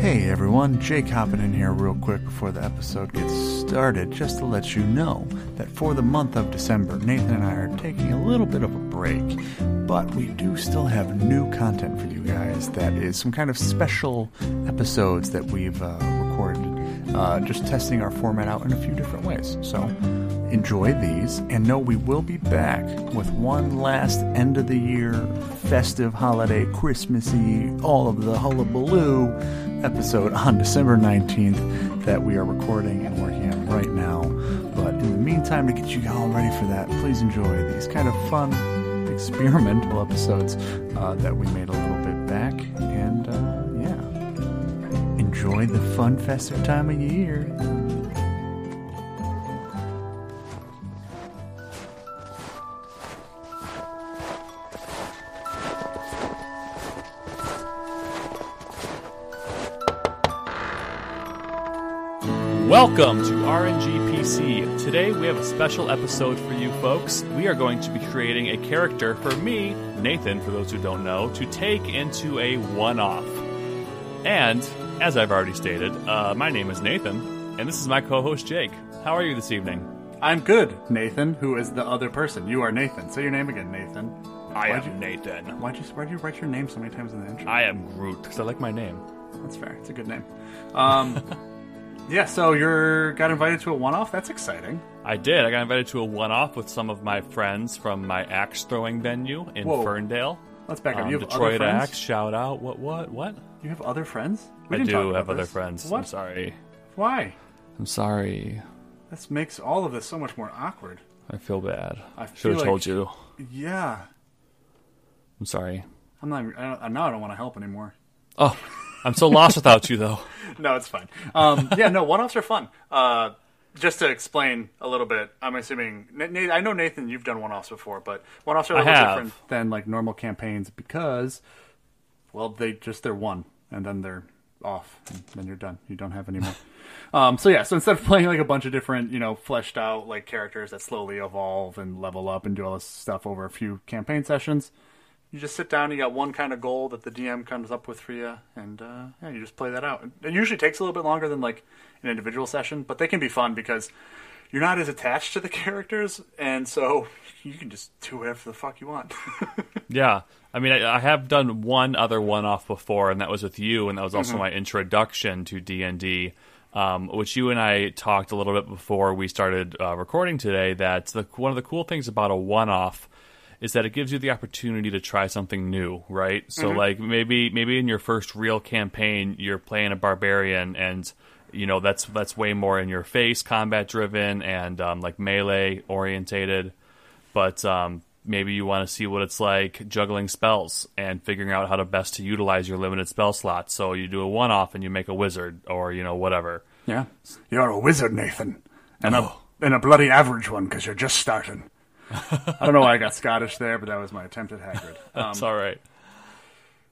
Hey everyone, Jake hopping in here real quick before the episode gets started, just to let you know that for the month of December, Nathan and I are taking a little bit of a break, but we do still have new content for you guys. That is some kind of special episodes that we've uh, recorded, uh, just testing our format out in a few different ways. So enjoy these, and know we will be back with one last end of the year festive holiday, Christmassy, all of the hullabaloo episode on December 19th that we are recording and working on right now. But in the meantime, to get you all ready for that, please enjoy these kind of fun experimental episodes uh, that we made a little bit back. And uh, yeah, enjoy the fun festive time of year. Welcome to RNG PC. Today we have a special episode for you folks. We are going to be creating a character for me, Nathan, for those who don't know, to take into a one off. And, as I've already stated, uh, my name is Nathan, and this is my co host Jake. How are you this evening? I'm good, Nathan, who is the other person. You are Nathan. Say your name again, Nathan. I Why'd am you- Nathan. Why'd you, why'd you write your name so many times in the intro? I am Groot, because I like my name. That's fair. It's a good name. Um, yeah, so you're got invited to a one-off. That's exciting. I did. I got invited to a one off with some of my friends from my axe throwing venue in Whoa. Ferndale. Let's back up. Um, you have other Detroit friends. Axe, shout out. What, what, what? You have other friends? We I do have other this. friends. I'm sorry. Why? I'm sorry. This makes all of this so much more awkward. I feel bad. I Should feel have told you. Yeah. I'm sorry. I'm not. I don't, now I don't want to help anymore. Oh, I'm so lost without you, though. no, it's fine. Um, yeah, no, one-offs are fun. Uh, just to explain a little bit, I'm assuming. I know Nathan, you've done one-offs before, but one-offs are a I little have. different than like normal campaigns because, well, they just they're one and then they're off, and then you're done. You don't have any more. um, so yeah, so instead of playing like a bunch of different, you know, fleshed out like characters that slowly evolve and level up and do all this stuff over a few campaign sessions, you just sit down. You got one kind of goal that the DM comes up with for you, and uh, yeah, you just play that out. It usually takes a little bit longer than like an individual session, but they can be fun because you're not as attached to the characters, and so you can just do whatever the fuck you want. Yeah. I mean, I, I have done one other one-off before, and that was with you, and that was Mm-hmm. also my introduction to D and D, um, which you and I talked a little bit before we started uh, recording today. That the, one of the cool things about a one-off is that it gives you the opportunity to try something new, right? So, Mm-hmm. like maybe maybe in your first real campaign, you're playing a barbarian, and you know that's that's way more in your face, combat driven, and um, like melee orientated but um, maybe you want to see what it's like juggling spells and figuring out how to best to utilize your limited spell slots. So you do a one-off and you make a wizard, or you know whatever. yeah, you're a wizard, Nathan, and a and a bloody average one because you're just starting. I don't know why I got Scottish there, but that was my attempt at Hagrid. Um, It's all right.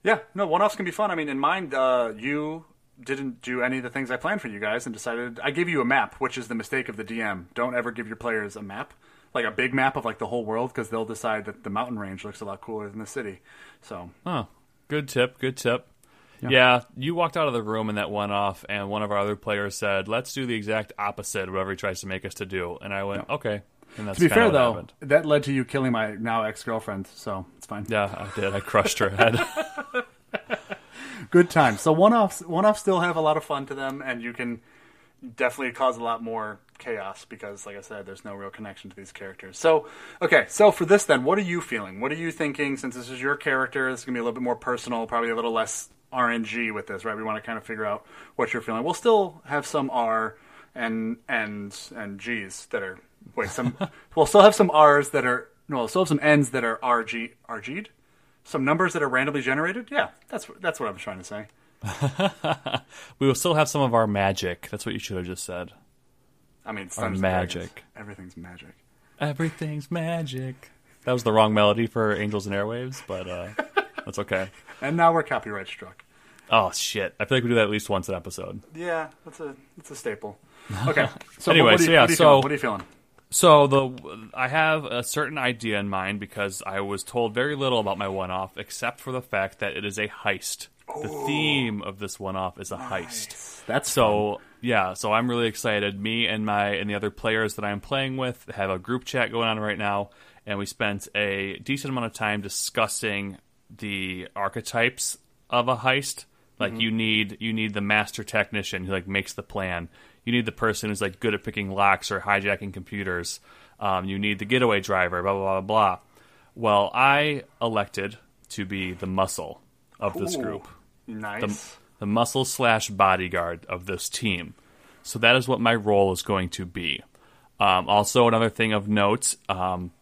Yeah, no, one offs can be fun. I mean, in mine, uh, you didn't do any of the things I planned for you guys and decided I gave you a map, which is the mistake of the DM. Don't ever give your players a map, like a big map of like the whole world, because they'll decide that the mountain range looks a lot cooler than the city. So, Huh. Good tip. Good tip. Yeah. you walked out of the room in that one off, and one of our other players said, "Let's do the exact opposite of whatever he tries to make us to do." And I went, "Okay." To be fair though, happened. that led to you killing my now ex girlfriend, so it's fine. yeah, I did. I crushed her head. Good times. So one offs, one offs still have a lot of fun to them, and you can definitely cause a lot more chaos because, like I said, there's no real connection to these characters. So, okay, so for this then, what are you feeling? What are you thinking? Since this is your character, this is gonna be a little bit more personal, probably a little less RNG with this, right? We want to kind of figure out what you're feeling. We'll still have some R and and and G's that are wait some. we'll still have some R's that are no. We'll still have some N's that are RG RG'd. Some numbers that are randomly generated. Yeah, that's that's what I'm trying to say. we will still have some of our magic. That's what you should have just said. I mean, it's Our Dungeons and Dragons. magic. Everything's magic. Everything's magic. That was the wrong melody for Angels and Airwaves, but uh, that's okay. And now we're copyright struck. Oh shit! I feel like we do that at least once an episode. Yeah, that's a that's a staple. Okay. So Anyway, what, what are you, so yeah, what are you so- feeling? what are you feeling? So the I have a certain idea in mind because I was told very little about my one-off, except for the fact that it is a heist the oh. theme of this one off is a heist. That's So yeah, so I'm really excited. Me and my and the other players that I'm playing with have a group chat going on right now, and we spent a decent amount of time discussing the archetypes of a heist. Like mm-hmm. you need you need the master technician who like makes the plan. You need the person who's like good at picking locks or hijacking computers. Um, you need the getaway driver. Blah blah blah blah. Well, I elected to be the muscle of this Ooh, group nice. the muscle slash bodyguard of this team. So that is what my role is going to be. Um, also, another thing of note, um,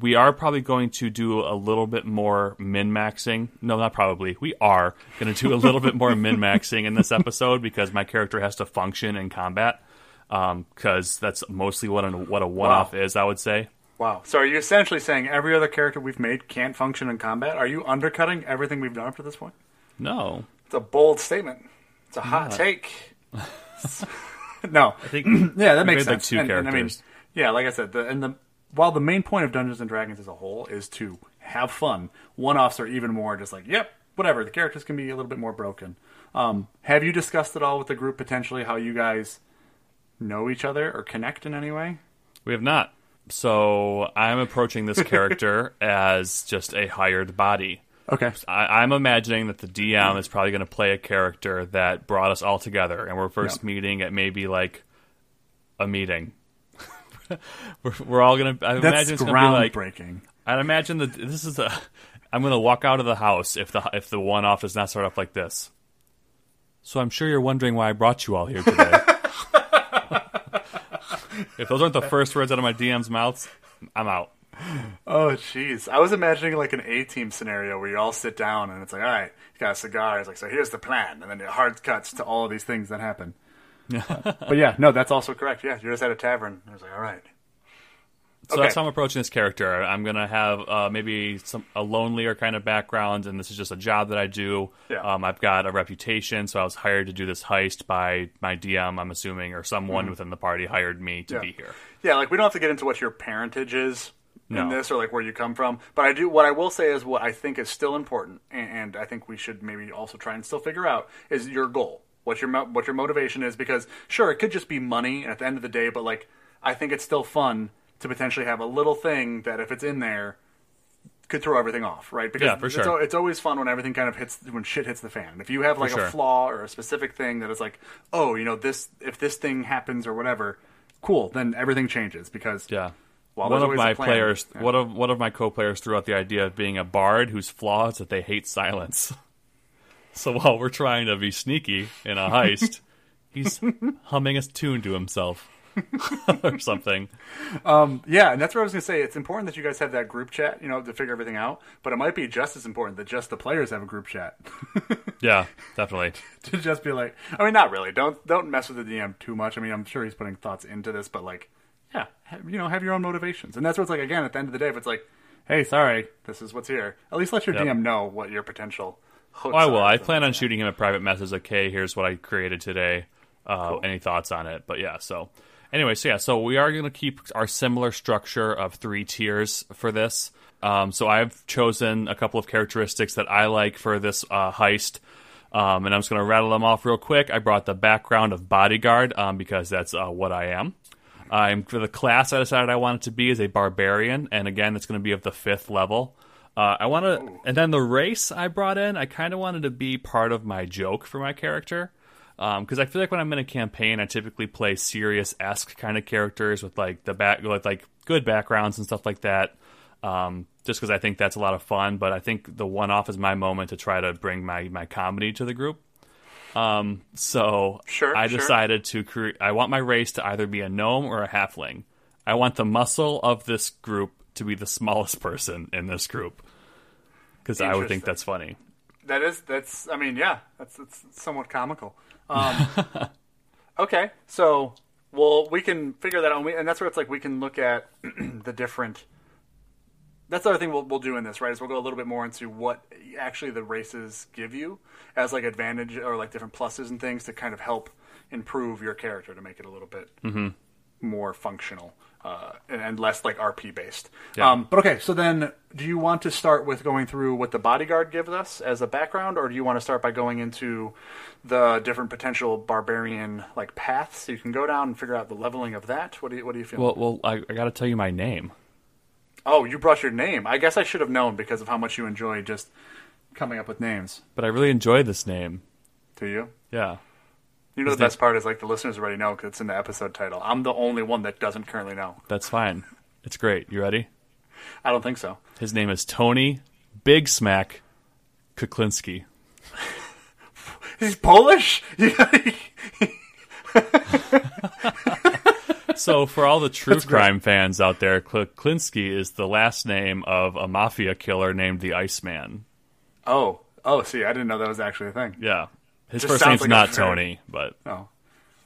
we are probably going to do a little bit more min maxing. No, not probably. We are going to do a little bit more min maxing in this episode because my character has to function in combat. Um, because that's mostly what a, what a one off is, I would say. wow. So are you essentially saying every other character we've made can't function in combat? Are you undercutting everything we've done up to this point? No, It's a bold statement. It's a hot Yeah. take. no, I think yeah, that makes made, like, sense. two And- and I mean, characters. yeah, like I said, the, and the while the main point of Dungeons and Dragons as a whole is to have fun, one-offs are even more just like, yep, whatever. The characters can be a little bit more broken. Um, have you discussed at all with the group potentially how you guys know each other or connect in any way? We have not. So I'm approaching this character as just a hired body. Okay. I, I'm imagining that the DM is probably going to play a character that brought us all together, and we're first Yeah. meeting at maybe like a meeting. we're, we're all going to. I That's imagine it's to be like. groundbreaking. I'd imagine that this is a. I'm going to walk out of the house if the if the one off does not start off like this. So I'm sure you're wondering why I brought you all here today. if those aren't the first words out of my DM's mouths, I'm out. Oh, jeez. I was imagining like an A team scenario where you all sit down and it's like, all right, you got a cigar. It's like, so here's the plan. And then it hard cuts to all of these things that happen. But yeah, no, that's also correct. Yeah, you're just at a tavern. I was like, all right. So Okay. that's how I'm approaching this character. I'm gonna have uh, maybe some a lonelier kind of background, and this is just a job that I do. Yeah. Um, I've got a reputation, so I was hired to do this heist by my DM, I'm assuming, or someone within the party hired me to Mm-hmm. Yeah. be here. Yeah, like we don't have to get into what your parentage is in No. this or like where you come from. But I do what I will say is what I think is still important, and, and I think we should maybe also try and still figure out is your goal. What your mo- what your motivation is because sure it could just be money at the end of the day, but like I think it's still fun to potentially have a little thing that if it's in there could throw everything off, right? Because Yeah, for it's, sure. it's always fun when everything kind of hits when shit hits the fan. If you have like sure. a flaw or a specific thing that is like, oh, you know, this if this thing happens or whatever, cool, then everything changes because Yeah. While one of my plan. players, Yeah. one of one of my co-players, threw out the idea of being a bard whose flaw is that they hate silence. So while we're trying to be sneaky in a heist, he's humming a tune to himself or something. Um, yeah, and that's what I was gonna say. It's important that you guys have that group chat, you know, to figure everything out. But it might be just as important that just the players have a group chat Yeah, definitely. to just be like, I mean, not really. Don't don't mess with the DM too much. I mean, I'm sure he's putting thoughts into this, but like, yeah, have, you know, have your own motivations. And that's what's like. Again, at the end of the day, if it's like, hey, sorry, this is what's here. At least let your Yep. DM know what your potential. Oh, I will. I plan on shooting him a private message. Like, hey, here's what I created today. Uh, Any thoughts on it? But yeah. So anyway, so yeah, so we are going to keep our similar structure of three tiers for this. Um, so I've chosen a couple of characteristics that I like for this uh, heist. Um, and I'm just going to rattle them off real quick. I brought the background of bodyguard um, because that's uh, what I am. Um, for the class, I decided I wanted to be as a barbarian, and again, it's going to be of the fifth level. Uh, I want to, and then the race I brought in, I kind of wanted to be part of my joke for my character, because I feel like when I'm in a campaign, I typically play serious esque kind of characters with like the back, with like good backgrounds and stuff like that. Um, just because I think that's a lot of fun, but I think the one off is my moment to try to bring my my comedy to the group. Um, so Sure, I sure. decided to create. I want my race to either be a gnome or a halfling. I want the muscle of this group to be the smallest person in this group because I would think that's funny. That is that's. I mean, yeah, that's that's somewhat comical. Um, okay, so well, we can figure that out, and that's where it's like we can look at the different. That's the other thing we'll we'll do in this, right? Is we'll go a little bit more into what actually the races give you as like advantage or like different pluses and things to kind of help improve your character to make it a little bit more functional. Uh, and, less like RP based. Yeah. Um, but okay, so then do you want to start with going through what the bodyguard gives us as a background, or do you want to start by going into the different potential barbarian like paths you can go down and figure out the leveling of that? What do you what do you feel? Well, well, I, I got to tell you my name. oh, you brought your name. I guess I should have known because of how much you enjoy just coming up with names. But I really enjoy this name. Do you? Yeah. You know His the name- best part is like the listeners already know because it's in the episode title. I'm the only one that doesn't currently know. That's fine. It's great. You ready? I don't think so. His name is Tony Big Smack Kuklinski. He's Polish. So, for all the true crime fans out there, Kuklinski is the last name of a mafia killer named the Iceman. oh, oh. See, I didn't know that was actually a thing. Yeah. His Just first name's like not Tony, but Oh,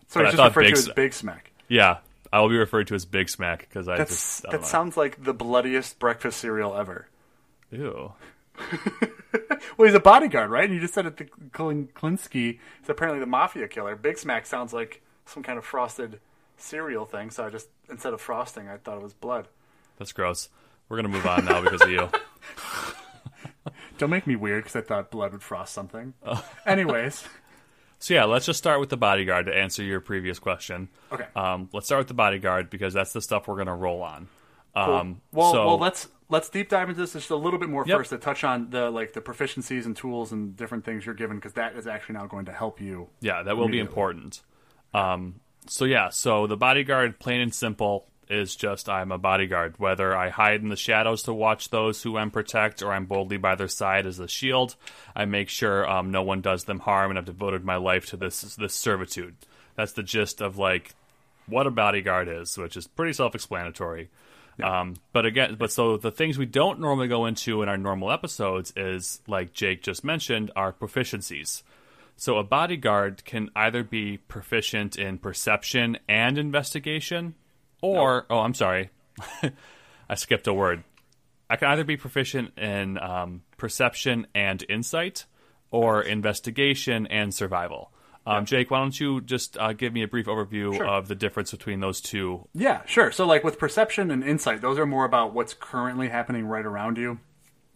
so But I just referred Big to as Big Smack. yeah, I will be referred to as Big Smack because I That's just I that don't sounds like the bloodiest breakfast cereal ever. know. Well, he's a bodyguard, right? And you just said it. The Klin- Klinsky is apparently the mafia killer. Big Smack sounds like some kind of frosted cereal thing. So I just instead of frosting, I thought it was blood. That's gross. We're gonna move on now because of you. Don't make me weird because I thought blood would frost something. Oh. Anyways, So yeah, let's just start with the bodyguard to answer your previous question. okay. Um, let's start with the bodyguard because that's the stuff we're gonna roll on. Cool. Um, well, so, well, let's let's deep dive into this just a little bit more Yep. first to touch on the like the proficiencies and tools and different things you're given because that is actually now going to help you. Yeah, that will be important. Um, so yeah, so the bodyguard, plain and simple, is just I'm a bodyguard. Whether I hide in the shadows to watch those who I'm protect, or I'm boldly by their side as a shield, I make sure um, no one does them harm, and I've devoted my life to this this servitude. That's the gist of like what a bodyguard is, which is pretty self-explanatory. Um, but again, but so the things we don't normally go into in our normal episodes is like Jake just mentioned, our proficiencies. So a bodyguard can either be proficient in perception and investigation, or oh, I'm sorry, I skipped a word. I can either be proficient in um, perception and insight, or investigation and survival. Um, Jake, why don't you just uh, give me a brief overview Sure. of the difference between those two? Yeah, sure. So like with perception and insight, those are more about what's currently happening right around you.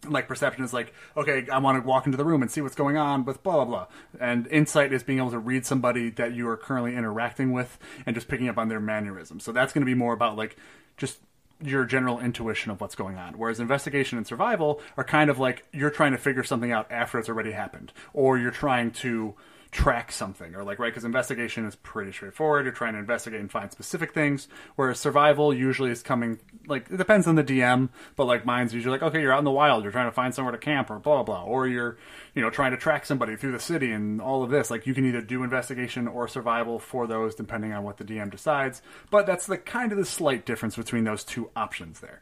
Like perception is like, okay, I want to walk into the room and see what's going on with blah blah blah. And insight is being able to read somebody that you are currently interacting with and just picking up on their mannerisms. So that's going to be more about like just your general intuition of what's going on. Whereas investigation and survival are kind of like you're trying to figure something out after it's already happened, or you're trying to track something, or like right because investigation is pretty straightforward. You're trying to investigate and find specific things, whereas survival usually is coming like it depends on the DM, but like mine's usually like okay, you're out in the wild, you're trying to find somewhere to camp or blah blah, or you're you know trying to track somebody through the city and all of this. Like you can either do investigation or survival for those depending on what the DM decides. But that's the kind of the slight difference between those two options there.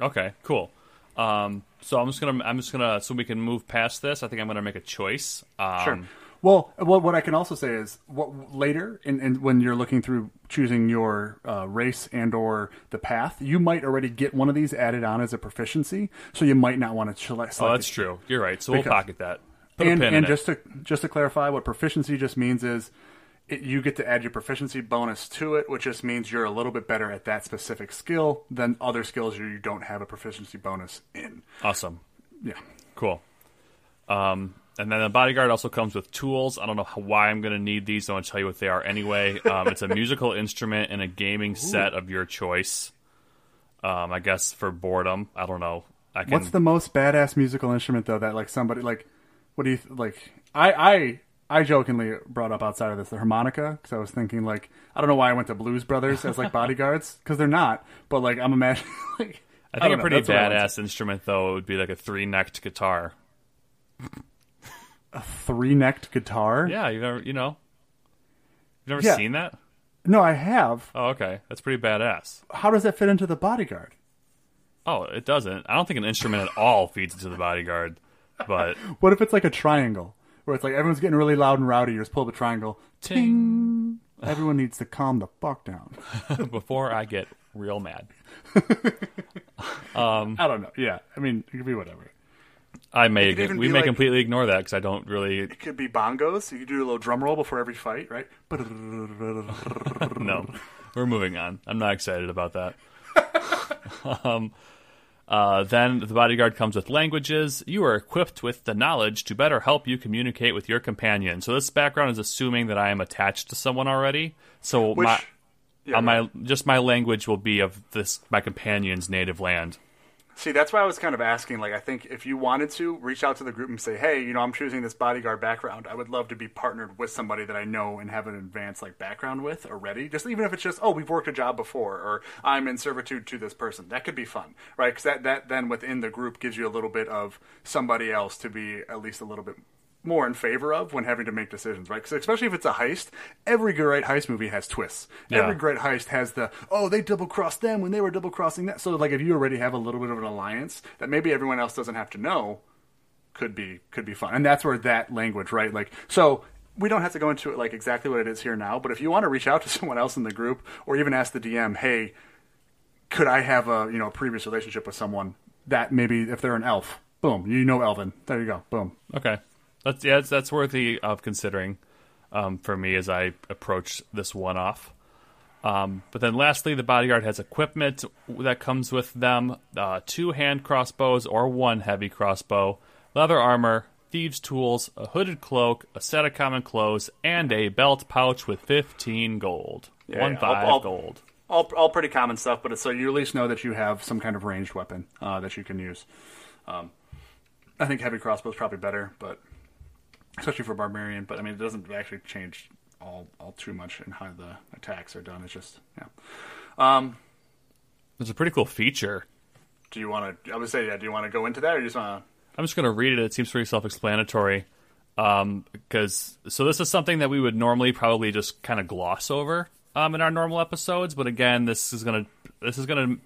Okay, cool. Um, so I'm just gonna I'm just gonna so we can move past this. I think I'm gonna make a choice. Um, Sure. Well, what what I can also say is, what later, in, in when you're looking through choosing your uh, race and or the path, you might already get one of these added on as a proficiency, so you might not want to select. Oh, that's true. You're right. So we'll pocket that. Put and and just it. to just to clarify, what proficiency just means is. It, you get to add your proficiency bonus to it, which just means you're a little bit better at that specific skill than other skills you don't have a proficiency bonus in. Awesome. Yeah. Cool. Um, and then the bodyguard also comes with tools. I don't know how, why I'm going to need these. I'm going to tell you what they are anyway. Um, it's a musical instrument and a gaming set of your choice. Um, I guess for boredom. I don't know. I can. What's the most badass musical instrument though that like somebody like what do you th- like I I I jokingly brought up outside of this the harmonica because I was thinking like I don't know why I went to Blues Brothers as like bodyguards because they're not but like I'm imagining like I think don't a know, pretty that's what I went badass instrument though would be like a three necked guitar. To. three necked guitar Yeah, you've never, you know, you've never Yeah. seen that. no I have Oh, okay, that's pretty badass. how does that fit into the bodyguard Oh, it doesn't. I don't think an instrument at all feeds into the bodyguard. But what if it's like a triangle where it's like everyone's getting really loud and rowdy you just pull the triangle ting everyone needs to calm the fuck down before I get real mad, um, I don't know yeah I mean it could be whatever. I may we may like- completely ignore that because I don't really It could be bongos. You could do a little drum roll before every fight, right? know. We're moving on. I'm not excited about that. um, uh, then the bodyguard comes with languages. You are equipped with the knowledge to better help you communicate with your companion. So this background is assuming that I am attached to someone already. So Which, my, yeah, uh, my just my language will be of this my companion's native land. See, that's why I was kind of asking. Like, I think if you wanted to reach out to the group and say, "Hey, you know, I'm choosing this bodyguard background. I would love to be partnered with somebody that I know and have an advanced like background with already. Just even if it's just, oh, we've worked a job before, or I'm in servitude to this person. That could be fun, right? Because that that then within the group gives you a little bit of somebody else to be at least a little bit more in favor of when having to make decisions, right? Because especially if it's a heist, every great heist movie has twists. Yeah. Every great heist has the oh they double crossed them when they were double crossing that. So like if you already have a little bit of an alliance that maybe everyone else doesn't have to know, could be could be fun. And that's where that language, right? Like so. We don't have to go into it like exactly what it is here now, but if you want to reach out to someone else in the group or even ask the DM, hey, could I have a you know a previous relationship with someone that maybe if they're an elf, boom, you know Elvin. There you go, boom. Okay, that's yeah, that's, that's worthy of considering um, for me as I approach this one off. Um, but then lastly, the bodyguard has equipment that comes with them: uh, two hand crossbows or one heavy crossbow, leather armor, thieves' tools, a hooded cloak, a set of common clothes, and a belt pouch with fifteen gold. Yeah, one yeah, 5 I'll- I'll- gold. all all pretty common stuff, but it's so you at least know that you have some kind of ranged weapon uh, that you can use. Um, I think heavy crossbow is probably better, but especially for barbarian. But I mean, it doesn't actually change all all too much in how the attacks are done. It's just yeah. It's a pretty cool feature. Do you want to? I would say, yeah. Do you want to go into that, or you just want to? I'm just going to read it. It seems pretty self-explanatory. Um, because so this is something that we would normally probably just kind of gloss over um, in our normal episodes, but again, this is gonna this is gonna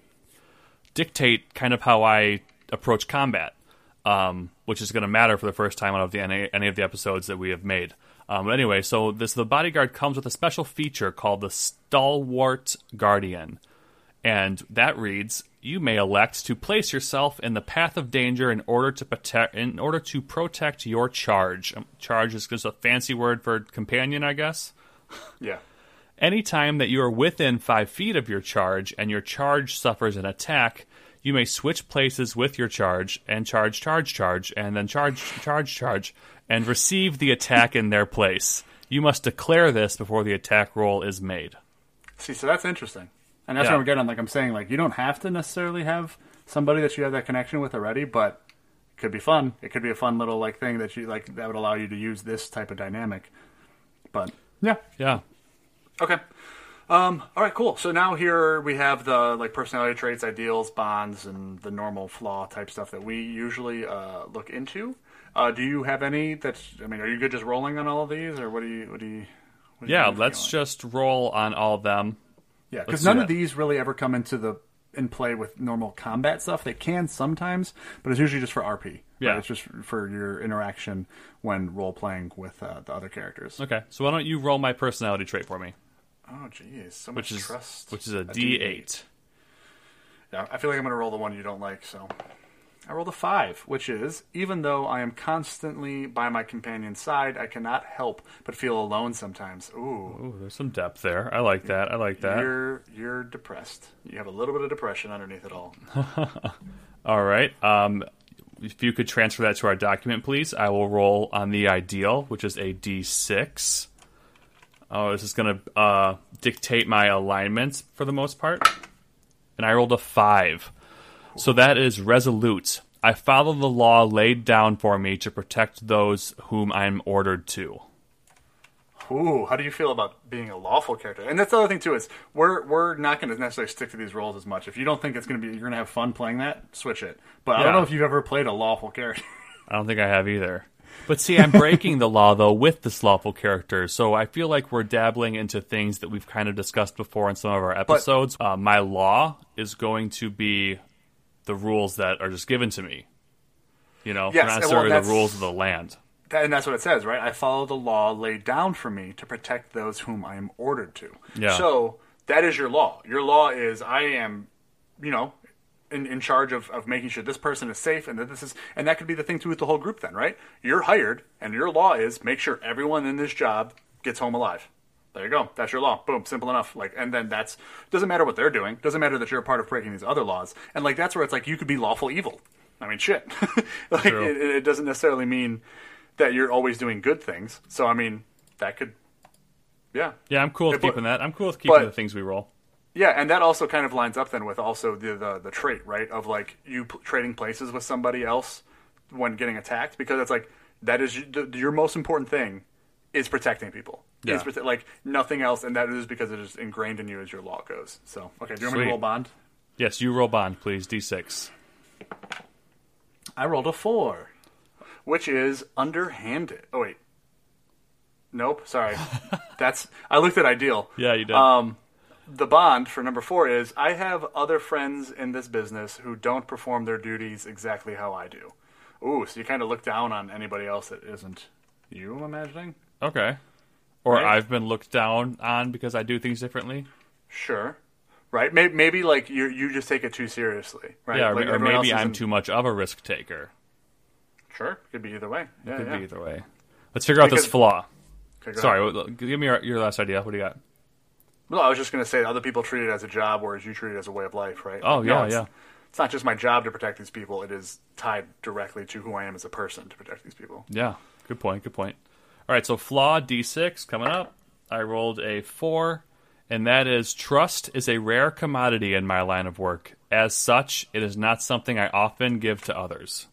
dictate kind of how I approach combat, um, which is going to matter for the first time out of the any, any of the episodes that we have made. Um, but anyway, so this the bodyguard comes with a special feature called the Stalwart Guardian, and that reads: You may elect to place yourself in the path of danger in order to protect in order to protect your charge. Um, charge is just a fancy word for companion, I guess. Yeah. Anytime that you are within five feet of your charge and your charge suffers an attack, you may switch places with your charge and charge, charge, charge, and then charge, charge, charge, and receive the attack in their place. You must declare this before the attack roll is made. See, so that's interesting, and that's Yeah. what we're getting. Like I'm saying, like you don't have to necessarily have somebody that you have that connection with already, but it could be fun. It could be a fun little like thing that you like that would allow you to use this type of dynamic. But yeah, Yeah. okay. Um, all right, cool. So now here we have the like personality traits, ideals, bonds, and the normal flaw type stuff that we usually uh, look into. Uh, do you have any? That's I mean, are you good just rolling on all of these, or what do you? What do you? What do you Yeah, think let's just roll on all of them. Yeah, because none of these really ever come into the in play with normal combat stuff. They can sometimes, but it's usually just for RP. right? Yeah. it's just for your interaction when role playing with uh, the other characters. Okay, so why don't you roll my personality trait for me, Oh, jeez, so which much is trust. which is a D8. D8. Yeah, I feel like I'm going to roll the one you don't like. So I rolled a five, which is even though I am constantly by my companion's side, I cannot help but feel alone sometimes. Ooh. Ooh, there's some depth there. I like that. I like that. You're you're depressed. You have a little bit of depression underneath it all. All right. Um, if you could transfer that to our document, please, I will roll on the ideal, which is a D6. Oh, this is going to uh, dictate my alignments for the most part. And I rolled a 5. So that is resolute. I follow the law laid down for me to protect those whom I am ordered to. Ooh, how do you feel about being a lawful character? And that's the other thing too is we're we're not going to necessarily stick to these roles as much. If you don't think it's going to be you're going to have fun playing that, switch it. But I don't know if you've ever played a lawful character. I don't think I have either. But see, I'm breaking the law though with this lawful character, so I feel like we're dabbling into things that we've kind of discussed before in some of our episodes. uh, my law is going to be the rules that are just given to me. You know, Yes, not well, necessarily the rules of the land. That- and that's what it says, right? I follow the law laid down for me to protect those whom I am ordered to. Yeah. So that is your law. Your law is I am, you know, in, in charge of, of making sure this person is safe and that this is and that could be the thing too with the whole group then, right? You're hired and your law is make sure everyone in this job gets home alive. There you go. That's your law. Boom. Simple enough. Like, and then that's doesn't matter what they're doing. Doesn't matter that you're a part of breaking these other laws. And like that's where it's like you could be lawful evil. I mean, shit. like it, it doesn't necessarily mean that you're always doing good things. So I mean, that could, yeah, Yeah, I'm cool with But- keeping that. I'm cool with keeping but- the things we roll. Yeah, and that also kind of lines up then with also the the, the trait right of like you p- trading places with somebody else when getting attacked because it's like that is y- the, your most important thing is protecting people. Yeah. Is prote- like nothing else, and that is because it is ingrained in you as your law goes. So okay, do you want me to roll bond? Yes, you roll bond, please. D6. I rolled a four, which is underhanded. Oh wait, nope, sorry. That's I looked at ideal. Yeah, you did. Um, the bond for number four is I have other friends in this business who don't perform their duties exactly how I do. Ooh, so you kind of look down on anybody else that isn't you. I'm imagining. okay. Or Right. I've been looked down on because I do things differently. Sure. Right? Maybe, maybe like you you just take it too seriously. Right? Yeah, or, Like or maybe I'm too much of a risk taker. Sure. Could be either way. Yeah, Could yeah. be either way. Let's figure out this flaw. Okay, Sorry, ahead. give me your, your last idea. What do you got? Well, I was just going to say other people treat it as a job, whereas you treat it as a way of life, right? Oh, Like, no, yeah, it's, yeah. It's not just my job to protect these people; it is tied directly to who I am as a person to protect these people. Yeah, good point. Good point. All right, so flaw D6 coming up. I rolled a four, and that is trust is a rare commodity in my line of work. As such, it is not something I often give to others.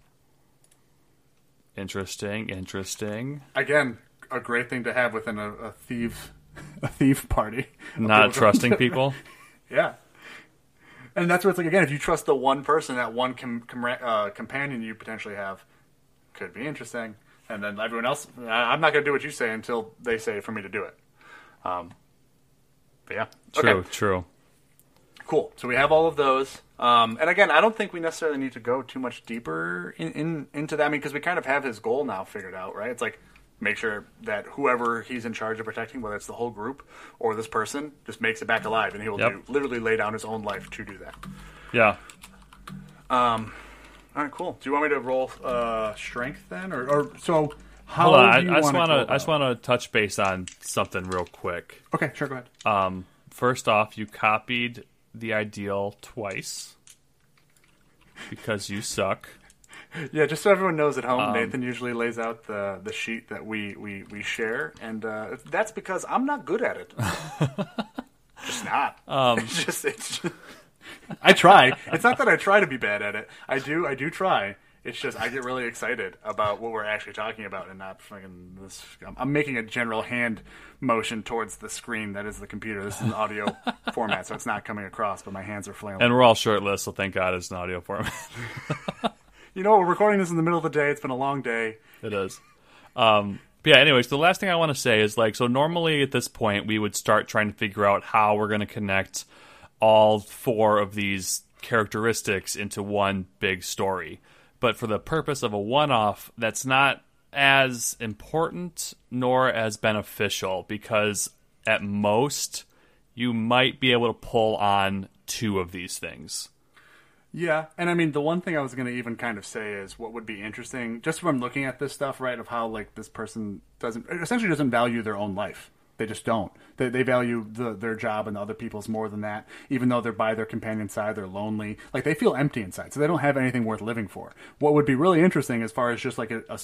Interesting, interesting. Again, a great thing to have within a, a thief, a thief party. Not people- trusting people. yeah. And that's where it's like again, if you trust the one person, that one com- comra- uh, companion you potentially have, could be interesting. And then everyone else, I'm not going to do what you say until they say for me to do it. Um, but yeah, True, Okay. true. Cool. So we have all of those. Um, and again, I don't think we necessarily need to go too much deeper in, in into that. I mean, because we kind of have his goal now figured out, right? It's like make sure that whoever he's in charge of protecting, whether it's the whole group or this person, just makes it back alive, and he will Yep. do, literally lay down his own life to do that. Yeah. All right, cool. Do you want me to roll uh, strength then, or, or so? How Hold on. I, I just want want to. I just want to touch base on something real quick. Okay, sure. Go ahead. Um, first off, you copied the ideal twice because you suck. Yeah, just so everyone knows at home, Um, Nathan usually lays out the the sheet that we we, we share, and uh, that's because I'm not good at it. just not. Um, it's just it's. Just, I try. It's not that I try to be bad at it. I do. I do try. It's just I get really excited about what we're actually talking about, and not fucking this. I'm, making a general hand motion towards the screen that is the computer. This is an audio format, so it's not coming across, but my hands are flailing. And we're all shirtless, so thank God it's an audio format. You know, we're recording this in the middle of the day. It's been a long day. it is. Um, but yeah, anyways, the last thing I want to say is like, so normally at this point, we would start trying to figure out how we're going to connect all four of these characteristics into one big story. But for the purpose of a one off, that's not as important nor as beneficial because at most, you might be able to pull on two of these things. Yeah, and I mean the one thing I was going to even kind of say is what would be interesting, just from looking at this stuff, right? Of how like this person doesn't essentially doesn't value their own life. They just don't. They, they value the, their job and the other people's more than that. Even though they're by their companion's side, they're lonely. Like they feel empty inside, so they don't have anything worth living for. What would be really interesting, as far as just like a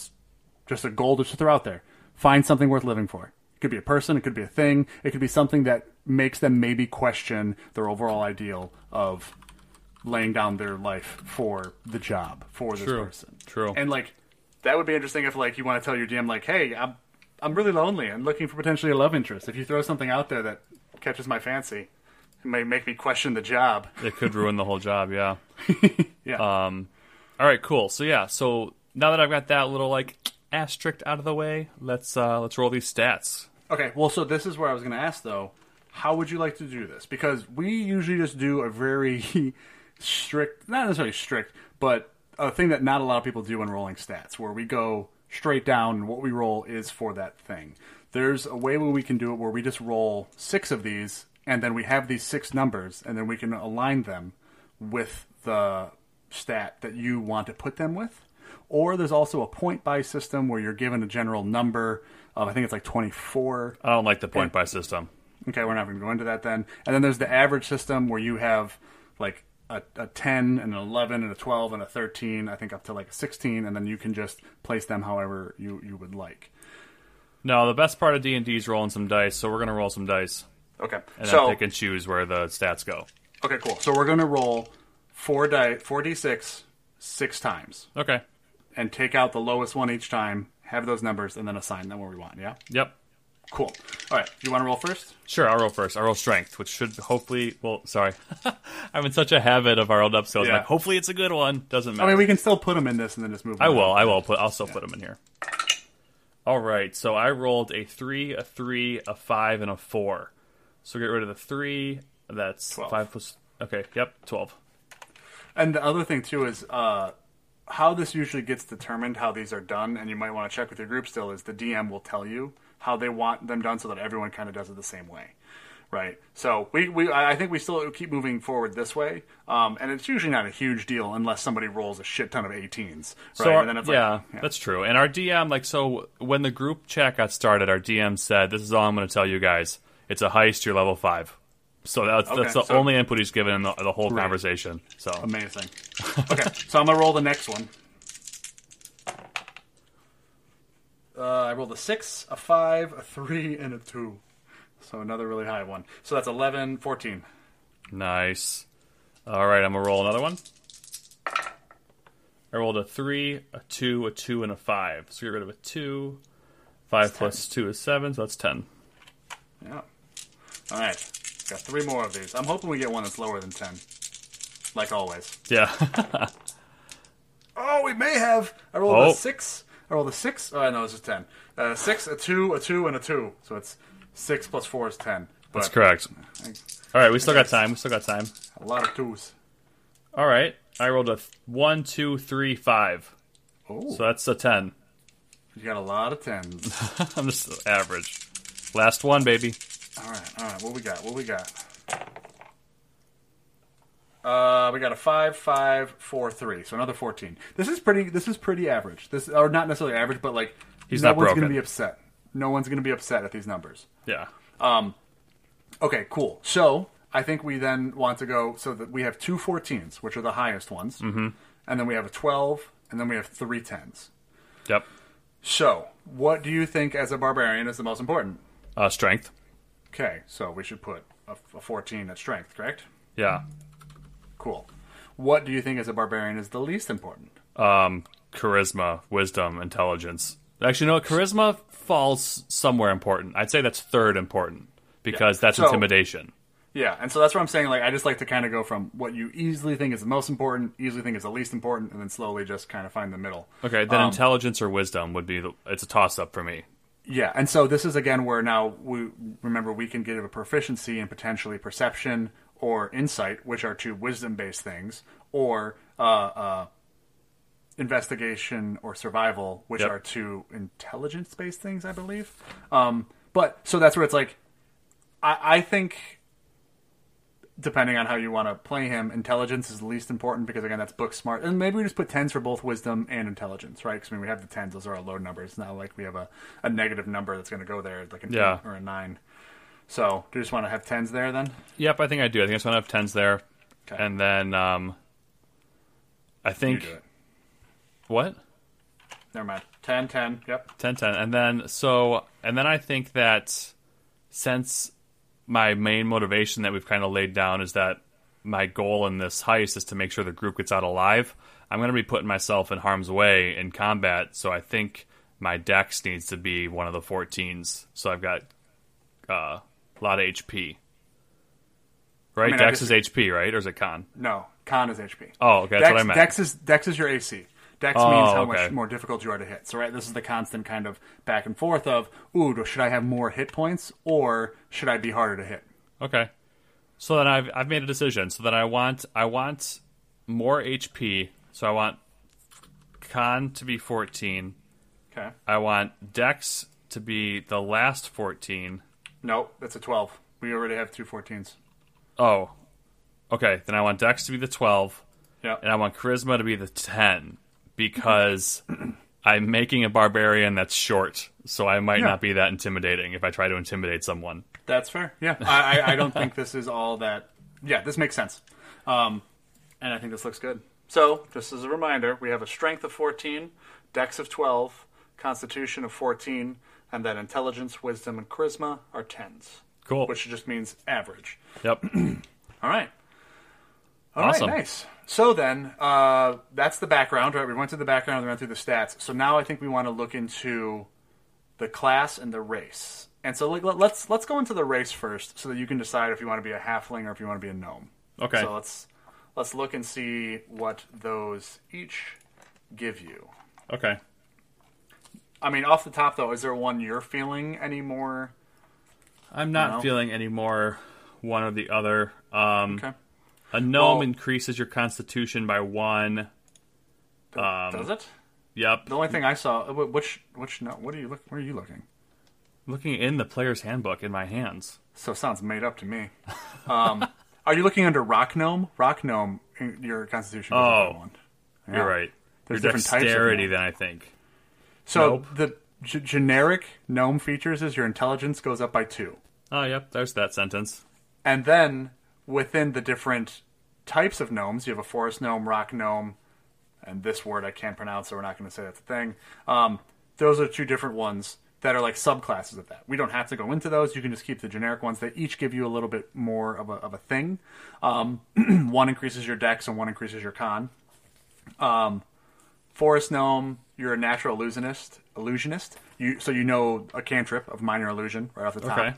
just a goal to throw out there, find something worth living for. It could be a person, it could be a thing, it could be something that makes them maybe question their overall ideal of laying down their life for the job for this True. person. True. And like that would be interesting if like you want to tell your DM like, "Hey, I'm I'm really lonely and looking for potentially a love interest." If you throw something out there that catches my fancy, it may make me question the job. It could ruin the whole job, yeah. Yeah. Um, all right, cool. So yeah, so now that I've got that little like asterisk out of the way, let's uh let's roll these stats. Okay, well, so this is where I was going to ask though. How would you like to do this? Because we usually just do a very strict, not necessarily strict, but a thing that not a lot of people do when rolling stats, where we go straight down and what we roll is for that thing. There's a way where we can do it where we just roll six of these, and then we have these six numbers, and then we can align them with the stat that you want to put them with. Or there's also a point buy system where you're given a general number of, I think it's like 24. I don't like the point buy system. Okay, we're not going to go into that then. And then there's the average system where you have like a, a 10 and an 11 and a 12 and a 13, I think up to like a 16, and then you can just place them however you, you would like. No, the best part of D and D is rolling some dice, so we're gonna roll some dice Okay. and so, then pick and choose where the stats go. okay, cool. So we're going to roll four die, 4d6 six times Okay. and take out the lowest one each time, have those numbers, and then assign them where we want. Yeah? Yep. Cool. All right. You want to roll first? Sure, I'll roll first. I'll roll strength, which should hopefully. Well, sorry, I'm in such a habit of our old episodes. Yeah. Like, hopefully, it's a good one. Doesn't matter. I mean, we can still put them in this and then just move I on. will. I will put. I'll still put them in here. All right. So I rolled a three, a three, a five, and a four. So get rid of the three. That's Twelve. five plus. Okay. Yep. Twelve. And the other thing too is uh, how this usually gets determined, how these are done, and you might want to check with your group still. Is the DM will tell you how they want them done, so that everyone kind of does it the same way, right? So we, we I think we still keep moving forward this way, um, and it's usually not a huge deal unless somebody rolls a shit ton of 18s, right? So our- and then it's yeah, like, yeah, that's true. And our DM, like, so when the group chat got started, our DM said, "This is all I'm going to tell you guys. It's a heist. You're level five. So that's Okay, that's the so- only input he's given in the, the whole conversation. So amazing. okay, so I'm gonna roll the next one. Uh, I rolled a six, a five, a three, and a two. So another really high one. So that's 11, 14. nice. All right, I'm gonna roll another one. I rolled a three, a two, a two, and a five. So get rid of a two. Five That's plus two is seven, so that's ten. Yeah. All right. Got three more of these. I'm hoping we get one that's lower than 10. Like always. Yeah. Oh, we may have. I rolled Oh. a six. Rolled a six. Oh, no, it's just 10. Uh, six, a two, a two, and a two. So it's six plus four is 10. But that's correct. All right, we still got time. We still got time. A lot of twos. All right, I rolled a th- one, two, three, five. Oh, So that's a ten. you got a lot of tens. I'm just average. Last one, baby. all right, all right. What we got? What we got? Uh, we got a five, five, four, three. So another fourteen. This is pretty. This is pretty average. This or not necessarily average, but like He's no not one's broken. gonna be upset. No one's gonna be upset at these numbers. Yeah. Um. Okay, cool. So I think we then want to go so that we have two 14s, which are the highest ones, mm-hmm. and then we have a 12, and then we have three 10s. Yep. So, what do you think as a barbarian is the most important? Uh, strength. Okay, so we should put a, a 14 at strength, correct? Yeah. Cool. What do you think as a barbarian is the least important? Um, charisma, wisdom, intelligence. Actually, no. Charisma falls somewhere important. I'd say that's third important because that's So- intimidation. Yeah, and so that's what I'm saying. Like, I just like to kind of go from what you easily think is the most important, easily think is the least important, and then slowly just kind of find the middle. Okay, then Um, intelligence or wisdom would be the. It's a toss up for me. Yeah, and so this is again where now we remember we can give a proficiency in potentially perception or insight, which are two wisdom-based things, or uh, uh, investigation or survival, which Yep. are two intelligence-based things, I believe. Um, but so that's where it's like, I, I think. Depending on how you want to play him, intelligence is the least important because again, that's book smart, and maybe we just put tens for both wisdom and intelligence, right? Because I mean, we have the tens; those are our low numbers. It's not like we have a, a negative number that's going to go there, like a Yeah. or a nine. So, do you just want to have tens there then? Yep, I think I do. I think I just want to have tens there, Okay. and then um, I think what Never mind. 10, 10. Yep. 10 10 and then so and then i think that since my main motivation that we've kind of laid down is that my goal in this heist is to make sure the group gets out alive i'm going to be putting myself in harm's way in combat so i think my dex needs to be one of the 14s so i've got uh, a lot of hp right mean, dex just- is hp right or is it con No, con is HP. oh okay that's Dex, what i meant Dex is Dex is your AC. Dex Oh, means how okay. much more difficult you are to hit. So right, this is the constant kind of back and forth of, ooh, should I have more hit points or should I be harder to hit? Okay. So then I've I've made a decision. So then I want I want more HP. So I want con to be 14. Okay. I want dex to be the last 14. Nope, that's a 12. We already have two 14s. Oh. Okay, then I want dex to be the 12 Yep. and I want charisma to be the 10 because I'm making a barbarian that's short, so I might Yeah. not be that intimidating if I try to intimidate someone. That's fair. Yeah, I, I, I don't think this is all that. Yeah, this makes sense, um, and I think this looks good. So, just as a reminder, we have a strength of fourteen, dex of twelve, constitution of fourteen, and then intelligence, wisdom, and charisma are tens, Cool. which just means average. Yep. All right. All right, Awesome. nice. So then, uh, that's the background, right? We went through the background, we went through the stats. So now I think we want to look into the class and the race. And so like, let- let's let's go into the race first, so that you can decide if you want to be a halfling or if you want to be a gnome. Okay. So let's let's look and see what those each give you. okay. I mean, off the top though, is there one you're feeling any more? I'm not feeling any more one or the other. Um, Okay. A gnome Well- increases your constitution by one. Um, Does it? Yep. The only thing I saw, uh, which which no, what are you look? Where are you looking? Looking in the player's handbook in my hands. So it sounds made up to me. Um, are you looking under Rock Gnome? Rock Gnome, your Constitution. Oh. one. You're right. There's your different types of dexterity, then I think. So Nope. the g- generic gnome features is your intelligence goes up by two. Oh, yep. There's that sentence. and then within the different types of gnomes, you have a forest gnome, rock gnome, and this word I can't pronounce, so we're not going to say that's a thing. Um, those are two different ones that are like subclasses of that. We don't have to go into those. You can just keep the generic ones. They each give you a little bit more of a, of a thing. Um, one increases your dex and one increases your con. Um, forest gnome, you're a natural illusionist. Illusionist. You so you know a cantrip of minor illusion right off the top. Okay.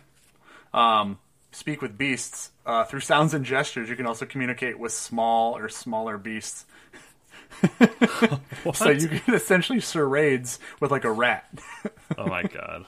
Um, speak with beasts uh, through sounds and gestures. You can also communicate with small or smaller beasts. so you can essentially charades with like a rat. Oh my god.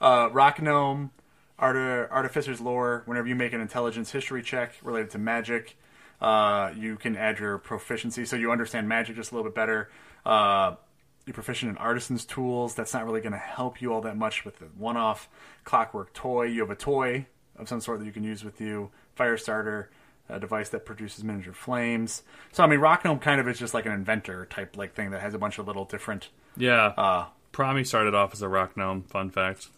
Uh, rock gnome, Arti- artificer's lore. Whenever you make an intelligence history check related to magic, uh, you can add your proficiency, so you understand magic just a little bit better. Uh, you're proficient in artisan's tools. That's not really going to help you all that much with the one-off clockwork toy. You have a toy of some sort that you can use with you. Fire starter, a device that produces miniature flames. So I mean, rock gnome kind of is just like an inventor type like thing that has a bunch of little different. Yeah. Uh, Promi started off as a rock gnome. Fun fact.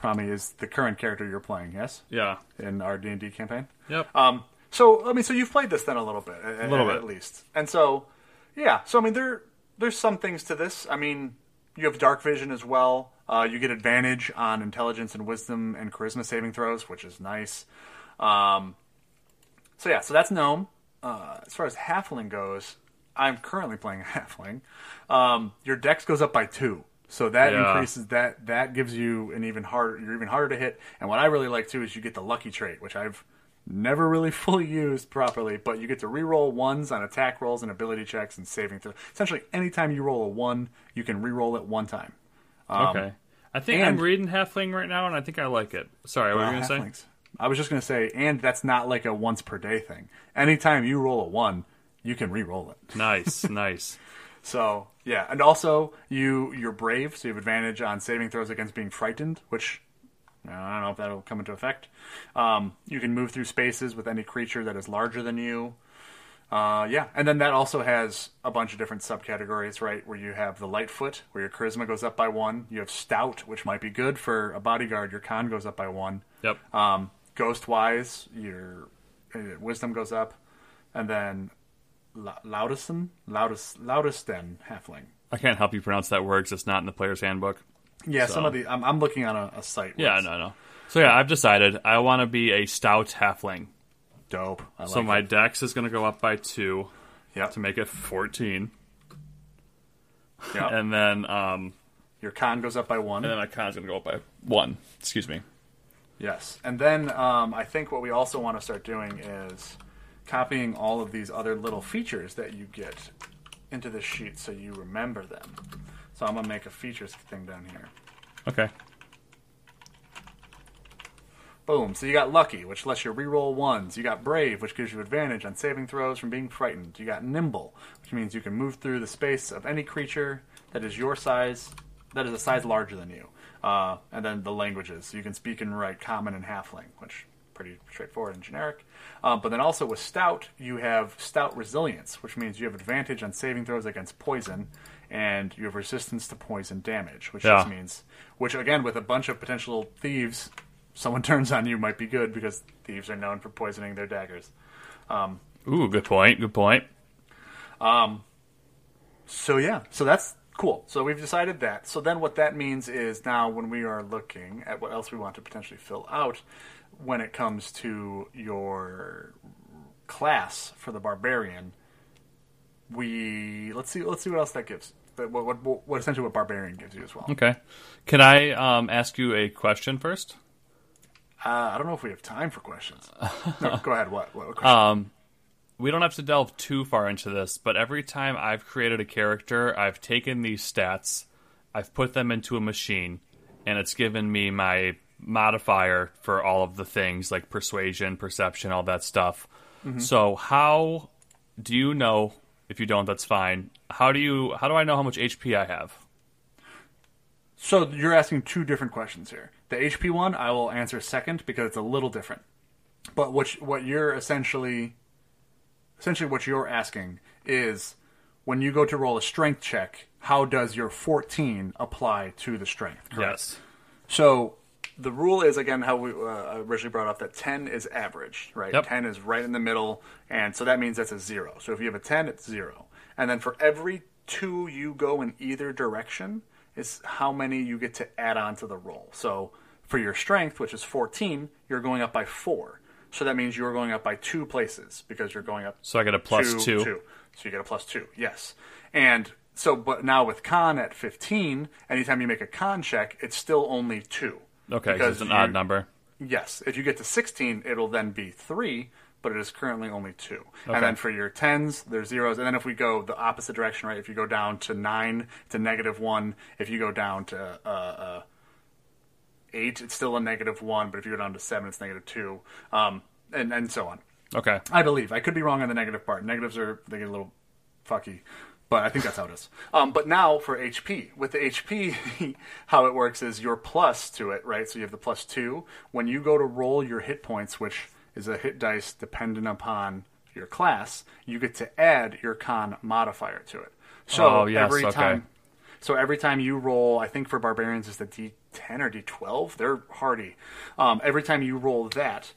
Promi is the current character you're playing, yes, Yeah. in our D and D campaign. Yep. Um, so I mean, so you've played this then a little bit, a little bit. at least, and so yeah. So I mean, there there's some things to this. I mean, you have dark vision as well. Uh, you get advantage on intelligence and wisdom and charisma saving throws, which is nice. Um, so yeah, so that's gnome. Uh, as far as halfling goes, I'm currently playing a halfling. Um, your dex goes up by two, so that Yeah. increases that. That gives you an even harder. You're even harder to hit. And what I really like too is you get the lucky trait, which I've never really fully used properly, but you get to re-roll ones on attack rolls and ability checks and saving throws. Essentially, anytime you roll a one, you can re-roll it one time. okay. I think and- I'm reading halfling right now, and I think I like it. Sorry, what were you Uh, gonna say? I was just going to say, and that's not like a once per day thing. Anytime you roll a one, you can re-roll it. Nice, nice. So yeah, and also you you're brave, so you have advantage on saving throws against being frightened, which uh, I don't know if that'll come into effect. Um, you can move through spaces with any creature that is larger than you. Uh, yeah, and then that also has a bunch of different subcategories, right? Where you have the Lightfoot, where your charisma goes up by one. You have Stout, which might be good for a bodyguard. Your con goes up by one. Yep. Um, Ghostwise, your uh, wisdom goes up, and then La- Loudison, Loudest, Loudeston halfling. I can't help you pronounce that word 'cause it's not in the player's handbook. Yeah, some of the I'm, I'm looking on a, a site. Yeah, no, no. So yeah, I've decided I want to be a stout halfling. dope. I like So my it. dex is going to go up by two Yep. to make it fourteen, Yep. and then um, your con goes up by one. and then my con is going to go up by one. Excuse me. Yes, and then um, I think what we also want to start doing is copying all of these other little features that you get into the sheet so you remember them. So I'm gonna make a features thing down here. Okay. Boom. So you got lucky, which lets you reroll ones. You got brave, which gives you advantage on saving throws from being frightened. You got nimble, which means you can move through the space of any creature that is your size, that is a size larger than you. Uh, and then the languages. So you can speak and write common and halfling, which pretty straightforward and generic. Um, but then also with stout, you have stout resilience, which means you have advantage on saving throws against poison, and you have resistance to poison damage, which Yeah. just means, which again with a bunch of potential thieves, someone turns on you might be good because thieves are known for poisoning their daggers. Ooh, good point. Good point. Um, So yeah, so that's cool. So we've decided that. So then what that means is now when we are looking at what else we want to potentially fill out when it comes to your class for the barbarian, we let's see let's see what else that gives. But What, what, what essentially what barbarian gives you as well. Okay. Can I um, ask you a question first? Uh, I don't know if we have time for questions. No, go ahead. What? what? Um, we don't have to delve too far into this, but every time I've created a character, I've taken these stats, I've put them into a machine, and it's given me my modifier for all of the things like persuasion, perception, all that stuff. So how do you know? If you don't, that's fine. How do you? How do I know how much HP I have? So you're asking two different questions here. The HP one I will answer second because it's a little different. But what what you're essentially essentially what you're asking is when you go to roll a strength check, how does your 14 apply to the strength? Correct? Yes. So the rule is again how we uh, originally brought up that 10 is average, right? Yep. 10 is right in the middle, and so that means that's a zero. So if you have a 10, it's zero. And then for every two you go in either direction is how many you get to add on to the roll. So for your strength, which is 14, you're going up by four. So that means you're going up by two places because you're going up So I get a plus two. So you get a plus two, yes. And so, but now with con at 15, anytime you make a con check, it's still only two. Okay, 'cause Because it's an you- odd number. Yes. If you get to 16, it'll then be three, but it is currently only two. Okay. And then for your tens, there's zeros. And then if we go the opposite direction, right? If you go down to nine, to negative one. If you go down to uh, uh, eight, it's still a negative one. But if you go down to seven, it's negative two. Um, and, and so on. Okay. I believe. I could be wrong on the negative part. Negatives are they get a little fucky, but I think that's how it is. Um, but now for HP, with the HP, how it works is your plus to it, right? So you have the plus two. When you go to roll your hit points, which is a hit dice dependent upon your class, you get to add your con modifier to it. So Oh, yes, every okay. time. So every time you roll, I think for barbarians is the D10 or D12. They're hardy. Um, every time you roll that,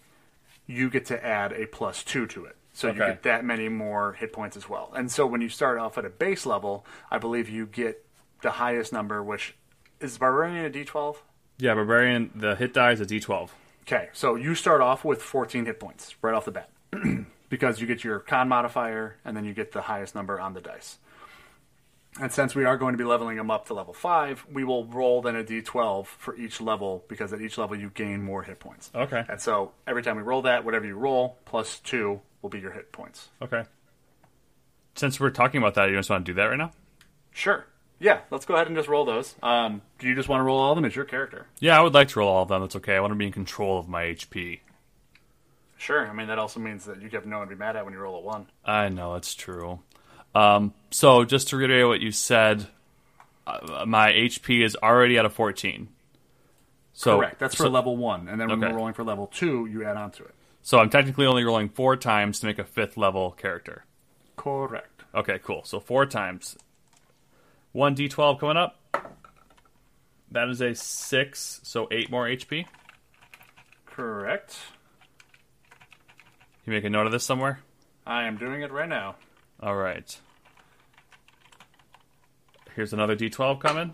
you get to add a plus two to it. So you get that many more hit points as well. And so when you start off at a base level, I believe you get the highest number, which is Barbarian a D12? Yeah, barbarian. The hit die is a D12. Okay, so you start off with 14 hit points right off the bat because you get your con modifier and then you get the highest number on the dice. And since we are going to be leveling them up to level 5, we will roll then a d12 for each level because at each level you gain more hit points. Okay. And so every time we roll that, whatever you roll, plus 2 will be your hit points. Okay. Since we're talking about that, you just want to do that right now? Sure. Yeah, let's go ahead and just roll those. Um, do you just want to roll all of them? It's your character. Yeah, I would like to roll all of them. That's okay. I want to be in control of my HP. Sure. I mean, that also means that you have no one to be mad at when you roll a 1. I know it's true. Um, so just to reiterate what you said, uh, my HP is already at a 14. So Correct. That's for so, level 1. And then when Okay. we're rolling for level 2, you add on to it. So I'm technically only rolling four times to make a fifth level character. Correct. Okay, cool. So four times. One D12 coming up. That is a six, so eight more HP. Correct. You make a note of this somewhere. I am doing it right now. All right. Here's another D12 coming.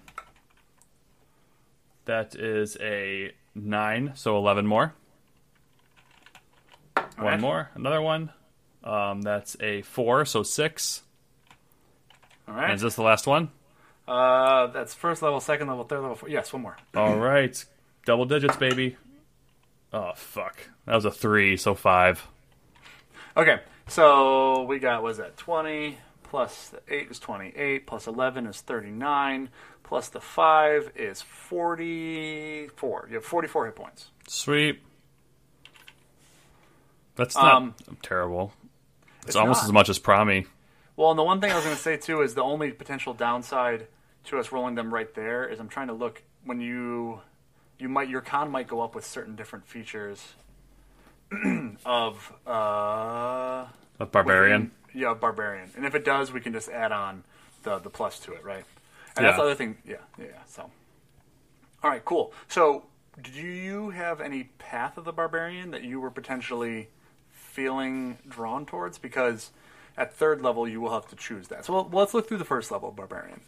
That is a 9, so 11 more. One right. more, another one. Um, that's a 4, so 6. All And is this the last one? Uh, that's first level, second level, third level. Four. Yes, one more. All right. Double digits, baby. Oh, fuck. That was a 3, so 5. Okay, so we got was that twenty plus the eight is twenty eight plus eleven is thirty nine plus the five is forty four. You have forty four hit points. Sweet. That's not Um, terrible. It's, it's almost not. as much as Promi. Well, and the one thing I was going to say too is the only potential downside to us rolling them right there is I'm trying to look when you you might your con might go up with certain different features of uh, A barbarian. yeah, barbarian. And if it does, we can just add on the the plus to it, right? And that's the other thing. Yeah, yeah. yeah, So, all right, cool. So, do you have any path of the barbarian that you were potentially feeling drawn towards? Because at third level, you will have to choose that. So, well, let's look through the first level barbarian.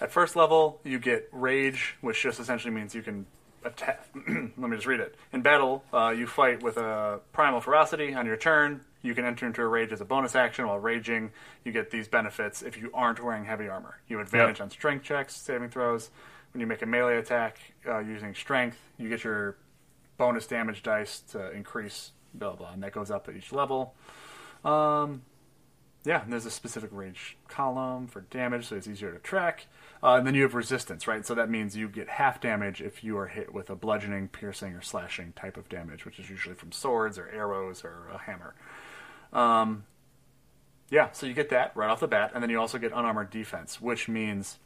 At first level, you get rage, which just essentially means you can attack. Let me just read it. In battle, uh, you fight with a primal ferocity. On your turn, you can enter into a rage as a bonus action. While raging, you get these benefits if you aren't wearing heavy armor. You have advantage Yep. on strength checks, saving throws. When you make a melee attack uh, using strength, you get your bonus damage dice to increase. Blah blah, and that goes up at each level. Um, yeah, and there's a specific range column for damage, so it's easier to track. Uh, and then you have resistance, right? So that means you get half damage if you are hit with a bludgeoning, piercing, or slashing type of damage, which is usually from swords or arrows or a hammer. Um, yeah, so you get that right off the bat, and then you also get unarmored defense, which means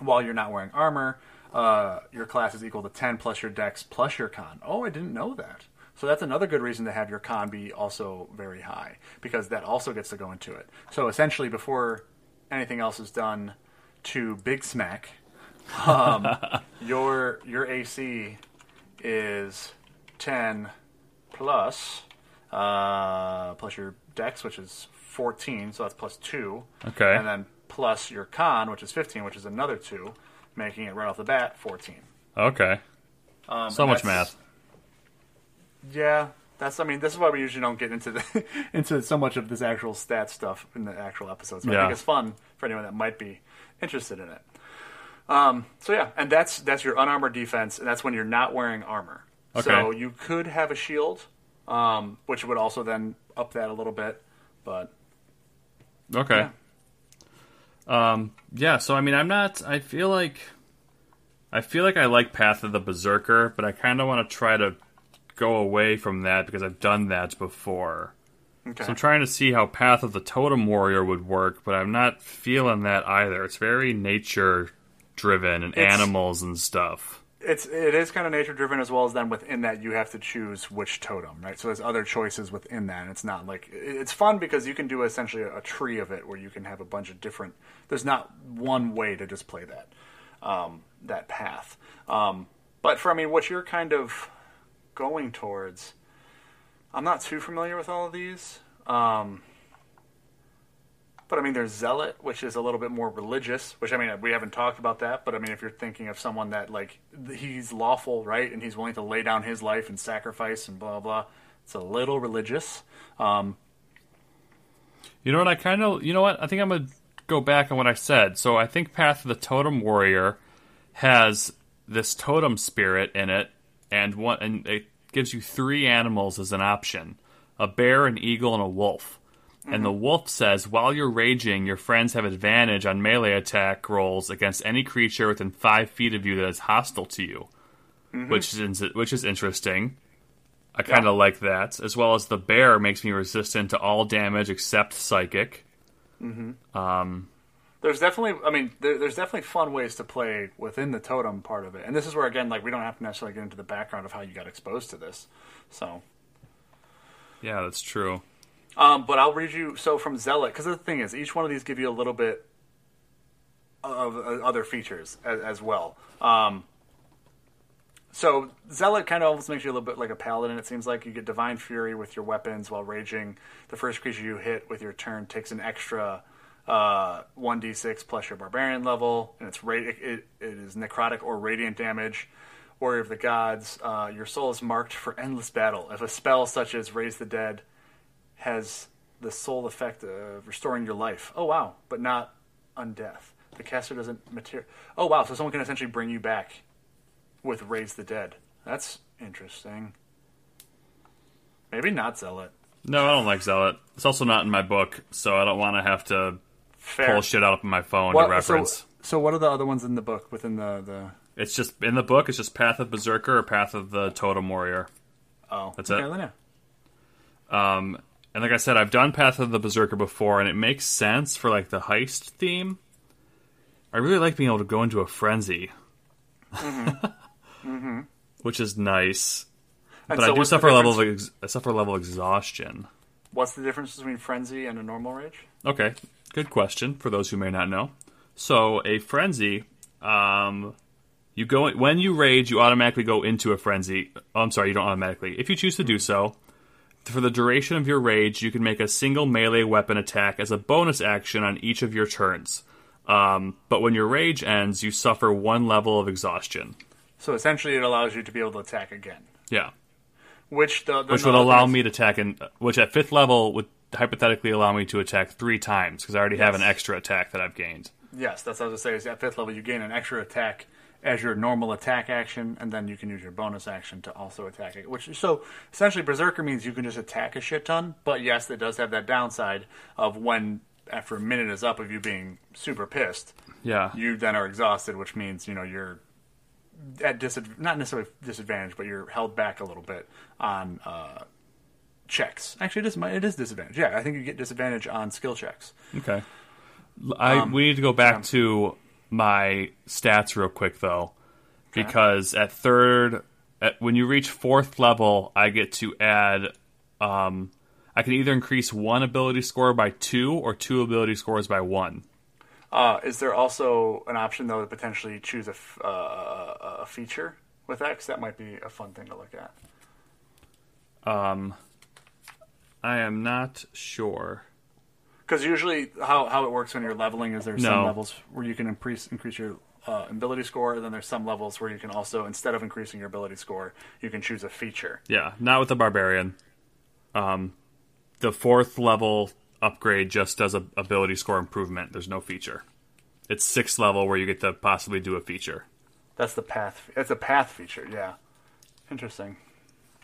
while you're not wearing armor, uh, your class is equal to 10 plus your dex plus your con. Oh, I didn't know that. So that's another good reason to have your con be also very high, because that also gets to go into it. So essentially, before anything else is done to Big Smack, um, your your AC is 10 plus uh, plus your dex, which is 14, so that's plus 2. Okay. And then plus your con, which is 15, which is another 2, making it right off the bat 14. Okay. Um, So much math. Yeah, that's. I mean, this is why we usually don't get into the into so much of this actual stat stuff in the actual episodes. But I think it's fun for anyone that might be interested in it. Um, so yeah, and that's that's your unarmored defense, and that's when you're not wearing armor. Okay. So you could have a shield, um, which would also then up that a little bit. But Okay. Um. Yeah. So I mean, I'm not. I feel like. I feel like I like Path of the Berserker, but I kind of want to try to go away from that because I've done that before. okay, So I'm trying to see how Path of the Totem Warrior would work, but I'm not feeling that either. It's very nature driven and It's- animals and stuff. it's it is kind of nature driven as well as then within that you have to choose which totem right so there's other choices within that and it's not like it's fun because you can do essentially a, a tree of it where you can have a bunch of different there's not one way to just play that um, that path um, but for i mean what you're kind of going towards i'm not too familiar with all of these um, but I mean, there's zealot, which is a little bit more religious. Which I mean, we haven't talked about that. But I mean, if you're thinking of someone that like he's lawful, right, and he's willing to lay down his life and sacrifice and blah blah, it's a little religious. Um, You know what? I kind of. You know what? I think I'm gonna go back on what I said. So I think Path of the Totem Warrior has this totem spirit in it, and one, and it gives you three animals as an option: a bear, an eagle, and a wolf. And the mhm. wolf says, while you're raging, your friends have advantage on melee attack rolls against any creature within five feet of you that is hostile to you, mm-hmm. which is which is interesting. I kind of like that, as well as the bear makes me resistant to all damage except psychic. Mm-hmm. Um, there's definitely, I mean, there, there's definitely fun ways to play within the totem part of it. And this is where again, like we don't have to necessarily get into the background of how you got exposed to this. So, Yeah, that's true. Um, but I'll read you so from Zealot because the thing is, each one of these give you a little bit of uh, other features as, as well. Um, so Zealot kind of almost makes you a little bit like a paladin. It seems like you get divine fury with your weapons while raging. The first creature you hit with your turn takes an extra one d six plus your barbarian level, and it's ra- it, it, it is necrotic or radiant damage. Warrior of the Gods, uh, your soul is marked for endless battle. If a spell such as Raise the Dead has the sole effect of restoring your life. Oh wow, but not undeath. The caster doesn't material. Oh wow, so someone can essentially bring you back with raise the dead. That's interesting. Maybe not zealot. No, I don't like Zealot. It's also not in my book, so I don't want to have to Fair. pull shit out of my phone What- to reference. So, so what are the other ones in the book within the the? It's just in the book. It's just Path of Berserker or Path of the Totem Warrior. Oh, That's okay, it. Yeah. Um, and like I said, I've done Path of the Berserker before, and it makes sense for like the heist theme. I really like being able to go into a frenzy, Mm-hmm. which is nice. And but so I do suffer a level of ex- I suffer a level of exhaustion. What's the difference between frenzy and a normal rage? Okay, good question for those who may not know. So a frenzy, um, you go when you rage, you automatically go into a frenzy. Oh, I'm sorry, you don't automatically. If you choose to do so, for the duration of your rage, you can make a single melee weapon attack as a bonus action on each of your turns. Um, but when your rage ends, you suffer one level of exhaustion. So essentially, it allows you to be able to attack again, Yeah, which the, the which would allow me to attack, and which at fifth level would hypothetically allow me to attack three times because I already have an extra attack that I've gained. Yes, that's what I was gonna say. Is at fifth level, you gain an extra attack as your normal attack action, and then you can use your bonus action to also attack it. Which so essentially, berserker means you can just attack a shit ton. But yes, it does have that downside of when after a minute is up of you being super pissed, Yeah, you then are exhausted, which means you know you're at disadvantage, not necessarily disadvantage, but you're held back a little bit on uh, checks. Actually, it is it is disadvantage. Yeah, I think you get disadvantage on skill checks. Okay. I Um, we need to go back to my stats real quick though, because at third, at, when you reach fourth level, I get to add. Um, I can either increase one ability score by two or two ability scores by one. Uh, is there also an option though to potentially choose a, f- uh, a feature with that? 'Cause that might be a fun thing to look at. I am not sure. Because usually, how, how it works when you're leveling is there's some levels where you can increase increase your uh, ability score, and then there's some levels where you can also, instead of increasing your ability score, you can choose a feature. Yeah, not with the barbarian. Um, the fourth level upgrade just does a ability score improvement. There's no feature. It's sixth level where you get to possibly do a feature. That's the path. It's a path feature. Yeah. Interesting.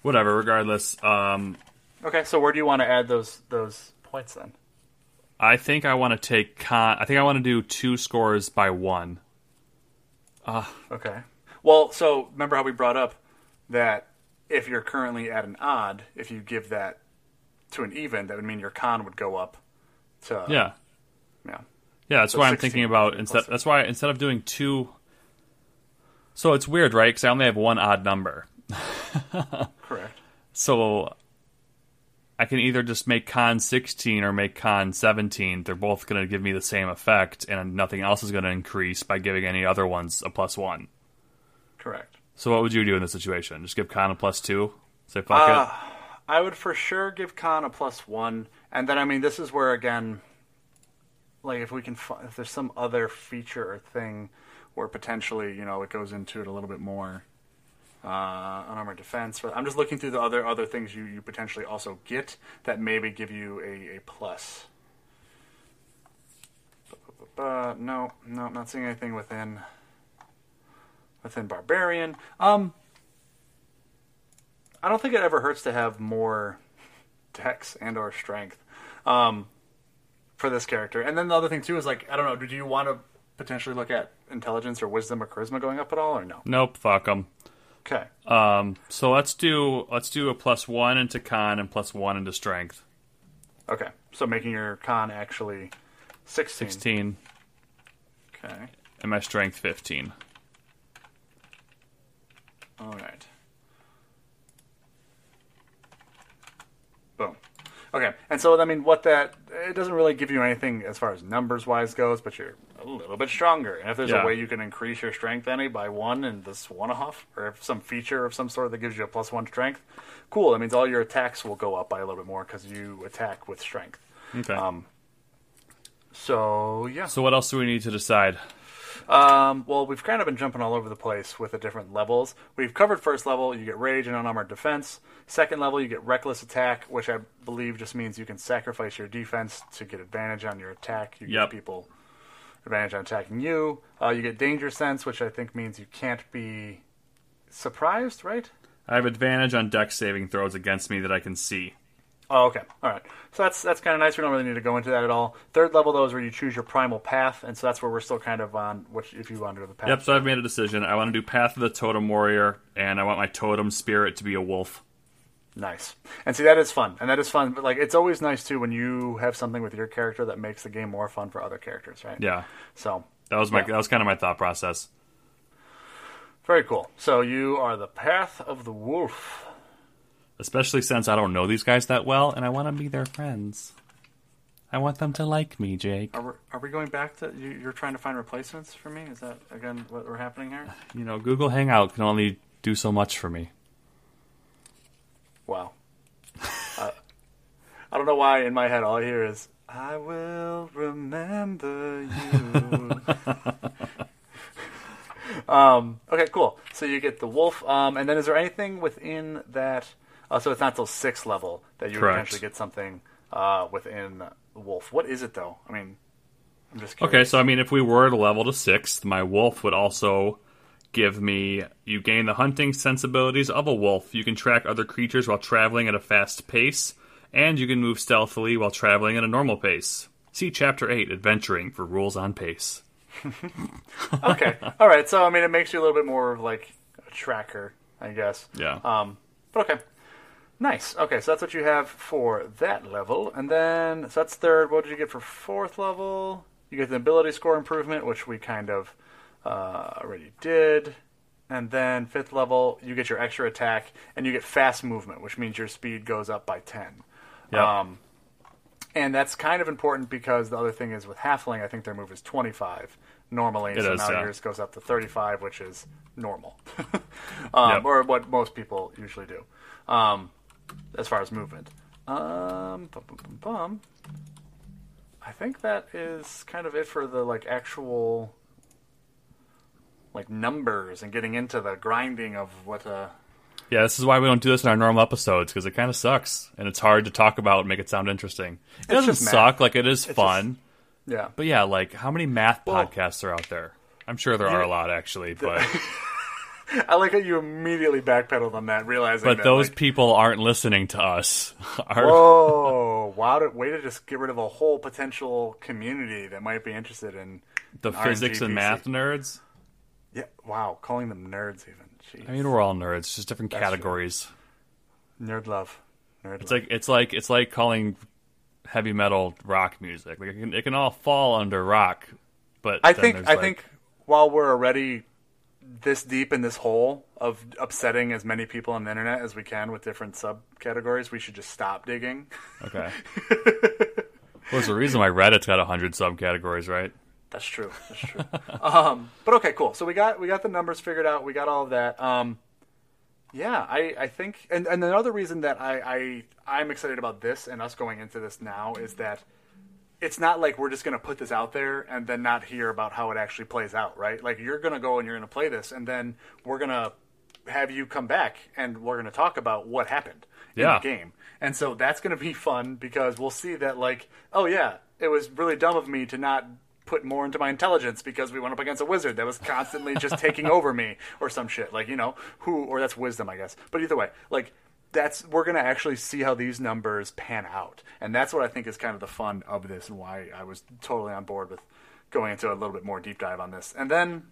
Whatever. Regardless, um, Okay, so where do you want to add those those points then? I think I want to take con. I think I want to do two scores by one. Ah, Okay. Well, so remember how we brought up that if you're currently at an odd, if you give that to an even, that would mean your con would go up to Yeah, yeah. yeah. That's So why I'm thinking about instead. That's why instead of doing two. So it's weird, right? Because I only have one odd number. Correct. So I can either just make con 16 or make con 17. They're both going to give me the same effect, and nothing else is going to increase by giving any other ones a plus one. Correct. So what would you do in this situation? Just give con a plus two? Say fuck Uh, it? I would for sure give con a plus one, and then I mean this is where again, like if we can, if there's some other feature or thing where potentially you know it goes into it a little bit more. Uh, unarmored defense. I'm just looking through the other other things you, you potentially also get that maybe give you a, a plus. Uh, no, no, not seeing anything within within barbarian. Um, I don't think it ever hurts to have more dex and or strength um, for this character. And then the other thing too is like I don't know. Do you want to potentially look at intelligence or wisdom or charisma going up at all or no? Nope, fuck them. Okay. Um, so let's do let's do a plus one into con and plus one into strength. Okay. So making your con actually 16. 16 Okay. and my strength 15. All right. Boom. Okay, and so I mean, what that it doesn't really give you anything as far as numbers wise goes, but you're a little bit stronger. And if there's Yeah. a way you can increase your strength any by one in this one off, or if some feature of some sort that gives you a plus one strength, cool. That means all your attacks will go up by a little bit more because you attack with strength. Okay. Um, So yeah. so what else do we need to decide? Um, well, we've kind of been jumping all over the place with the different levels. We've covered first level, you get rage and unarmored defense. Second level, you get reckless attack, which I believe just means you can sacrifice your defense to get advantage on your attack. You Yep. give people advantage on attacking you. Uh, you get danger sense, which I think means you can't be surprised, right? I have advantage on deck saving throws against me that I can see. Oh, okay. All right. So that's that's kind of nice. We don't really need to go into that at all. Third level, though, is where you choose your primal path, and so that's where we're still kind of on. Which, if you do the path, Yep, so I've made a decision. I want to do Path of the Totem Warrior, and I want my totem spirit to be a wolf. Nice. And see, that is fun. And that is fun. But, like, it's always nice, too, when you have something with your character that makes the game more fun for other characters, right? Yeah. So, That was my Yeah. that was kind of my thought process. very cool. So, you are the Path of the Wolf. Especially since I don't know these guys that well, and I want to be their friends. I want them to like me, Jake. Are we, are we going back to you, you're trying to find replacements for me? Is that again what we're happening here? You know, Google Hangout can only do so much for me. Wow. uh, I don't know why in my head all I hear is I will remember you. um, okay, cool. So you get the wolf, um, and then is there anything within that? Uh, so it's not till sixth level that you would potentially get something uh, within wolf. What is it though? I mean, I'm just curious. Okay, so I mean, if we were to level to sixth, my wolf would also give me. You gain the hunting sensibilities of a wolf. You can track other creatures while traveling at a fast pace, and you can move stealthily while traveling at a normal pace. See Chapter 8, Adventuring, for rules on pace. okay, all right. So I mean, it makes you a little bit more of like a tracker, I guess. Yeah. Um, but okay. Nice. Okay, so that's what you have for that level. And then, so that's third. What did you get for fourth level? You get the ability score improvement, which we kind of uh, already did. And then fifth level, you get your extra attack, and you get fast movement, which means your speed goes up by 10. Yep. Um, and that's kind of important because the other thing is with Halfling, I think their move is 25 normally. It so is, now yeah. yours goes up to 35, which is normal. um, Yep. Or what most people usually do um, as far as movement. Um, bum, bum, bum. I think that is kind of it for the like actual like numbers and getting into the grinding of what uh Yeah, this is why we don't do this in our normal episodes because it kind of sucks and it's hard to talk about and make it sound interesting. It doesn't suck, like it is It's fun, yeah but yeah, like how many math Well- podcasts are out there? I'm sure there are a lot actually, but I like how you immediately backpedaled on that, realizing but that, those like, people aren't listening to us. Our- Whoa! Wow! To, way to just get rid of a whole potential community that might be interested in the an physics and RNG math nerds. Yeah. Wow. Calling them nerds even. Jeez. I mean, we're all nerds, just different true. categories. nerd love. Nerd It's love. like it's like it's like calling heavy metal rock music. Like it can, it can all fall under rock, but I think. I like- think while we're already this deep in this hole of upsetting as many people on the internet as we can with different subcategories, we should just stop digging. Okay. well, there's a reason why Reddit's got hundred subcategories, right? That's true. That's true. um, but okay, cool. So we got we got the numbers figured out. We got all of that. Um, yeah, I, I think, and, and another reason that I, I I'm excited about this and us going into this now is that it's not like we're just going to put this out there and then not hear about how it actually plays out, right? Like you're going to go and you're going to play this, and then we're going to have you come back and we're going to talk about what happened Yeah. in the game. And so that's going to be fun because we'll see that, like, oh yeah, it was really dumb of me to not put more into my intelligence because we went up against a wizard that was constantly just taking over me or some shit. Like, you know, who, or that's wisdom, I guess. But either way, like, that's we're gonna actually see how these numbers pan out, and that's what I think is kind of the fun of this, and why I was totally on board with going into a little bit more deep dive on this. And then,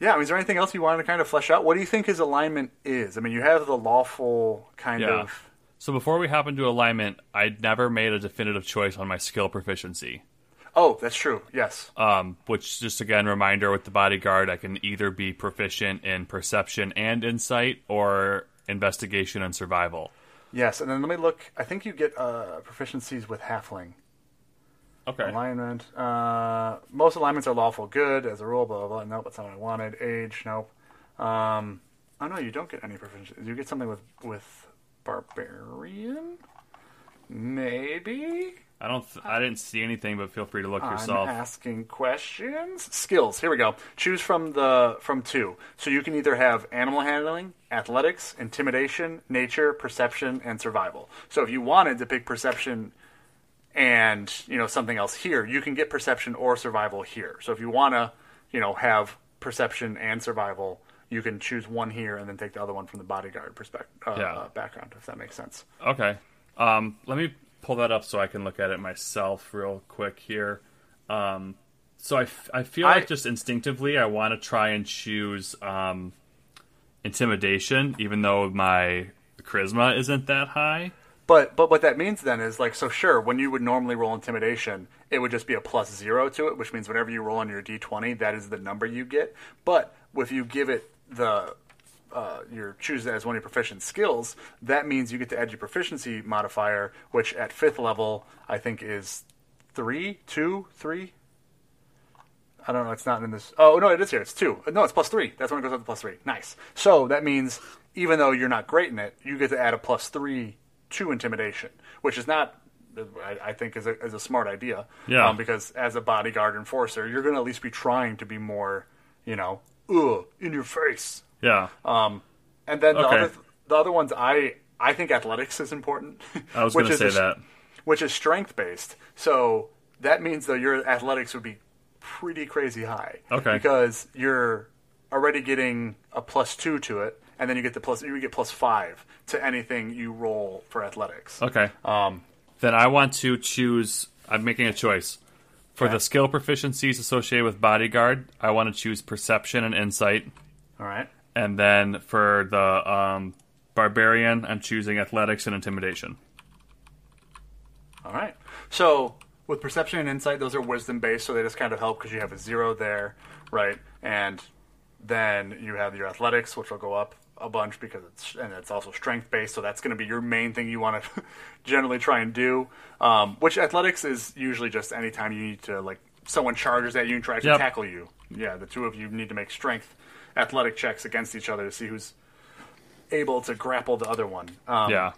yeah, I mean, is there anything else you wanted to kind of flesh out? What do you think his alignment is? I mean, you have the lawful kind Yeah. of. So before we hop into alignment, I never made a definitive choice on my skill proficiency. Oh, that's true. Yes. Um, which just again reminder with the bodyguard, I can either be proficient in perception and insight, or investigation and survival. Yes, and then let me look. I think you get uh, proficiencies with halfling. Okay. Alignment. Uh, most alignments are lawful good as a rule. Blah blah. blah. Nope, that's not what I wanted. Age. Nope. Um, oh no, you don't get any proficiency. You get something with with barbarian. Maybe. I don't. Th- I didn't see anything, but feel free to look I'm yourself. asking questions. Skills. Here we go. Choose from the from two. So you can either have animal handling, athletics, intimidation, nature, perception, and survival. So if you wanted to pick perception and you know something else here, you can get perception or survival here. So if you want to, you know, have perception and survival, you can choose one here and then take the other one from the bodyguard perspective uh, Yeah. background. If that makes sense. Okay. Um, let me pull that up so I can look at it myself real quick here. Um, so I, f- I feel I- like just instinctively I want to try and choose um, intimidation, even though my charisma isn't that high. But but what that means then is like so sure when you would normally roll intimidation it would just be a plus zero to it which means whenever you roll on your d20 that is the number you get but if you give it the uh, you're choose it as one of your proficient skills, that means you get to add your proficiency modifier, which at fifth level I think is three, two, three. I don't know. It's not in this. Oh no, it is here. It's two. No, it's plus three. That's when it goes up to plus three. Nice. So that means even though you're not great in it, you get to add a plus three to intimidation, which is not. I, I think is a, is a smart idea. Yeah. Um, because as a bodyguard enforcer, you're going to at least be trying to be more, you know, ugh, in your face. Yeah. Um, and then the Okay. other the other ones, I I think athletics is important. I was going to say a- that. which is strength based. So that means though your athletics would be pretty crazy high. Okay. Because you're already getting a plus two to it, and then you get the plus you get plus five to anything you roll for athletics. Okay. Um, then I want to choose. I'm making a choice. For Okay. the skill proficiencies associated with bodyguard, I want to choose perception and insight. all right. And then for the um, barbarian, I'm choosing athletics and intimidation. All right. So with perception and insight, those are wisdom based, so they just kind of help because you have a zero there, right? And then you have your athletics, which will go up a bunch because it's and it's also strength based, so that's going to be your main thing you want to generally try and do. Um, which athletics is usually just anytime you need to like someone charges at you and tries Yep. to tackle you. Yeah, the two of you need to make strength athletic checks against each other to see who's able to grapple the other one. Um, yeah.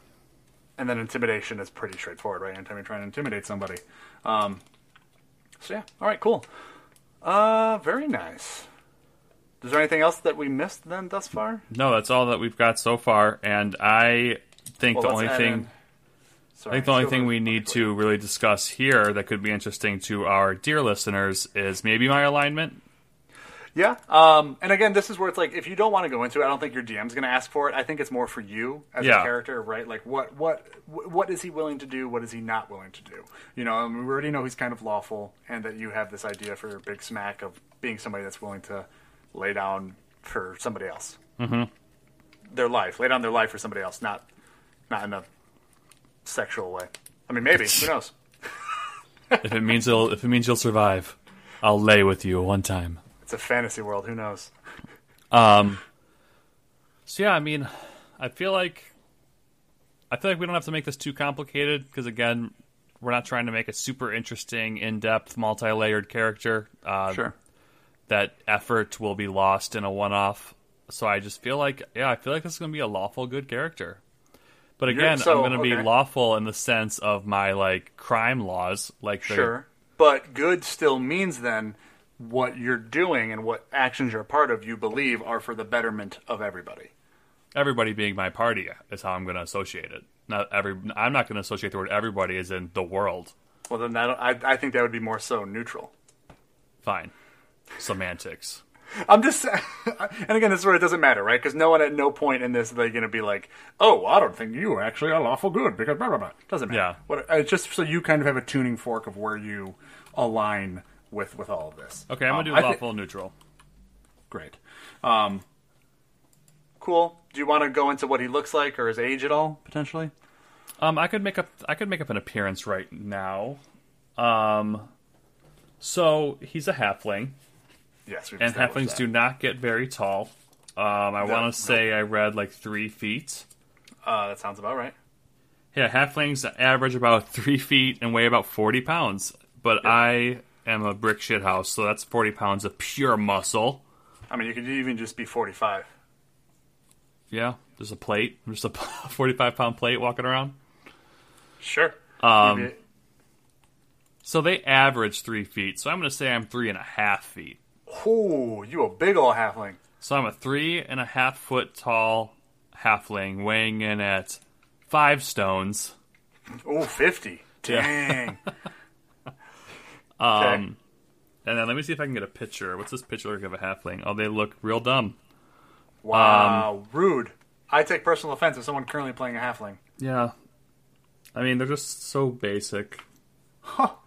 and then intimidation is pretty straightforward, right? Anytime you're trying to intimidate somebody. Um, so yeah, all right, cool. Uh, very nice. Is there anything else that we missed then thus far? No, that's all that we've got so far. And I think Well, the only thing. in- I think the only thing we need to really discuss here that could be interesting to our dear listeners is maybe my alignment. Yeah. Um, and again, this is where it's like if you don't want to go into it, I don't think your DM's going to ask for it. I think it's more for you as Yeah. a character, right? Like what what what is he willing to do? What is he not willing to do? You know, and we already know he's kind of lawful, and that you have this idea for Big Smack of being somebody that's willing to lay down for somebody else. Mm-hmm. Their life, lay down their life for somebody else, not not in a sexual way. I mean, maybe who knows? if it means you'll, if it means you'll survive, I'll lay with you one time. It's a fantasy world. Who knows? Um. So yeah, I mean, I feel like I feel like we don't have to make this too complicated because again, we're not trying to make a super interesting, in-depth, multi-layered character. Uh, Sure. That effort will be lost in a one-off. So I just feel like, yeah, I feel like this is going to be a lawful, good character. But again, so, I'm going to be lawful in the sense of my like crime laws, like Sure. But good still means then what you're doing and what actions you're a part of, you believe are for the betterment of everybody. everybody being my party is how I'm going to associate it. Not every. I'm not going to associate the word everybody as in the world. Well, then that, I, I think that would be more so neutral. Fine. Semantics. I'm just, and again, this is where it doesn't matter, right? Because no one at no point in this are they going to be like, "Oh, I don't think you actually are lawful good," because blah blah blah. Doesn't matter. Yeah. What, it's just so you kind of have a tuning fork of where you align with with all of this. Okay, I'm Um, gonna do I thi- lawful neutral. Great. Um, cool. Do you want to go into what he looks like or his age at all, potentially? Um, I could make up. I could make up an appearance right now. Um, so he's a halfling, Yes, we've and halflings that. do not get very tall. Um, I No, want to say I read like three feet. Uh, that sounds about right. Yeah, halflings average about three feet and weigh about forty pounds. But I am a brick shit house, so that's forty pounds of pure muscle. I mean, you could even just be 45. Yeah, there's a plate, just a forty-five pound plate walking around. Sure. Um, So they average three feet. So I'm going to say I'm three and a half feet. Ooh, you a big old halfling. So I'm a three and a half foot tall halfling weighing in at five stones. Ooh, 50. Dang. Um, And then let me see if I can get a picture. What's this picture look of a halfling? Oh, they look real dumb. Wow, um, rude. I take personal offense if someone currently playing a halfling. Yeah. I mean, they're just so basic. Oh.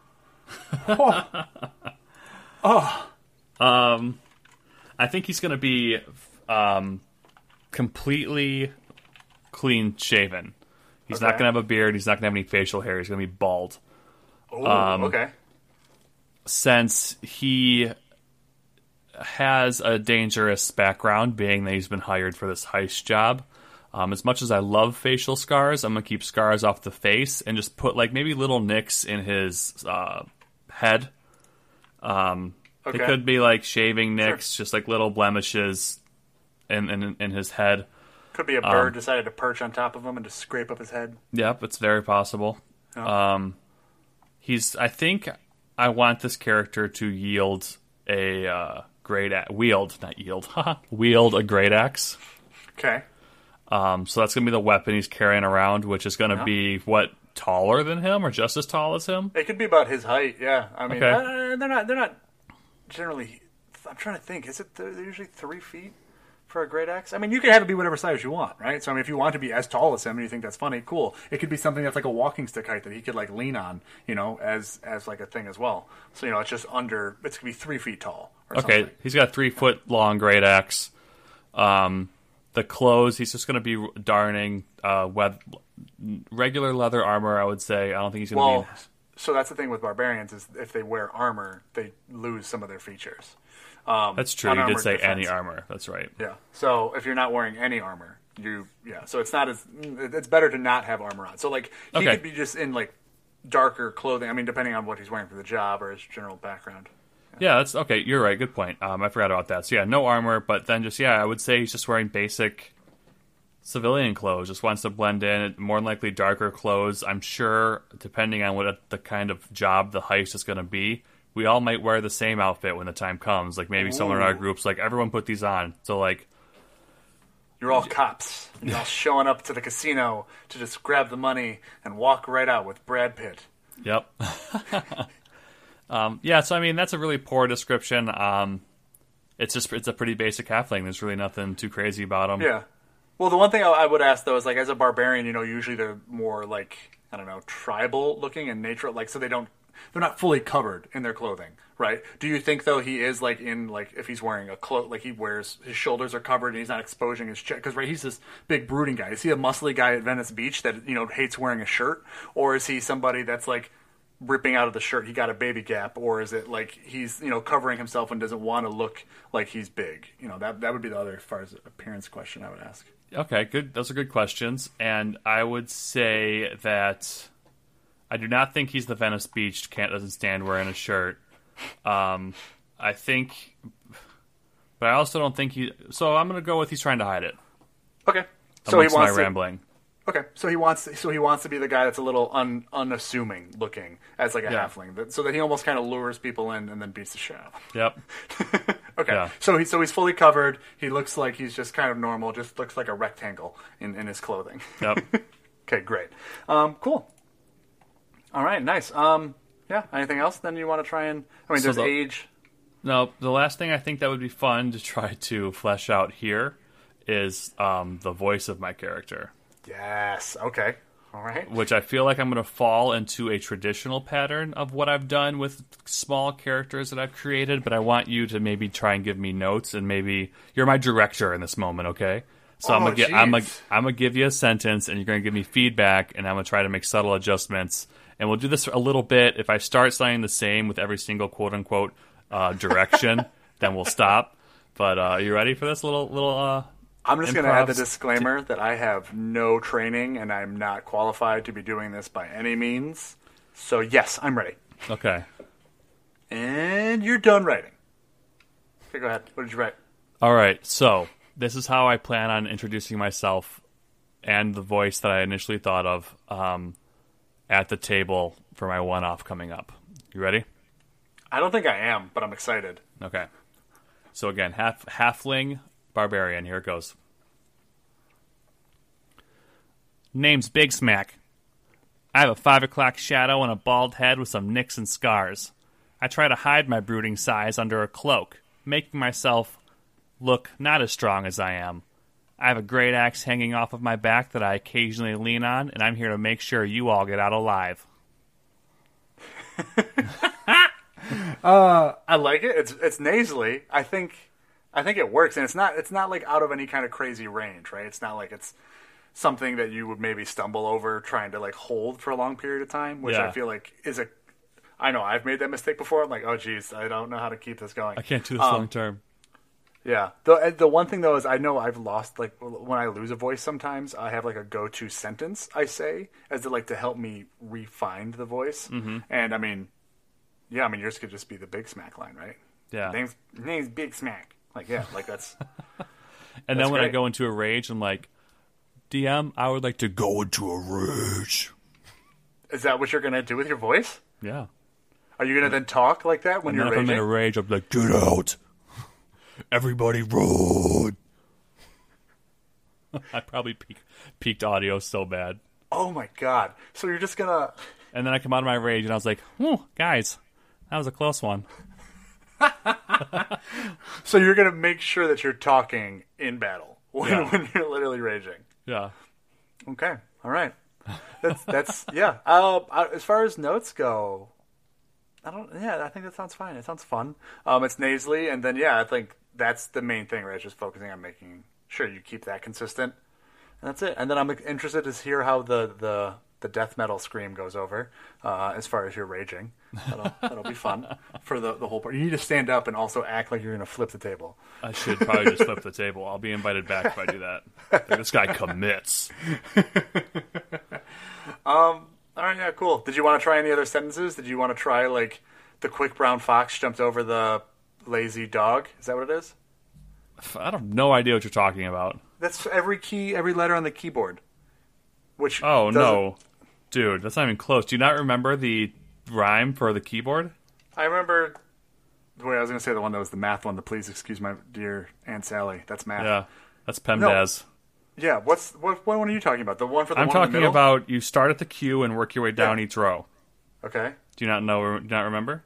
Um, I think he's going to be um, completely clean shaven. He's not going to have a beard. He's not going to have any facial hair. He's going to be bald. Ooh, Um, okay. Since he has a dangerous background, being that he's been hired for this heist job. Um, as much as I love facial scars, I'm gonna keep scars off the face and just put like maybe little nicks in his uh, head. Um, Okay. They could be like shaving nicks, just like little blemishes in in, in his head. Could be a Um, bird decided to perch on top of him and just scrape up his head. Yep, it's very possible. Um, he's. I think I want this character to yield a uh, great a- wield, not yield, wield a great axe. Okay. Um, so that's gonna be the weapon he's carrying around, which is gonna Yeah. be what taller than him or just as tall as him. It could be about his height. Yeah. I mean, Okay. uh, they're not. They're not generally. I'm trying to think. Is it they're usually three feet for a great axe? I mean, you can have it be whatever size you want, right? So I mean, if you want to be as tall as him and you think that's funny, cool. It could be something that's like a walking stick height that he could like lean on, you know, as as like a thing as well. So you know, it's just under. It's gonna be three feet tall. Or Okay, Something. he's got a three foot long great axe. Um, the clothes he's just gonna be darning uh, web- regular leather armor. I would say. I don't think he's gonna Well, be. so that's the thing with barbarians is if they wear armor, they lose some of their features. Um, That's true. You did say defense. any armor. That's right. Yeah. So if you're not wearing any armor, you yeah. So it's not as it's better to not have armor on. So like he Okay. could be just in like darker clothing. I mean, depending on what he's wearing for the job or his general background. Yeah, that's okay. You're right. Good point. Um, I forgot about that. So yeah, no armor, but then just yeah, I would say he's just wearing basic civilian clothes. Just wants to blend in. More than likely darker clothes. I'm sure, depending on what the kind of job the heist is going to be, we all might wear the same outfit when the time comes. Like maybe someone in our groups like everyone put these on. So like You're all cops. You're all showing up to the casino to just grab the money and walk right out with Brad Pitt. Yep. um, yeah, so I mean that's a really poor description. Um, it's just it's a pretty basic halfling. There's really nothing too crazy about him. Yeah. Well, the one thing I, I would ask though is like, as a barbarian, you know, usually they're more like I don't know, tribal looking and nature, like so they don't, they're not fully covered in their clothing, right? Do you think though he is like in like if he's wearing a cloak, like he wears his shoulders are covered and he's not exposing his chest? Because right, he's this big brooding guy. Is he a muscly guy at Venice Beach that you know hates wearing a shirt, or is he somebody that's like ripping out of the shirt? He got a baby gap, or is it like he's you know covering himself and doesn't want to look like he's big? You know that that would be the other as far as appearance question I would ask. Okay, good. Those are good questions, and I would say that I do not think he's the Venice Beach. Can't doesn't stand wearing a shirt. Um, I think, but I also don't think he. So I'm going to go with he's trying to hide it. Okay. So he amongst my wants to, rambling. Okay, so he wants so he wants to be the guy that's a little un, unassuming looking as like a Yeah. halfling, that, so that he almost kind of lures people in and then beats the shit out. Yep. okay, Yeah. so he so he's fully covered. He looks like he's just kind of normal. Just looks like a rectangle in, in his clothing. Yep. okay, great. Um, cool. All right, nice. Um, yeah. Anything else? Then you want to try and I mean, So there's the- age. No, the last thing I think that would be fun to try to flesh out here is um, the voice of my character, Yes. Okay. All right. which I feel like I'm going to fall into a traditional pattern of what I've done with small characters that I've created. But I want you to maybe try and give me notes, and maybe you're my director in this moment, okay? So I'm Oh, gonna I'm gonna. I'm gonna give you a sentence, and you're gonna give me feedback, and I'm gonna try to make subtle adjustments. And we'll do this a little bit. If I start saying the same with every single quote unquote uh, direction, then we'll stop. But uh, are you ready for this little little? Uh, I'm just going to add the disclaimer that I have no training and I'm not qualified to be doing this by any means. So, yes, I'm ready. okay. And you're done writing. Okay, go ahead. What did you write? All right. So this is how I plan on introducing myself and the voice that I initially thought of um, at the table for my one-off coming up. You ready? I don't think I am, but I'm excited. Okay. So again, half halfling barbarian. Here it goes. Name's Big Smack. I have a five o'clock shadow and a bald head with some nicks and scars. I try to hide my brooding size under a cloak, making myself look not as strong as I am. I have a great axe hanging off of my back that I occasionally lean on, and I'm here to make sure you all get out alive. I like it. It's it's nasally. I think I think it works and it's not it's not like out of any kind of crazy range, right? It's not like it's something that you would maybe stumble over trying to like hold for a long period of time, which I feel like is a I know I've made that mistake before. I'm like, oh geez, I don't know how to keep this going. I can't do this Um, long term. Yeah. The the one thing though is I know I've lost like when I lose a voice sometimes I have like a go to sentence I say as to like to help me refine the voice. Mm-hmm. And I mean, yeah, I mean yours could just be the Big Smack line, right? Yeah. Name's name's Big Smack. Like yeah, like that's And That's then when I go into a rage, I'm like, DM, I would like to go into a rage. is that what you're gonna do with your voice? Yeah. Are you gonna then talk like that when And you're if I'm in a rage, I'm like, get out. Everybody run. I probably peak, peaked audio so bad. oh my god! So you're just gonna And then I come out of my rage and I was like, whew, guys, that was a close one. so you're gonna make sure that you're talking in battle when, Yeah. when you're literally raging. Yeah. Okay, all right. That's that's yeah. Uh, as far as notes go, I don't. Yeah, I think that sounds fine. It sounds fun. Um, it's nasally, and then yeah, I think that's the main thing. Right, just focusing on making sure you keep that consistent, and that's it. And then I'm interested to hear how the the the death metal scream goes over uh, as far as you're raging. That'll, that'll be fun for the the whole part. You need to stand up and also act like you're going to flip the table. I should probably just flip the table. I'll be invited back if I do that. Like, this guy commits. All right, yeah, cool. Did you want to try any other sentences? Did you want to try like the quick brown fox jumped over the lazy dog? Is that what it is? I have no idea what you're talking about. That's every key, every letter on the keyboard. Which Oh, doesn't- no. Dude, that's not even close. Do you not remember the rhyme for the keyboard? I remember. Wait, I was going to say the one that was the math one. The please excuse my dear Aunt Sally. That's math. Yeah. That's PEMDAS. Yeah. What's what? What one are you talking about? The one for the I'm one in the talking middle? about you start at the queue and work your way down each row. Okay. Do you not know? Do you not remember?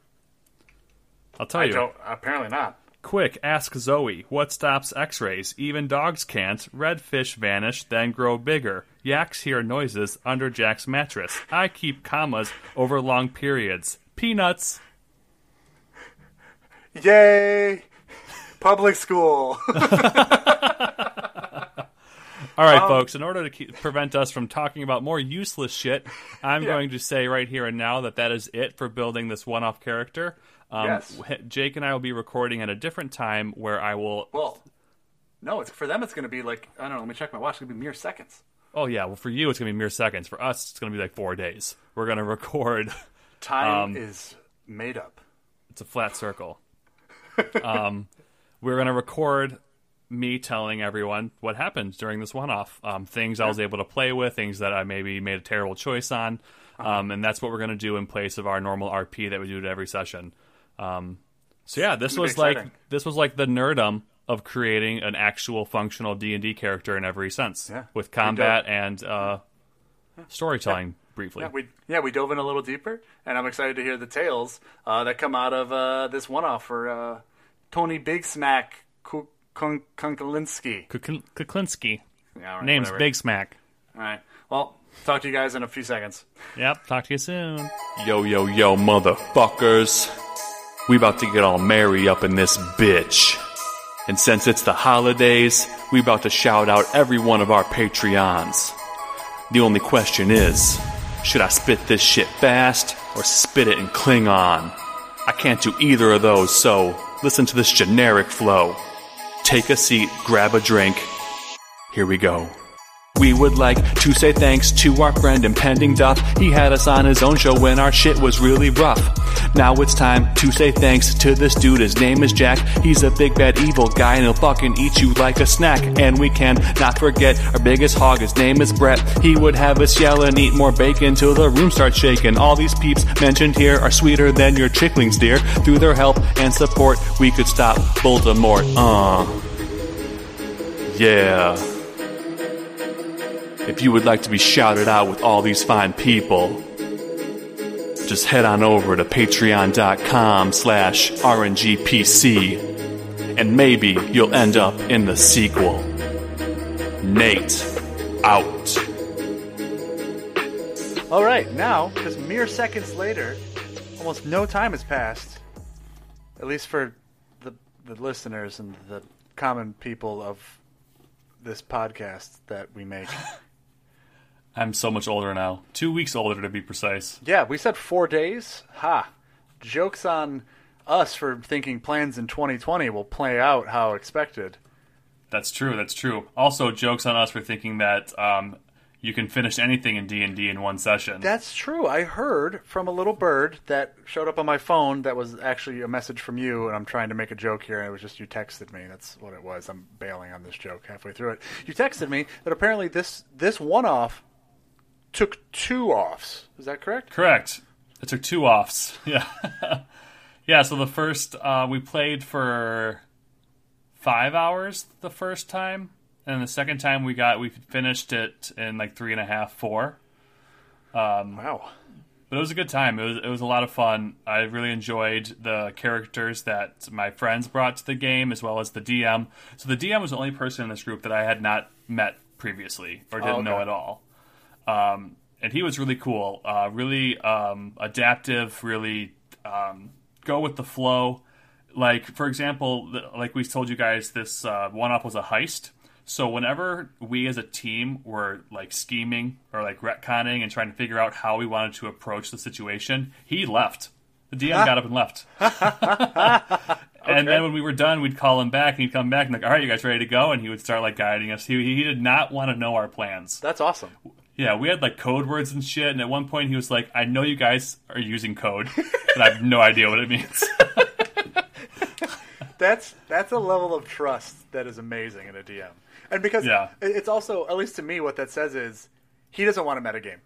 I'll tell I you. don't. Apparently not. Quick, ask Zoe. What stops X-rays? Even dogs can't. Red fish vanish, then grow bigger. Yaks hear noises under Jack's mattress. I keep commas over long periods. Peanuts. Yay! Public school. All right, Um, folks. In order to keep, prevent us from talking about more useless shit, I'm going to say right here and now that that is it for building this one-off character. Um, Yes. Jake and I will be recording at a different time where I will. well, no. It's for them. It's going to be like I don't know. Let me check my watch. It's going to be mere seconds. Oh yeah, well for you it's gonna be mere seconds. For us, it's gonna be like four days. We're gonna record. Time Um, is made up. It's a flat circle. um, we're gonna record me telling everyone what happened during this one-off. Um, things I was able to play with, things that I maybe made a terrible choice on, Uh-huh. um, and that's what we're gonna do in place of our normal RP that we do at every session. Um, so yeah, this was like this was like the nerdum of creating an actual functional D and D character in every sense, Yeah. with combat and uh, storytelling. Briefly, Yeah, we yeah we dove in a little deeper, and I'm excited to hear the tales uh, that come out of uh, this one-off for uh, Tony Big Smack Kun- Kunkalinski. Kukl- Kuklinski. Yeah, all right, Name's whatever. Big Smack. All right. Well, talk to you guys in a few seconds. Yep, talk to you soon. Yo, yo, yo, motherfuckers. We about to get all merry up in this bitch. And since it's the holidays, we about to shout out every one of our Patreons. The only question is, should I spit this shit fast or spit it in Klingon? I can't do either of those, so listen to this generic flow. Take a seat, grab a drink. Here we go. We would like to say thanks to our friend Impending Duff. He had us on his own show when our shit was really rough. Now it's time to say thanks to this dude. His name is Jack. He's a big bad evil guy and he'll fucking eat you like a snack. And we can not forget our biggest hog. His name is Brett. He would have us yell and eat more bacon till the room starts shaking. All these peeps mentioned here are sweeter than your chicklings, dear. Through their help and support, we could stop Voldemort. Uh. Yeah. If you would like to be shouted out with all these fine people, just head on over to patreon.com slash rngpc and maybe you'll end up in the sequel. Nate, out. All right, now, just mere seconds later, almost no time has passed, at least for the, the listeners and the common people of this podcast that we make. I'm so much older now. Two weeks older to be precise. yeah, we said four days. Ha. Joke's on us for thinking plans in 2020 will play out how expected. That's true. That's true. Also, jokes on us for thinking that um, you can finish anything in D and D in one session. That's true. I heard from a little bird that showed up on my phone that was actually a message from you, and I'm trying to make a joke here, and it was just you texted me. That's what it was. I'm bailing on this joke halfway through it. You texted me that apparently this this one off took two offs. Is that correct? Correct. It took two offs. Yeah. yeah. So the first uh, we played for five hours the first time, and the second time we got we finished it in like three and a half, four. Wow. But it was a good time. It was it was a lot of fun. I really enjoyed the characters that my friends brought to the game, as well as the DM. So the DM was the only person in this group that I had not met previously or didn't Oh, okay. know at all. Um, and he was really cool, uh, really um, adaptive, really um, go with the flow. Like for example, like we told you guys, this uh, one up was a heist. So whenever we as a team were like scheming or like retconning and trying to figure out how we wanted to approach the situation, he left. The DM got up and left. And then when we were done, we'd call him back, and he'd come back and like, "All right, you guys ready to go?" And he would start like guiding us. He he did not want to know our plans. That's awesome. Yeah, we had like code words and shit. And at one point, he was like, "I know you guys are using code, but I have no idea what it means." That's that's a level of trust that is amazing in a DM. And because Yeah. it's also, at least to me, what that says is he doesn't want to metagame.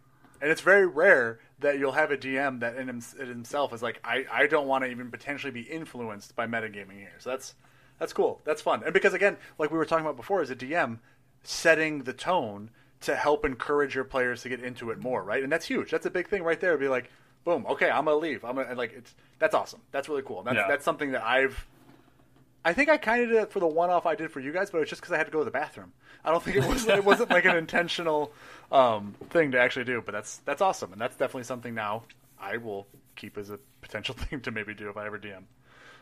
And it's very rare that you'll have a DM that in himself is like, I, I don't want to even potentially be influenced by metagaming here. So that's that's cool. That's fun. And because again, like we were talking about before, as a DM, setting the tone to help encourage your players to get into it more, right? And that's huge. That's a big thing right there. Be like, boom, okay, I'm gonna leave. I'm gonna and like it's that's awesome. That's really cool. That's Yeah. that's something that I've I think I kind of did it for the one off I did for you guys, but it's just because I had to go to the bathroom. I don't think it was it wasn't like an intentional um, thing to actually do, but that's that's awesome, and that's definitely something now I will keep as a potential thing to maybe do if I ever DM.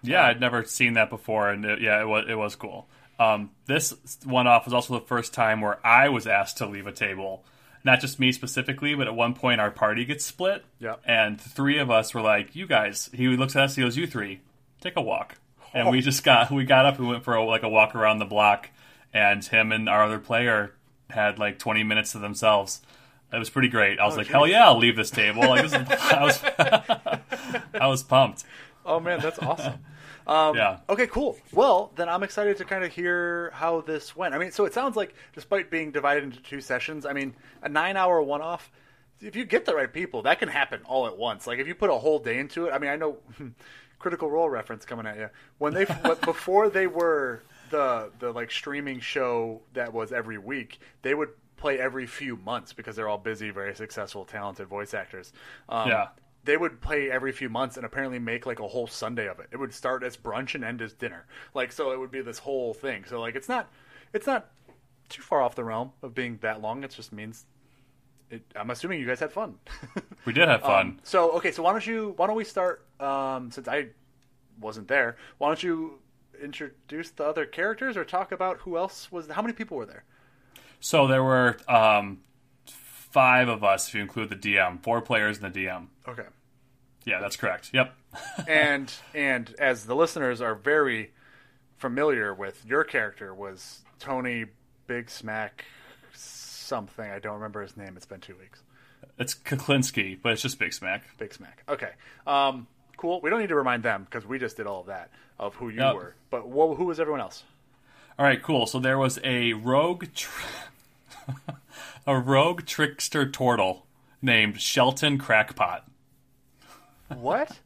yeah, I'd never seen that before, and it, yeah, it was it was cool. Um, this one off was also the first time where I was asked to leave a table. Not just me specifically, but at one point our party gets split. Yep. And three of us were like, "You guys." He looks at us. He goes, "You three, take a walk." And we just got we got up. We went for a, like a walk around the block, and him and our other player had like 20 minutes to themselves. It was pretty great. I was like, geez. "Hell yeah, I'll leave this table!" Like, this is, I was I was pumped. Oh man, that's awesome. Um, Yeah. Okay, cool. Well, then I'm excited to kind of hear how this went. I mean, so it sounds like, despite being divided into two sessions, I mean, a nine-hour one-off. If you get the right people, that can happen all at once. Like if you put a whole day into it. I mean, I know Critical Role reference coming at you when they but before they were the the like streaming show that was every week. They would play every few months because they're all busy, very successful, talented voice actors. Um, Yeah. They would play every few months and apparently make like a whole Sunday of it. It would start as brunch and end as dinner. Like so it would be this whole thing. So like it's not it's not too far off the realm of being that long. It just means it, I'm assuming you guys had fun. We did have fun. Um, so okay, so why don't you why don't we start um, since I wasn't there? Why don't you introduce the other characters or talk about who else was how many people were there? So there were um, five of us, if you include the DM, four players in the DM. Okay. Yeah, that's correct. Yep. and and as the listeners are very familiar with, your character was Tony Big Smack something. I don't remember his name. It's been two weeks. It's Kuklinski, but it's just Big Smack. Big Smack. Okay. Um, cool. We don't need to remind them because we just did all of that of who you Yep. were. But wh- who was everyone else? All right, cool. So there was a rogue, tr- a rogue trickster turtle named Shelton Crackpot. What?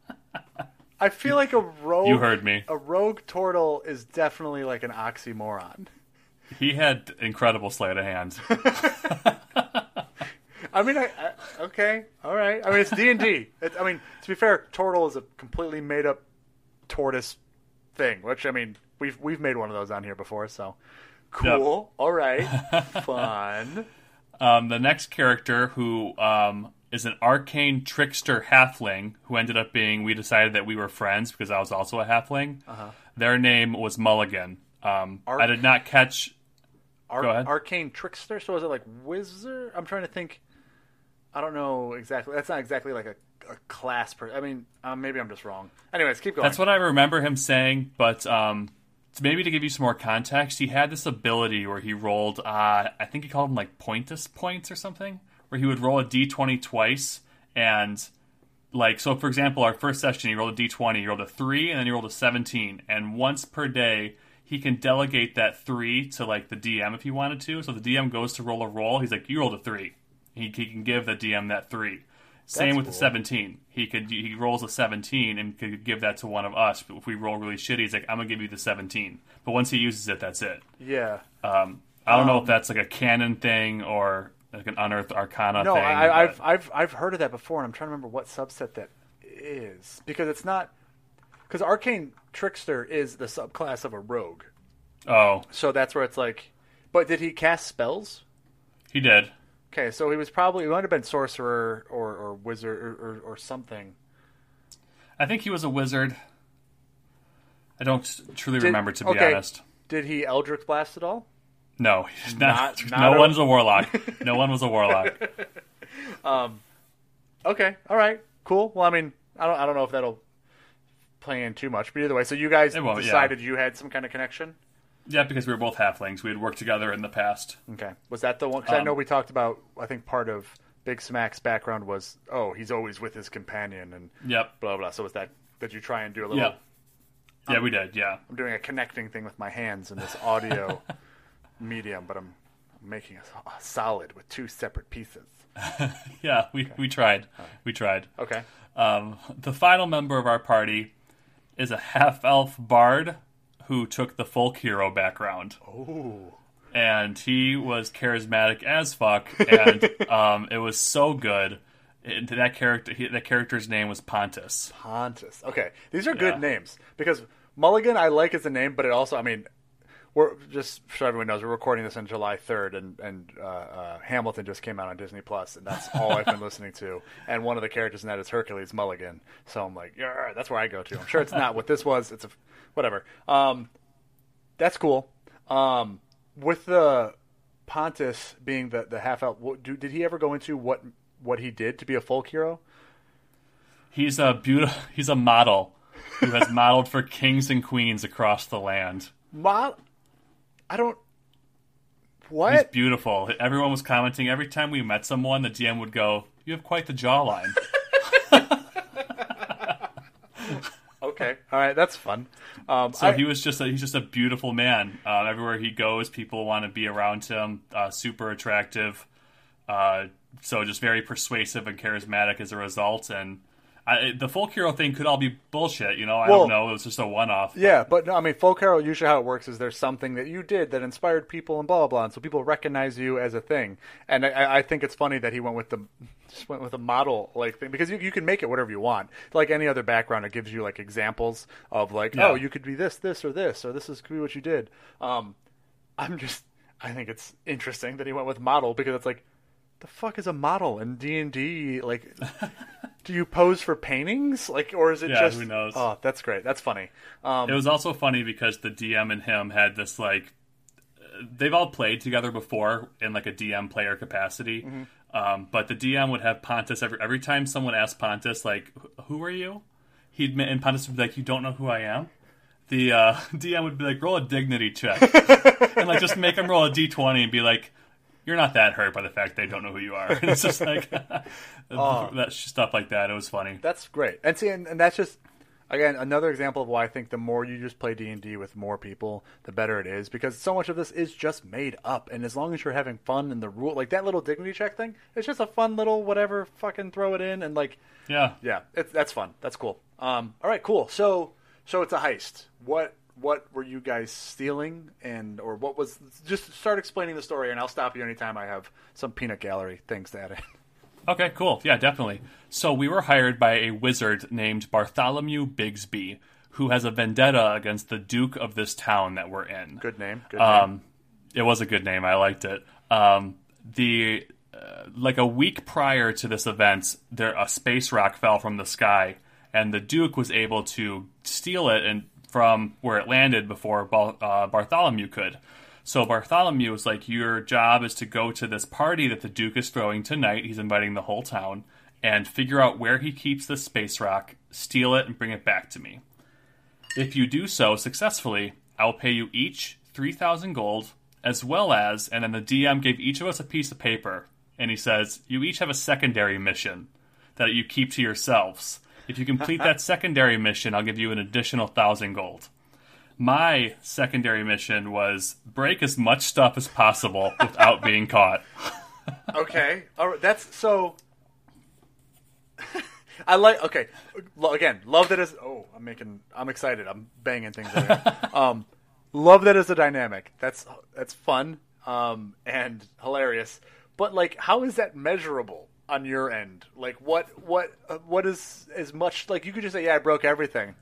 I feel like a rogue. You heard me. A rogue turtle is definitely like an oxymoron. He had incredible sleight of hand. I mean, I, I okay, all right. I mean, it's D and D. I mean, to be fair, turtle is a completely made up tortoise thing. Which I mean, we've we've made one of those on here before, so cool. All right, fun. Um, the next character, who um, is an arcane trickster halfling, who ended up being, we decided that we were friends because I was also a halfling. Their name was Mulligan. Um, Arc- I did not catch. Ar- Go ahead. Arcane trickster. So is it like wizard? I'm trying to think. I don't know exactly. That's not exactly like a, a class person. I mean, um, maybe I'm just wrong. Anyways, keep going. That's what I remember him saying, but um, maybe to give you some more context, he had this ability where he rolled, uh, I think he called them like pointus points or something, where he would roll a d20 twice, and like, so for example, our first session, he rolled a d20, he rolled a 3, and then he rolled a 17, and once per day, he can delegate that 3 to like the DM if he wanted to, so the DM goes to roll a roll, he's like, you rolled a 3. He, he can give the DM that 3. Same with cool. the 17. He could he rolls a 17 and could give that to one of us. But if we roll really shitty, he's like, I'm gonna give you the 17. But once he uses it, that's it. yeah. Um, I don't know if that's like a canon thing or like an unearthed arcana No, thing. But- I've I've I've heard of that before, and I'm trying to remember what subset that is because it's not because arcane trickster is the subclass of a rogue, oh, so that's where it's like. But did he cast spells? he did. Okay, so he was probably he might have been sorcerer or, or wizard or, or, or something. I think he was a wizard. I don't truly Did- remember, to be okay. honest. Did he Eldritch Blast at all? No, he's not, Not- not no a- one's a warlock. no one was a warlock. Um Okay, all right, cool. Well, I mean, I don't I don't know if that'll play in too much, but either way, so you guys It won't, yeah. decided you had some kind of connection. Yeah, because we were both halflings. We had worked together in the past. Okay, was that the one? Because I Um, know we talked about. I think part of Big Smack's background was, oh, he's always with his companion and Yep. blah blah. So was that? Did you try and do a little? Yeah. Yeah, we did. Yeah. I'm doing a connecting thing with my hands in this audio medium, but I'm making a, a solid with two separate pieces. Yeah, we, we tried. We tried. Okay. Um, the final member of our party is a half elf bard who took the folk hero background. Ooh. And he was charismatic as fuck, and um, it was so good. It, that character, he, that character's name was Pontus. Pontus. Okay, these are good Yeah. names because Mulligan I like as a name, but it also I mean we're just so everyone knows we're recording this on July third, and and uh, uh, Hamilton just came out on Disney Plus, and that's all I've been listening to. And one of the characters in that is Hercules Mulligan, so I'm like, yeah, that's where I go to. I'm sure it's not what this was. It's a whatever. Um, that's cool. Um, with the Pontus being the the half what- do- did he ever go into what what he did to be a folk hero? He's a beautiful. He's a model who has modeled for kings and queens across the land. Mo- I don't. What? He's beautiful. Everyone was commenting every time we met someone. The DM would go, "You have quite the jawline." Okay, all right, that's fun. Um, So I- he was just a, he's just a beautiful man. Um, everywhere he goes, people want to be around him. Uh, super attractive. Uh, so just very persuasive and charismatic as a result. And I, the folk hero thing could all be bullshit. You know, I Well- don't know. It was just a one off. yeah, but no, I mean, folk hero. Usually, how it works is there's something that you did that inspired people, and blah blah blah, and so people recognize you as a thing. And I, I think it's funny that he went with the just went with a model like thing because you, you can make it whatever you want. Like any other background, it gives you like examples of like, Yeah. oh, you could be this, this, or this, or this is could be what you did. Um, I'm just, I think it's interesting that he went with model because it's like, the fuck is a model in D and D? Like, do you pose for paintings? Like, or is it Yeah, just? who knows? Oh, that's great. That's funny. Um, It was also funny because the DM and him had this like they've all played together before in like a DM player capacity. Um, but the DM would have Pontus every every time someone asked Pontus like, "Who are you?" He'd and Pontus would be like, "You don't know who I am." The uh, DM would be like, "Roll a dignity check," and like just make him roll a d20 and be like. You're not that hurt by the fact they don't know who you are. It's just like that stuff like that. It was funny. That's great. And see, and, and that's just again another example of why I think the more you just play D and D with more people, the better it is. Because so much of this is just made up, and as long as you're having fun and the rule, like that little dignity check thing, it's just a fun little whatever. Fucking throw it in and like, Yeah. yeah, it's that's fun. That's cool. Um, all right, cool. So, so it's a heist. What what were you guys stealing, and or what was? Just start explaining the story, and I'll stop you anytime I have some peanut gallery things to add in. Okay, cool. Yeah, definitely. So we were hired by a wizard named Bartholomew Bigsby, who has a vendetta against the Duke of this town that we're in. Good name. Good name. Um, it was a good name. I liked it. Um, the uh, like a week prior to this event, there a space rock fell from the sky, and the Duke was able to steal it and from where it landed before Bar- uh, Bartholomew could. So Bartholomew was like, "Your job is to go to this party that the Duke is throwing tonight. He's inviting the whole town, and figure out where he keeps the space rock, steal it, and bring it back to me. If you do so successfully, I will pay you each 3,000 gold, as well as, and then the DM gave each of us a piece of paper, and he says, You each have a secondary mission that you keep to yourselves. If you complete that secondary mission, I'll give you an additional 1,000 gold. My secondary mission was break as much stuff as possible without being caught. okay. All right. That's so. I like. Okay. Again, love that as. Oh, I'm making. I'm excited. I'm banging things. Um, love that as a dynamic. That's that's fun. Um, and hilarious. But like, how is that measurable on your end? Like, what what uh, what is as much like you could just say, yeah, I broke everything.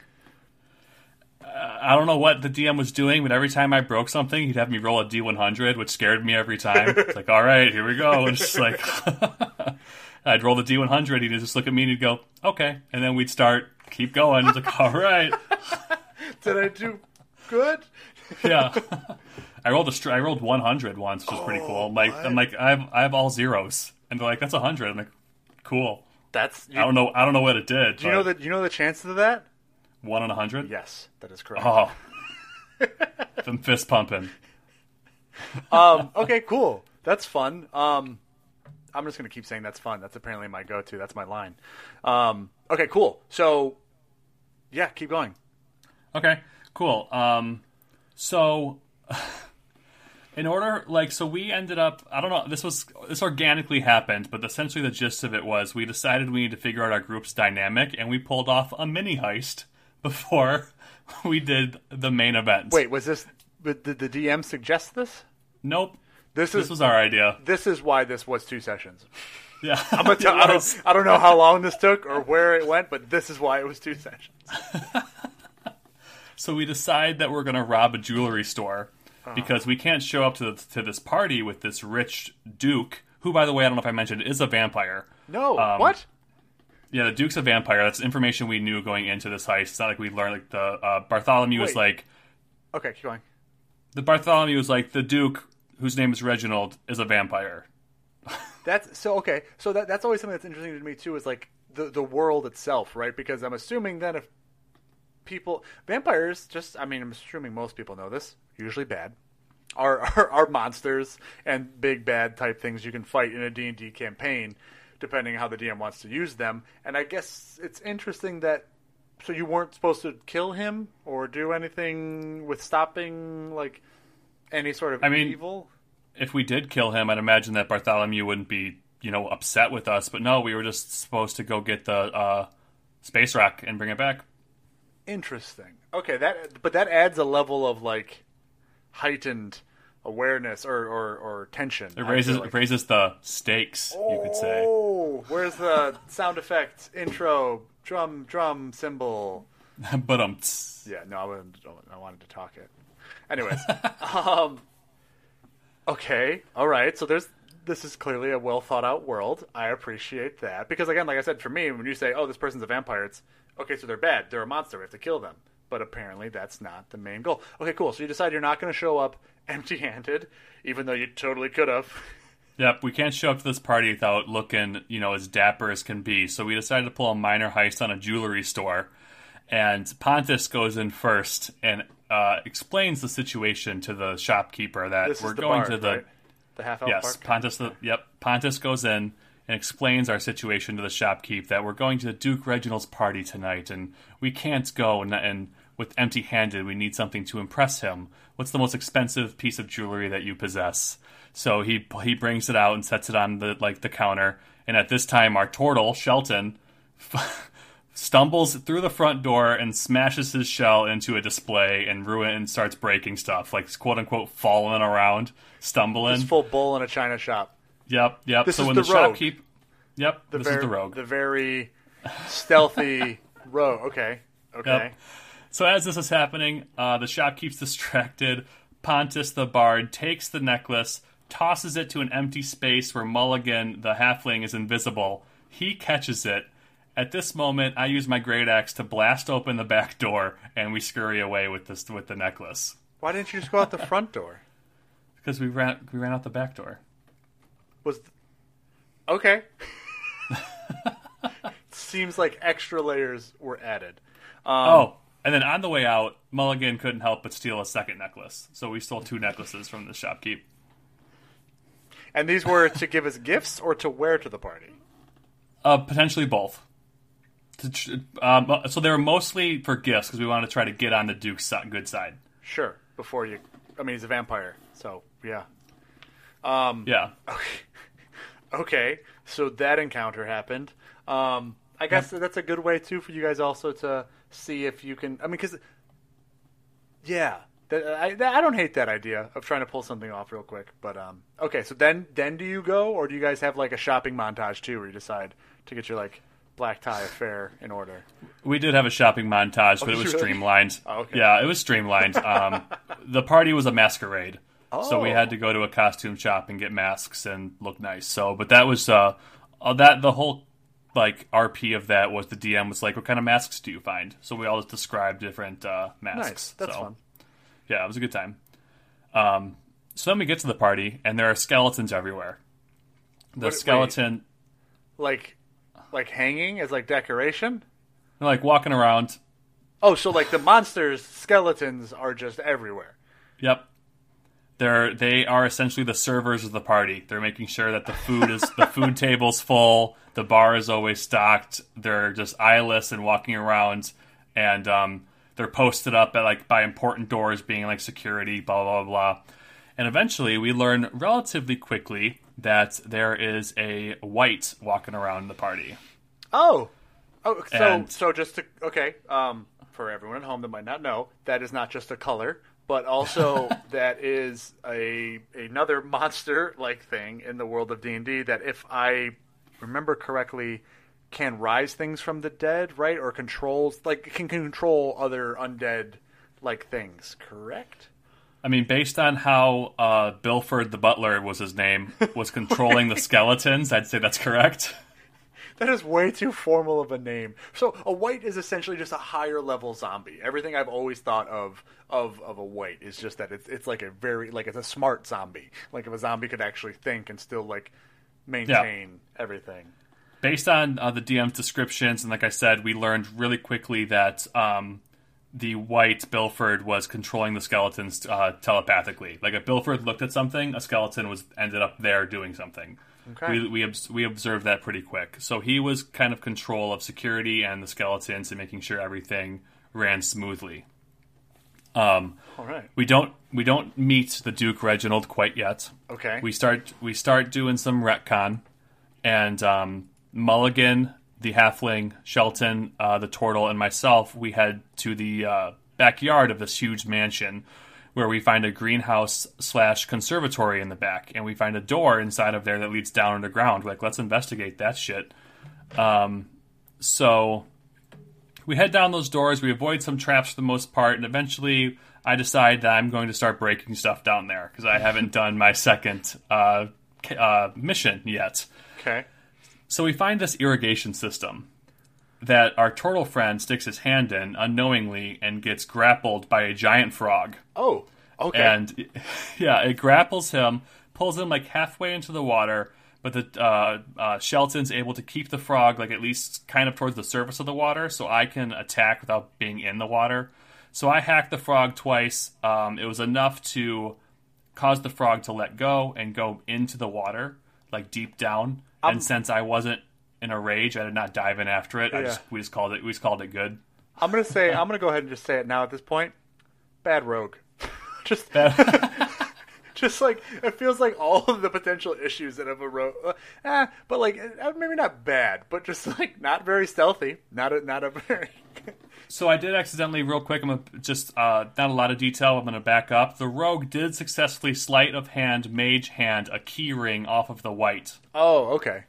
I don't know what the DM was doing, but every time I broke something, he'd have me roll a D100, which scared me every time. It's like, all right, here we go. It's just like, I'd roll the D100, he'd just look at me and he'd go, okay. And then we'd start, keep going. It's like, all right. Did I do good? Yeah. I rolled a str- I rolled 100 once, which was pretty cool. I'm like, I'm like, I have, I have all zeros. And they're like, that's a 100. I'm like, cool. That's. I don't know, I don't know what it did. Do you know the you know the chances of that? One in a hundred? Yes, that is correct. Oh. Them fist pumping. um, okay, cool. That's fun. Um, I'm just gonna keep saying that's fun. That's apparently my go-to. That's my line. Um, okay, cool. So, yeah, keep going. Okay, cool. Um, so, in order, like, so we ended up. I don't know. This was this organically happened, but essentially the gist of it was we decided we need to figure out our group's dynamic, and we pulled off a mini heist before we did the main event. Wait, was this? Did the DM suggest this? nope. This is This was our idea. this is why this was two sessions. Yeah, I'm gonna tell, I don't I don't know how long this took or where it went, but this is why it was two sessions. So we decide that we're going to rob a jewelry store because we can't show up to to this party with this rich duke, who, by the way, I don't know if I mentioned, is a vampire. No, Um, what? Yeah, the duke's a vampire. That's information we knew going into this heist. It's not like we learned like the uh, Bartholomew was like Okay, keep going. the Bartholomew was like the duke whose name is Reginald is a vampire. That's so okay. So that that's always something that's interesting to me too. Is like the the world itself, right? Because I'm assuming that if people vampires, just I mean, I'm assuming most people know this. Usually bad. Are, are are monsters and big bad type things you can fight in a D and D campaign, depending on how the DM wants to use them. And I guess it's interesting that so you weren't supposed to kill him or do anything with stopping like any sort of I mean, evil. If we did kill him, I'd imagine that Bartholomew wouldn't be you know upset with us. But no, we were just supposed to go get the uh, space rock and bring it back. Interesting. Okay, that but that adds a level of like heightened awareness or or, or tension. It raises it raises the stakes, you could say. Oh, where's the sound effect intro drum drum cymbal? but um, Yeah, no, I wouldn't, I wanted to talk it. Anyways, um, okay, all right. So there's this is clearly a well thought out world. I appreciate that because again, like I said, for me, when you say, "Oh, this person's a vampire," it's okay. So they're bad. They're a monster. We have to kill them. But apparently, that's not the main goal. Okay, cool. So you decide you're not going to show up empty-handed, even though you totally could have. Yep, we can't show up to this party without looking, you know, as dapper as can be. So we decided to pull a minor heist on a jewelry store. And Pontus goes in first and uh, explains the situation to the shopkeeper that This we're going bard, to the right? the half elf yes, park. Pontus. The, yep, Pontus goes in and explains our situation to the shopkeep that we're going to the Duke Reginald's party tonight, and we can't go and, and with empty-handed. We need something to impress him. What's the most expensive piece of jewelry that you possess? So he he brings it out and sets it on the like the counter. And at this time, our turtle Shelton stumbles through the front door and smashes his shell into a display and ruin and starts breaking stuff like quote unquote falling around, stumbling. It's full bull in a china shop. Yep, yep. This so is when the the, rogue. shopkeep, yep, The this very, is the rogue. The very stealthy rogue. Okay, okay. Yep. So as this is happening, uh, the shopkeep's distracted. Pontus the bard takes the necklace, tosses it to an empty space where Mulligan the halfling is invisible. He catches it. At this moment, I use my great axe to blast open the back door, and we scurry away with this with the necklace Why didn't you just go out the front door? because we ran we ran out the back door. Was okay. seems like extra layers were added. oh, and then on the way out, Mulligan couldn't help but steal a second necklace. So we stole two necklaces from the shopkeep. And these were to give as gifts or to wear to the party. Uh, potentially both. To Um, so they were mostly for gifts because we wanted to try to get on the Duke's good side. Sure. Before you, I mean, he's a vampire, so yeah. Um, Yeah. Okay, so that encounter happened. Um, I guess that's a good way too for you guys also to see if you can. I mean, because yeah, that, I I don't hate that idea of trying to pull something off real quick. But um, okay, so then then do you go, or do you guys have like a shopping montage too, where you decide to get your like black tie affair in order? We did have a shopping montage, but it was really? streamlined. Oh, okay. Yeah, it was streamlined. Um, the party was a masquerade, so we had to go to a costume shop and get masks and look nice. So, but that was uh, uh, that the whole like RP of that was the DM was like, "What kind of masks do you find?" So we all just described different uh, masks. Nice, that's So, fun. Yeah, it was a good time. Um, so then we get to the party, and there are skeletons everywhere. The Wait, wait. skeleton, Like like hanging as like decoration. they're like walking around. Oh, so like the monsters skeletons are just everywhere. Yep. They're they are essentially the servers of the party. They're making sure that the food is the food table's full, the bar is always stocked. They're just eyeless and walking around, and um, they're posted up at like by important doors, being like security, blah blah blah. And eventually, we learn relatively quickly that there is a wight walking around the party. Oh, oh. So And- so just to okay. Um, for everyone at home that might not know, that is not just a color, but also that is a another monster like thing in the world of D and D. That if I remember correctly, can rise things from the dead, right? Or controls like can control other undead like things. Correct. I mean, based on how uh, Bilford the butler was his name was controlling the skeletons, I'd say that's correct. That is way too formal of a name. So a wight is essentially just a higher level zombie. Everything I've always thought of of of a wight is just that it's it's like a very like it's a smart zombie. Like if a zombie could actually think and still like maintain everything. based on uh, the DM's descriptions, and like I said, we learned really quickly that um, the wight Bilford was controlling the skeletons uh, telepathically. Like if Bilford looked at something, a skeleton was ended up there doing something. Okay. We we, obs- we observed that pretty quick. So he was kind of control of security and the skeletons and making sure everything ran smoothly. Um, All right. we don't we don't meet the Duke Reginald quite yet. Okay. We start we start doing some retcon, and um, Mulligan, the halfling, Shelton, uh, the turtle, and myself, we head to the uh, backyard of this huge mansion, where we find a greenhouse slash conservatory in the back, and we find a door inside of there that leads down underground. Like, let's investigate that shit. Um, so we head down those doors. We avoid some traps for the most part, and eventually, I decide that I'm going to start breaking stuff down there because I haven't done my second uh, uh, mission yet. okay. So we find this irrigation system that our turtle friend sticks his hand in unknowingly and gets grappled by a giant frog. Oh. Okay. And yeah, it grapples him, pulls him like halfway into the water, but the uh, uh, Shelton's able to keep the frog like at least kind of towards the surface of the water, so I can attack without being in the water. So I hacked the frog twice. Um, it was enough to cause the frog to let go and go into the water, like deep down. and since I wasn't in a rage, I did not dive in after it. I Yeah. just we just called it we just called it good. I'm gonna say I'm gonna go ahead and just say it now at this point. Bad rogue. just Bad. just like it feels like all of the potential issues that have a rogue. Uh, eh, but like uh, maybe not bad, but just like not very stealthy. Not a not a very. So I did accidentally, real quick. I'm gonna just uh, not a lot of detail. I'm gonna back up. The rogue did successfully sleight of hand, mage hand, a key ring off of the wight. oh, okay.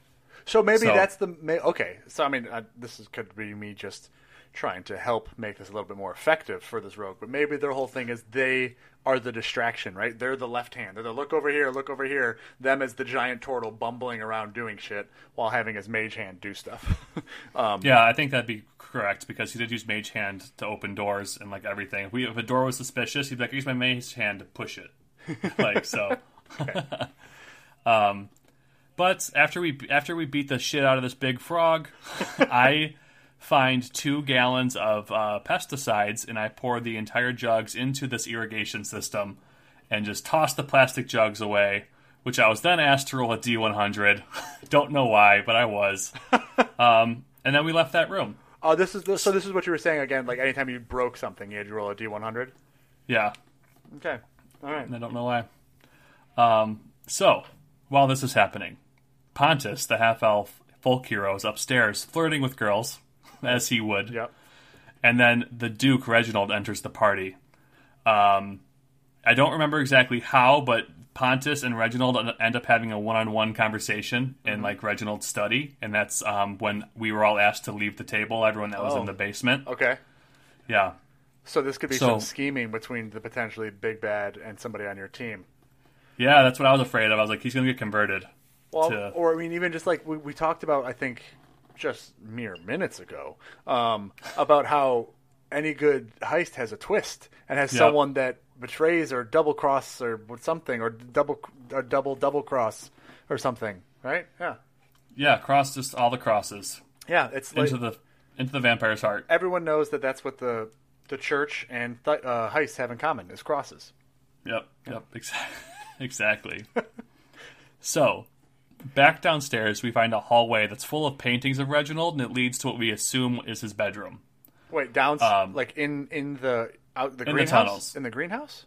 So maybe So- that's the okay. So I mean, uh, this is, could be me just trying to help make this a little bit more effective for this rogue. But maybe their whole thing is they are the distraction, right? They're the left hand. They're the look over here, look over here. Them as the giant turtle bumbling around doing shit while having his mage hand do stuff. um, Yeah, I think that'd be correct because he did use mage hand to open doors and like everything. If, we, if a door was suspicious, he'd be like, "Use my mage hand to push it." like so. um, But after we after we beat the shit out of this big frog, I find two gallons of uh, pesticides and I pour the entire jugs into this irrigation system and just toss the plastic jugs away. Which I was then asked to roll a D100. Don't know why, but I was. Um, and then we left that room. Oh, this is the, so. This is what you were saying again. Like anytime you broke something, you had to roll a d100. Yeah, Okay. All right. and I don't know why. Um, so, while this is happening, Pontus, the half elf folk hero, is upstairs flirting with girls, as he would. Yep. And then the Duke, Reginald, enters the party. Um, I don't remember exactly how, but Pontus and Reginald end up having a one on one conversation in like Reginald's study. And that's um, when we were all asked to leave the table, everyone that was Oh. in the basement. Okay. Yeah. So this could be So- some scheming between the potentially big bad and somebody on your team. Yeah, that's what I was afraid of. I was like, he's going to get converted. Well, to- or I mean, even just like we, we talked about, I think just mere minutes ago, um, about how any good heist has a twist and has Yep. someone that betrays or double cross or something or double or double double cross or something, right? Yeah, Yeah, cross just all the crosses yeah. It's like into the into the vampire's heart. everyone knows that that's what the the church and th- uh, heists have in common is crosses. Yep, yep, exactly. exactly. so, back downstairs, we find a hallway that's full of paintings of Reginald, and it leads to what we assume is his bedroom. Wait, down Um, like in in the out the the greenhouse tunnels. in the greenhouse.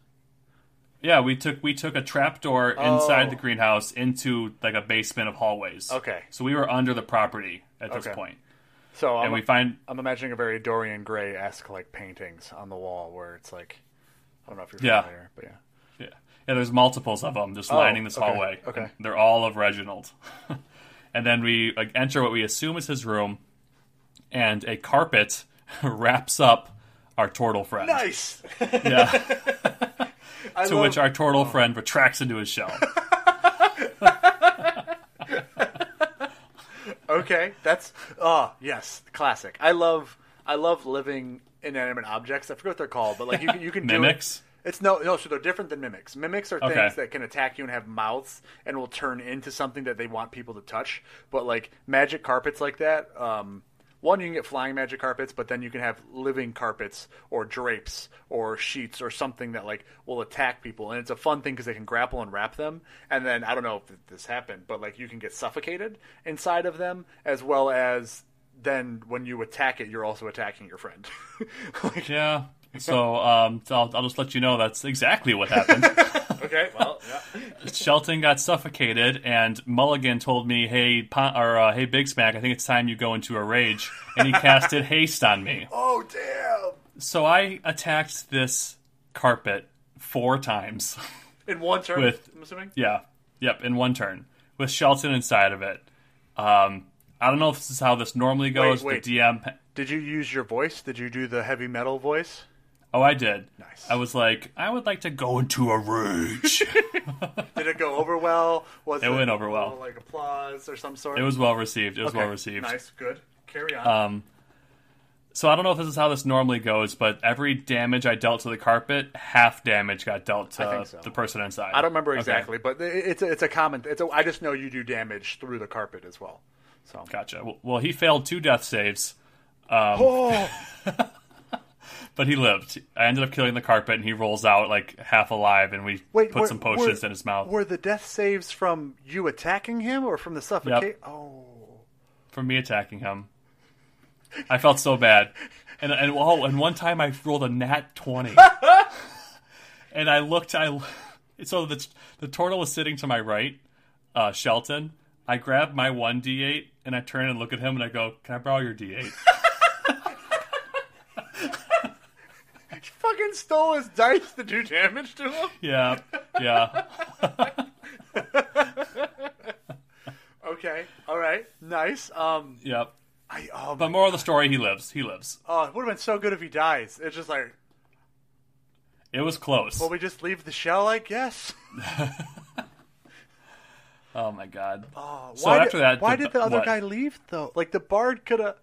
Yeah, we took we took a trapdoor inside Oh. the greenhouse into like a basement of hallways. Okay. So we were under the property at this Okay. point. So I'm, And we find I'm imagining a very Dorian Gray esque like paintings on the wall where it's like I don't know if you're Yeah. familiar, but yeah. Yeah. There's multiples of them just Oh, lining this okay, hallway. okay. They're all of Reginald. and then we like, enter what we assume is his room, and a carpet wraps up our turtle friend. Nice. Yeah. To love- which our turtle oh. friend retracts into his shell. okay, that's oh yes, classic. I love I love living inanimate objects. I forget what they're called, but like you can you can do it. It's no no, so they're different than mimics. Mimics are Okay. things that can attack you and have mouths and will turn into something that they want people to touch. But like magic carpets like that, um, one you can get flying magic carpets, but then you can have living carpets or drapes or sheets or something that like will attack people, and it's a fun thing because they can grapple and wrap them. And then I don't know if this happened, but like you can get suffocated inside of them, as well as then when you attack it, you're also attacking your friend. like, Yeah. So, um, so I'll, I'll just let you know that's exactly what happened. okay, well, yeah. Shelton got suffocated, and Mulligan told me, "Hey, Pon- or uh, hey, Big Smack, I think it's time you go into a rage." And he casted haste on me. Oh damn! So I attacked this carpet four times. In one turn, With- I'm assuming. yeah, yep, in one turn with Shelton inside of it. Um, I don't know if this is how this normally goes. wait. The DM. Did you use your voice? Did you do the heavy metal voice? Oh, I did. Nice. I was like, I would like to go into a rage. Did it go over well? Was it, went over well. like applause or some sort? it was well received. It was Okay, well received. Nice, good. Carry on. Um, so I don't know if this is how this normally goes, but every damage I dealt to the carpet, half damage got dealt to so. the person inside. I don't remember Okay. exactly, but it's a, it's a common. It's a, I just know you do damage through the carpet as well. So. Gotcha. Well- Well, he failed two death saves, Oh, but he lived. I ended up killing the carpet, and he rolls out like half alive, and we wait. put were- some potions were- in his mouth. Were the death saves from you attacking him or from the suffocate? Yep. Oh, from me attacking him. I felt so bad. And and oh, and one time I rolled a nat twenty, and I looked. I so the the turtle was sitting to my right, uh, Shelton. I grabbed my one d eight and I turn and look at him and I go, "Can I borrow your d 8 you fucking stole his dice to do damage to him. Yeah, yeah. Okay, all right, nice. Um, Yep. I oh, But more of the story, he lives. He lives. oh, it would have been so good if he dies. It's just like, It was close. will we just leave the shell? I guess. Oh my god. Oh, So after did, that, why the- did the other what? guy leave though? Like the bard could have.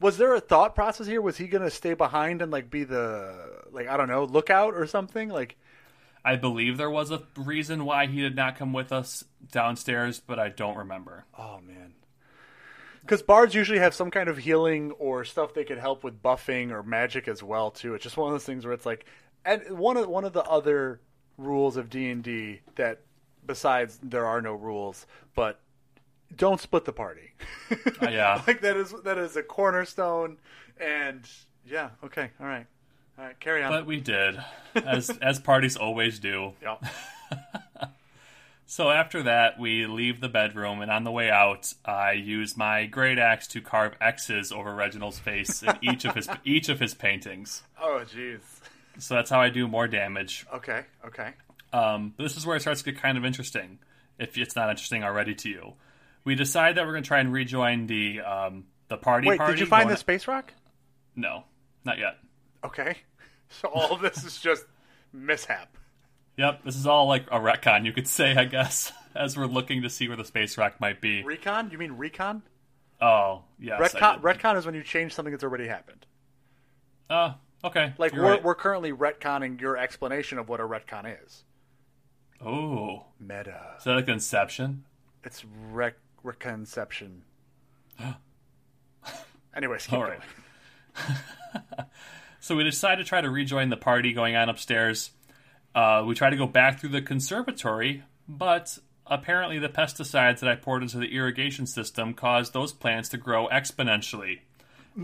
Was there a thought process here? Was he gonna stay behind and like be the like I don't know lookout or something? Like I believe there was a reason why he did not come with us downstairs, but I don't remember. Oh man. Because bards usually have some kind of healing or stuff they could help with buffing or magic as well too. It's just one of those things where it's like, and one of one of the other rules of D and D that besides there are no rules, but don't split the party. Uh, yeah. like that is that is a cornerstone, and yeah, okay, all right, all right, carry on. But we did, as as parties always do. yeah. So after that, we leave the bedroom, and on the way out, I use my great axe to carve X's over Reginald's face in each of his each of his paintings. Oh jeez. So that's how I do more damage. Okay. Okay. Um, this is where it starts to get kind of interesting, if it's not interesting already to you. We decide that we're going to try and rejoin the um, the party. Wait, party did you find the space rock? No, not yet. Okay. So all of this is just mishap. Yep, this is all like a retcon, you could say, I guess, as we're looking to see where the space rock might be. Recon? You mean recon? Oh, yes. I Retcon, retcon is when you change something that's already happened. Uh, okay. Like you're we're, right. we're currently retconning your explanation of what a retcon is. Oh, Meta. is that like Inception? It's rec reconception. Anyways, keep All going. right. So we decide to try to rejoin the party going on upstairs. Uh, we try to go back through the conservatory, but apparently the pesticides that I poured into the irrigation system caused those plants to grow exponentially,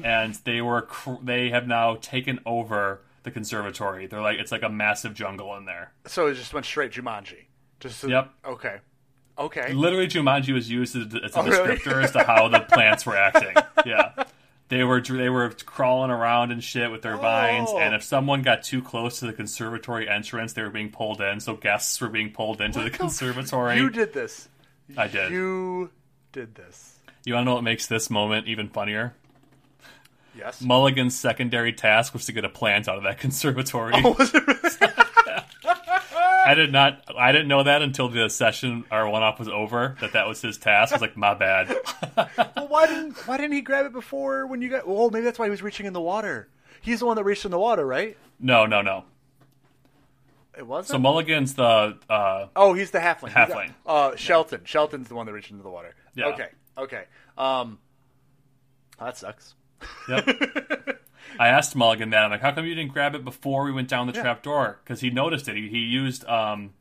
and they were cr- they have now taken over the conservatory. They're like it's like a massive jungle in there. So it just went straight Jumanji. Just so- Yep. Okay. Okay. Literally, Jumanji was used as, as a Oh, really? descriptor as to how the plants were acting. Yeah, they were they were crawling around and shit with their vines, Oh. and if someone got too close to the conservatory entrance, they were being pulled in. So guests were being pulled into the conservatory. You did this. I did. You, did this. You want to know what makes this moment even funnier? Yes. Mulligan's secondary task was to get a plant out of that conservatory. Oh, was it really? I did not. I didn't know that until the session or one off was over. That that was his task. I was like, my bad. well, why didn't Why didn't he grab it before when you got? Oh, maybe that's why he was reaching in the water. He's the one that reached in the water, right? No, no, no. It wasn't. So Mulligan's the uh, Oh, he's the halfling. The- uh, Shelton. Shelton's the one that reached into the water. Yeah. Okay. Okay. Um, that sucks. Yep. I asked Mulligan that. I'm like, how come you didn't grab it before we went down the trap door? Because he noticed it. He, he used um,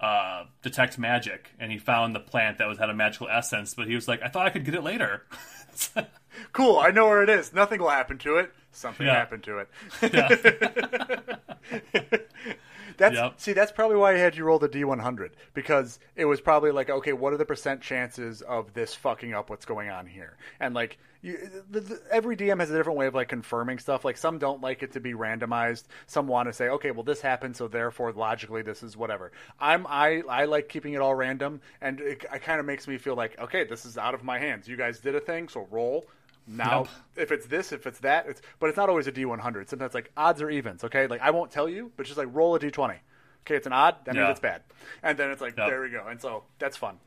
uh, detect magic, and he found the plant that was had a magical essence. But he was like, I thought I could get it later. Cool. I know where it is. Nothing will happen to it. Something Yeah. happened to it. yeah. That's Yep. see. That's probably why I had you roll the D100 because it was probably like, okay, what are the percent chances of this fucking up what's going on here? And like, you, the, the, every DM has a different way of like confirming stuff. Like some don't like it to be randomized. Some want to say, okay, well this happened, so therefore logically this is whatever. I'm I I like keeping it all random, and it, it kind of makes me feel like, okay, this is out of my hands. You guys did a thing, so roll. Now, Yep. if it's this, if it's that, it's but it's not always a D100. Sometimes like odds or evens. Okay, like I won't tell you, but just like roll a D20. Okay, it's an odd. That means Yeah. it's bad. And then it's like Yep. there we go. And so that's fun.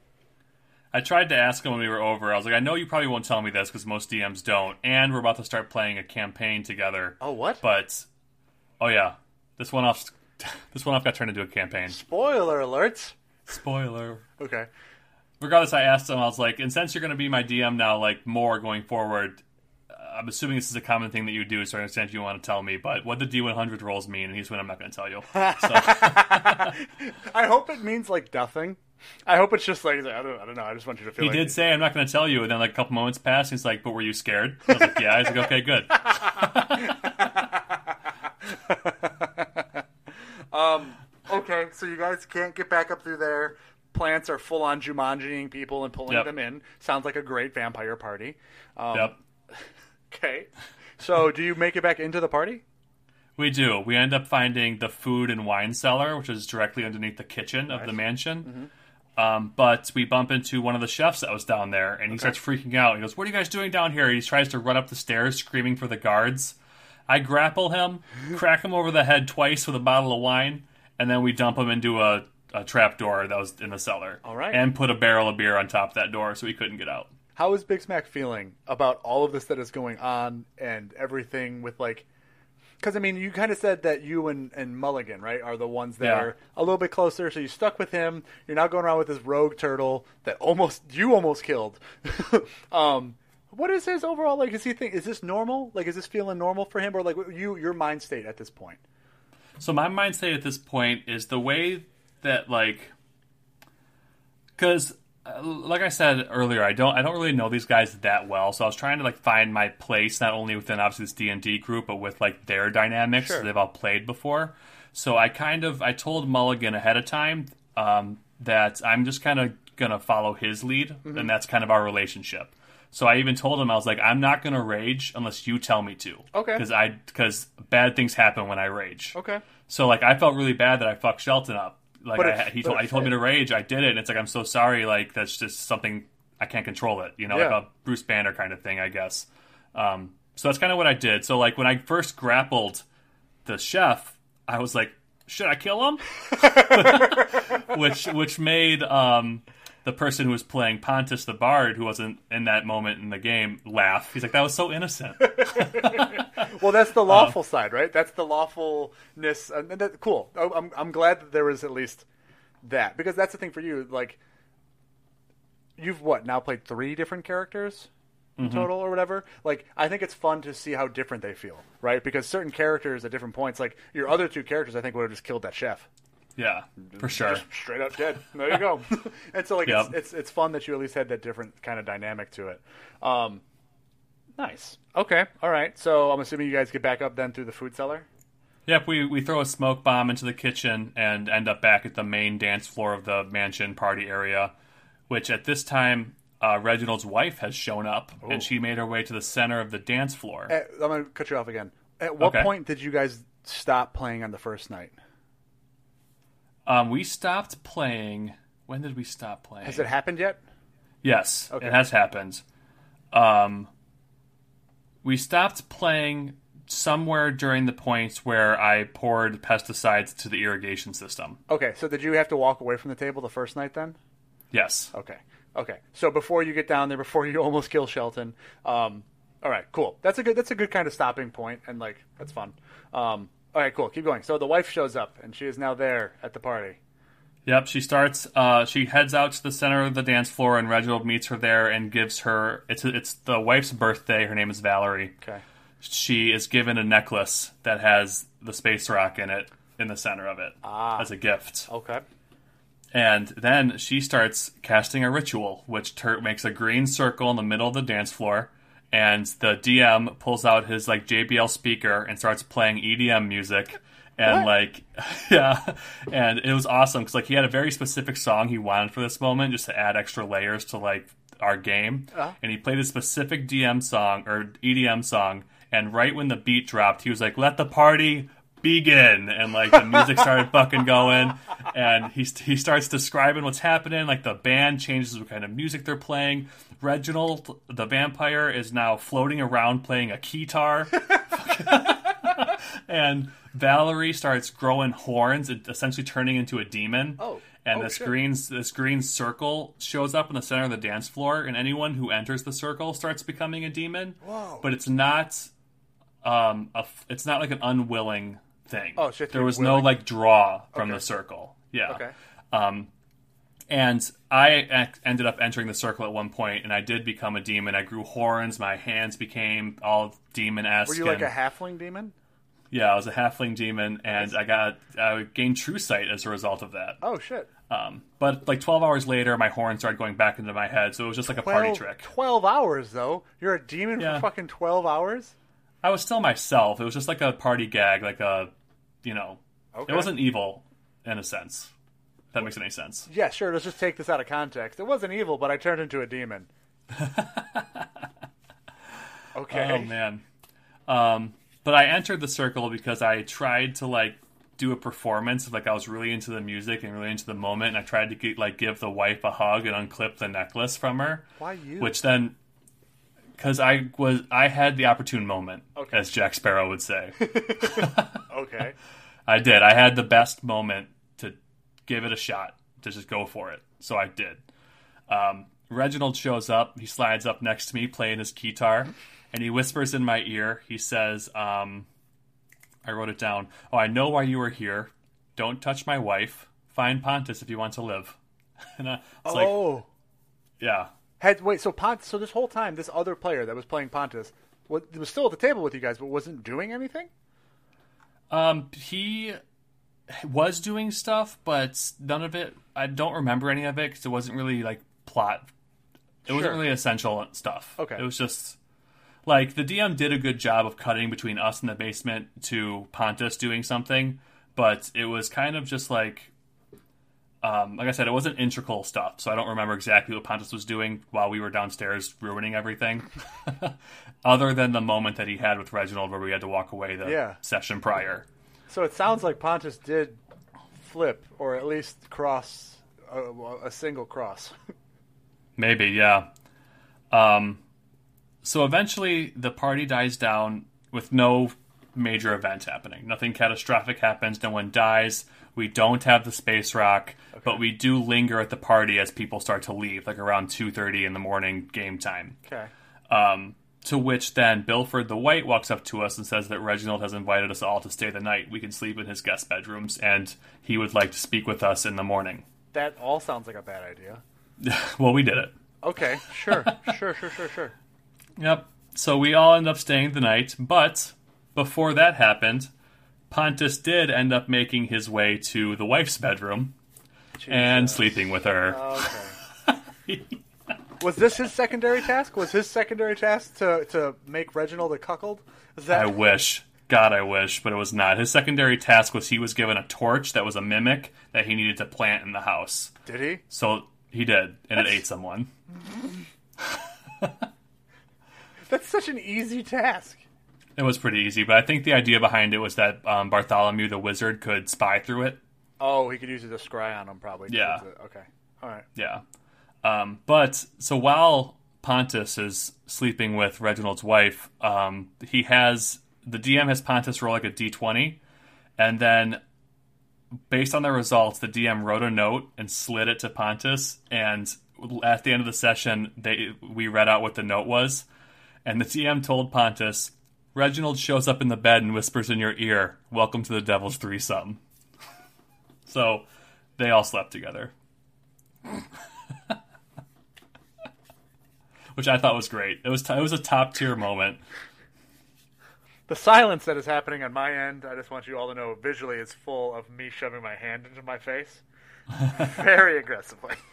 I tried to ask him when we were over. I was like, I know you probably won't tell me this because most DMs don't, and we're about to start playing a campaign together. Oh what? But, oh yeah, this one off. This one off got turned into a campaign. Spoiler alerts. Spoiler. Okay. regardless, I asked him. I was like, and since you're going to be my DM now, like more going forward, I'm assuming this is a common thing that you do. So I understand if you want to tell me. But what the D100 rolls mean, and he's when I'm not going to tell you. So, I hope it means like nothing. I hope it's just like I don't, I don't know. I just want you to feel. he like did say I'm not going to tell you, and then like a couple moments passed. He's like, "But were you scared?" I was like, "Yeah." He's like, "Okay, good." Okay, so you guys can't get back up through there. Plants are full on Jumanjiing people and pulling Yep. them in. Sounds like a great vampire party. Um, Yep, Okay. So do you make it back into the party? we do. We end up finding the food and wine cellar, which is directly underneath the kitchen of the mansion. Mm-hmm. Um, but we bump into one of the chefs that was down there, and he starts freaking out. He goes, "What are you guys doing down here?" He tries to run up the stairs, screaming for the guards. I grapple him, crack him over the head twice with a bottle of wine, and then we dump him into a, a trap door that was in the cellar. All right. and put a barrel of beer on top of that door so he couldn't get out. How is Big Smack feeling about all of this that is going on and everything with like Because I mean, you kind of said that you and, and Mulligan, right, are the ones that Yeah. are a little bit closer. So you stuck with him. You're now going around with this rogue turtle that almost you almost killed. um, what is his overall like? Is he think is this normal? Like, is this feeling normal for him, or like you your mind state at this point? So my mind state at this point is the way that like, because like I said earlier, I don't I don't really know these guys that well. So I was trying to like find my place not only within obviously this D and D group, but with like their dynamics Sure. they've all played before. So I kind of I told Mulligan ahead of time um, that I'm just kind of gonna follow his lead, Mm-hmm. and that's kind of our relationship. So I even told him I was like, I'm not gonna rage unless you tell me to. Okay. Because I because bad things happen when I rage. Okay. So like I felt really bad that I fucked Shelton up. Like I, he told told me to rage, I did it, and it's like I'm so sorry. Like that's just something I can't control it. You know, Yeah. like a Bruce Banner kind of thing, I guess. Um, so that's kind of what I did. So like when I first grappled the chef, I was like, should I kill him? which which made um, the person who was playing Pontus the Bard, who wasn't in that moment in the game, laugh. He's like, that was so innocent. Well, that's the lawful side, right? That's the lawfulness. And that, cool. Oh, I'm I'm glad that there was at least that because that's the thing for you. Like, you've what now played three different characters in Mm-hmm. total or whatever. Like, I think it's fun to see how different they feel, right? Because certain characters at different points, like your other two characters, I think would have just killed that chef. Yeah, for sure. Just straight up dead. There you go. and so like Yep. it's, it's it's fun that you at least had that different kind of dynamic to it. Um, nice. Okay. All right. So I'm assuming you guys get back up then through the food cellar. Yep, we, we throw a smoke bomb into the kitchen and end up back at the main dance floor of the mansion party area, which at this time, uh, Reginald's wife has shown up and she made her way to the center of the dance floor. At, I'm gonna cut you off again. At what Okay. point did you guys stop playing on the first night? Um, we stopped playing. When did we stop playing? Has it happened yet? Yes, Okay. it has happened. Um, we stopped playing somewhere during the points where I poured pesticides to the irrigation system. Okay. So did you have to walk away from the table the first night then? Yes. Okay. Okay. So before you get down there, before you almost kill Shelton, um, all right, cool. That's a good. That's a good kind of stopping point, and like that's fun. Um, all right, cool. Keep going. So the wife shows up, and she is now there at the party. Yep, she starts. Uh, she heads out to the center of the dance floor, and Reginald meets her there and gives her. It's it's the wife's birthday. Her name is Valerie. Okay. She is given a necklace that has the space rock in it in the center of it as a gift. Okay. And then she starts casting a ritual, which tur makes a green circle in the middle of the dance floor. And the DM pulls out his like JBL speaker and starts playing EDM music. And What? like, yeah, and it was awesome because like he had a very specific song he wanted for this moment, just to add extra layers to like our game. Uh-huh. And he played a specific DM song or EDM song. And right when the beat dropped, he was like, "Let the party begin," and like the music started fucking going. And he he starts describing what's happening. Like the band changes what kind of music they're playing. Reginald, the vampire, is now floating around playing a guitar. and Valerie starts growing horns, essentially turning into a demon. Oh. And Oh, this shit. green this green circle shows up in the center of the dance floor, and anyone who enters the circle starts becoming a demon. Whoa. But it's not, um, a it's not like an unwilling thing. Oh, so you have to there was no like draw from Okay. the circle. Yeah. Okay. Um, And I ended up entering the circle at one point, and I did become a demon. I grew horns. My hands became all demon esque. Were you like a halfling demon? Yeah, I was a halfling demon, and I got I gained true sight as a result of that. Oh shit. Um, but like 12 hours later, my horns started going back into my head, so it was just like a party trick. Twelve hours though. You're a demon Yeah. for fucking twelve hours. I was still myself. It was just like a party gag, like a, you know, Okay. it wasn't evil in a sense. If that makes any sense. Yeah, sure. Let's just take this out of context. It wasn't evil, but I turned into a demon. okay. Oh man. Um, but I entered the circle because I tried to like do a performance. Like I was really into the music and really into the moment, and I tried to get, like give the wife a hug and unclip the necklace from her. Why you? Which then, because I was, I had the opportune moment, Okay. as Jack Sparrow would say. okay. I did. I had the best moment to give it a shot, to just go for it. So I did. Um, Reginald shows up. He slides up next to me playing his guitar, and he whispers in my ear. He says, um, I wrote it down. Oh, I know why you were here. Don't touch my wife. Find Pontus if you want to live. and I, it's like, oh, yeah, had wait. So Pontus. So this whole time, this other player that was playing Pontus was, was still at the table with you guys, but wasn't doing anything. Um, he was doing stuff, but none of it. I don't remember any of it because it wasn't really like plot. It wasn't really essential stuff. Okay. it was just like the DM did a good job of cutting between us in the basement to Pontus doing something, but it was kind of just like. Um, like I said, it wasn't integral stuff, so I don't remember exactly what Pontus was doing while we were downstairs ruining everything. Other than the moment that he had with Reginald, where we had to walk away the Yeah. session prior. So it sounds like Pontus did flip, or at least cross a, a single cross. Maybe, yeah. Um, so eventually, the party dies down with no major event happening. Nothing catastrophic happens. No one dies. We don't have the space rock, but we do linger at the party as people start to leave, like around two thirty in the morning, game time. okay. Um, to which then Bilford the Wight walks up to us and says that Reginald has invited us all to stay the night. We can sleep in his guest bedrooms, and he would like to speak with us in the morning. That all sounds like a bad idea. well, we did it. Okay, sure, sure, sure, sure, sure. Yep. So we all end up staying the night, but before that happened, Pontus did end up making his way to the wife's bedroom and sleeping with her. Okay. Was this his secondary task? Was his secondary task to, to make Reginald a cuckold? That I wish. God, I wish, but it was not. His secondary task was he was given a torch that was a mimic that he needed to plant in the house. did he? So he did, and it ate someone. That's such an easy task. It was pretty easy, but I think the idea behind it was that um, Bartholomew the wizard could spy through it. Oh, he could use it to scry on him, probably. Yeah. Okay. All right. Yeah. Um, but so while Pontus is sleeping with Reginald's wife, um, he has the DM has Pontus roll like a d20, and then based on the results, the DM wrote a note and slid it to Pontus. And at the end of the session, they we read out what the note was, and the DM told Pontus, "Reginald shows up in the bed and whispers in your ear, "Welcome to the Devil's Threesome." so they all slept together. which I thought was great. It was t- it was a top tier moment. The silence that is happening on my end, I just want you all to know visually is full of me shoving my hand into my face very aggressively.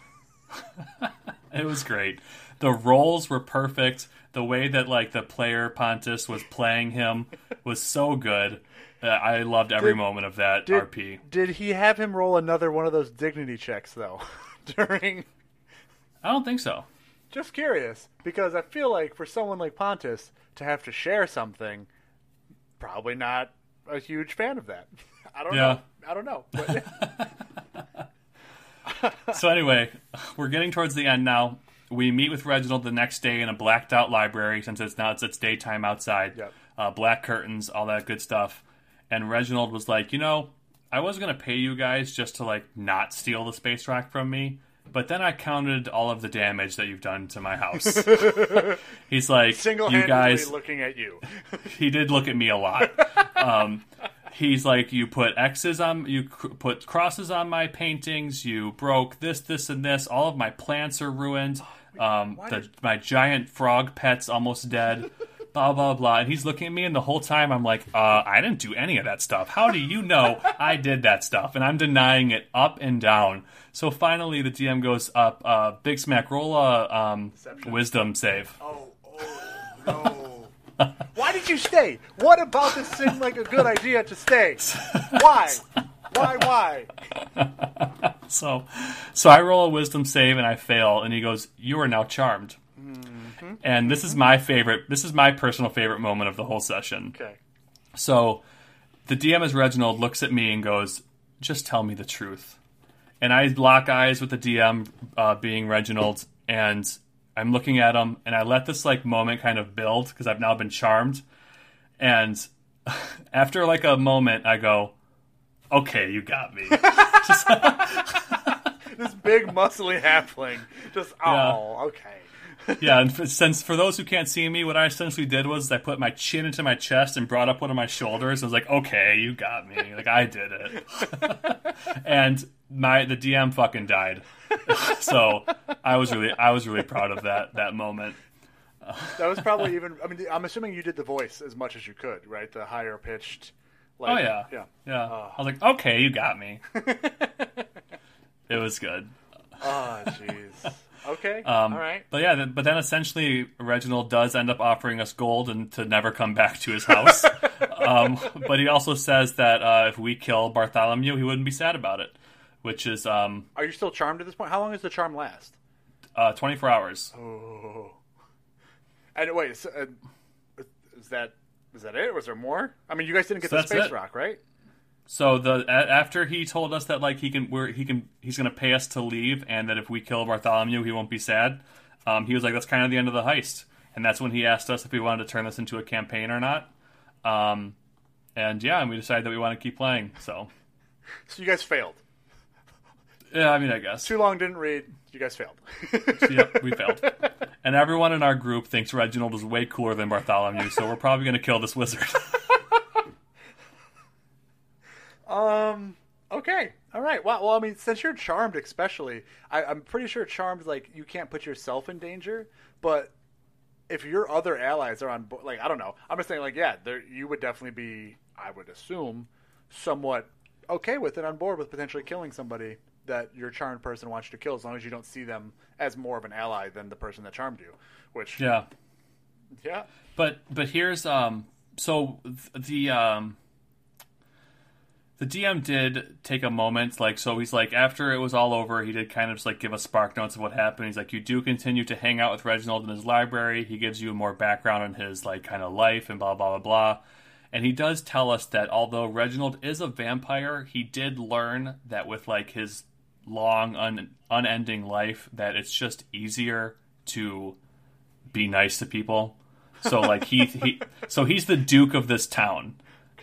It was great. The roles were perfect. The way that like the player Pontus was playing him was so good. Uh, I loved every Did- moment of that Did, RP. did he have him roll another one of those dignity checks though? During I don't think so. just curious because I feel like for someone like Pontus to have to share something, probably not a huge fan of that. I don't Yeah. know. I don't know. So anyway, we're getting towards the end now. We meet with Reginald the next day in a blacked out library since it's now it's, it's daytime outside. Yep. Uh, black curtains, all that good stuff. And Reginald was like, you know, I was gonna pay you guys just to like not steal the space rock from me, but then I counted all of the damage that you've done to my house. He's like, single you guys looking at you. he did look at me a lot. Um, he's like, you put X's on, you cr- put crosses on my paintings. You broke this, this, and this. All of my plants are ruined. Um, the, my giant frog pet's almost dead. Blah blah blah. And he's looking at me, and the whole time I'm like, uh, I didn't do any of that stuff. How do you know I did that stuff? And I'm denying it up and down. So finally, the DM goes up. Uh, Big Smack, roll a um, wisdom save. Oh, oh no. Why did you stay? What about this seemed like a good idea to stay? Why? Why, why? So, so I roll a wisdom save and I fail, and he goes, "You are now charmed." And this is my favorite. This is my personal favorite moment of the whole session. Okay. So, the DM as Reginald looks at me and goes, "Just tell me the truth." And I lock eyes with the DM, uh, being Reginald, and I'm looking at him, and I let this like moment kind of build because I've now been charmed. And after like a moment, I go, "Okay, you got me." This big muscly halfling. Just, oh, okay. yeah, and for, since for those who can't see me, what I essentially did was I put my chin into my chest and brought up one of my shoulders. I was like, "Okay, you got me. Like I did it." and my the DM fucking died. so I was really I was really proud of that that moment. That was probably even. I mean, I'm assuming you did the voice as much as you could, right? The higher pitched. Like, Oh yeah, yeah. yeah. I was like, "Okay, you got me." it was good. Oh, jeez. Okay. Um, All right. But yeah, but then essentially Reginald does end up offering us gold and to never come back to his house. um, but he also says that uh, if we kill Bartholomew, he wouldn't be sad about it, which is um, Are you still charmed at this point? How long does the charm last? uh, 24 hours. Oh. And wait, so, uh, is that is that it? Was there more? I mean, you guys didn't get So the space it. rock, right? So the a- after he told us that like he can we're, he can he's going to pay us to leave, and that if we kill Bartholomew, he won't be sad. Um, he was like, that's kind of the end of the heist, and that's when he asked us if we wanted to turn this into a campaign or not. Um, and yeah, and we decided that we want to keep playing. So So you guys failed. yeah, I mean, I guess. Too long didn't read. You guys failed. yep, we failed. And everyone in our group thinks Reginald is way cooler than Bartholomew, so we're probably going to kill this wizard. Um. Okay. All right. Well, well, I mean, since you're charmed, especially, I, I'm pretty sure charmed like you can't put yourself in danger. But if your other allies are on board, like I don't know, I'm just saying, like yeah, there you would definitely be, I would assume, somewhat okay with it, on board with potentially killing somebody that your charmed person wants you to kill, as long as you don't see them as more of an ally than the person that charmed you. Which yeah. yeah. But but here's um so th- the um the DM did take a moment like so he's like after it was all over he did kind of just like give us spark notes of what happened he's like you do continue to hang out with Reginald in his library he gives you more background on his like kind of life and blah blah blah blah and he does tell us that although Reginald is a vampire he did learn that with like his long un- unending life that it's just easier to be nice to people so like he he so he's the duke of this town.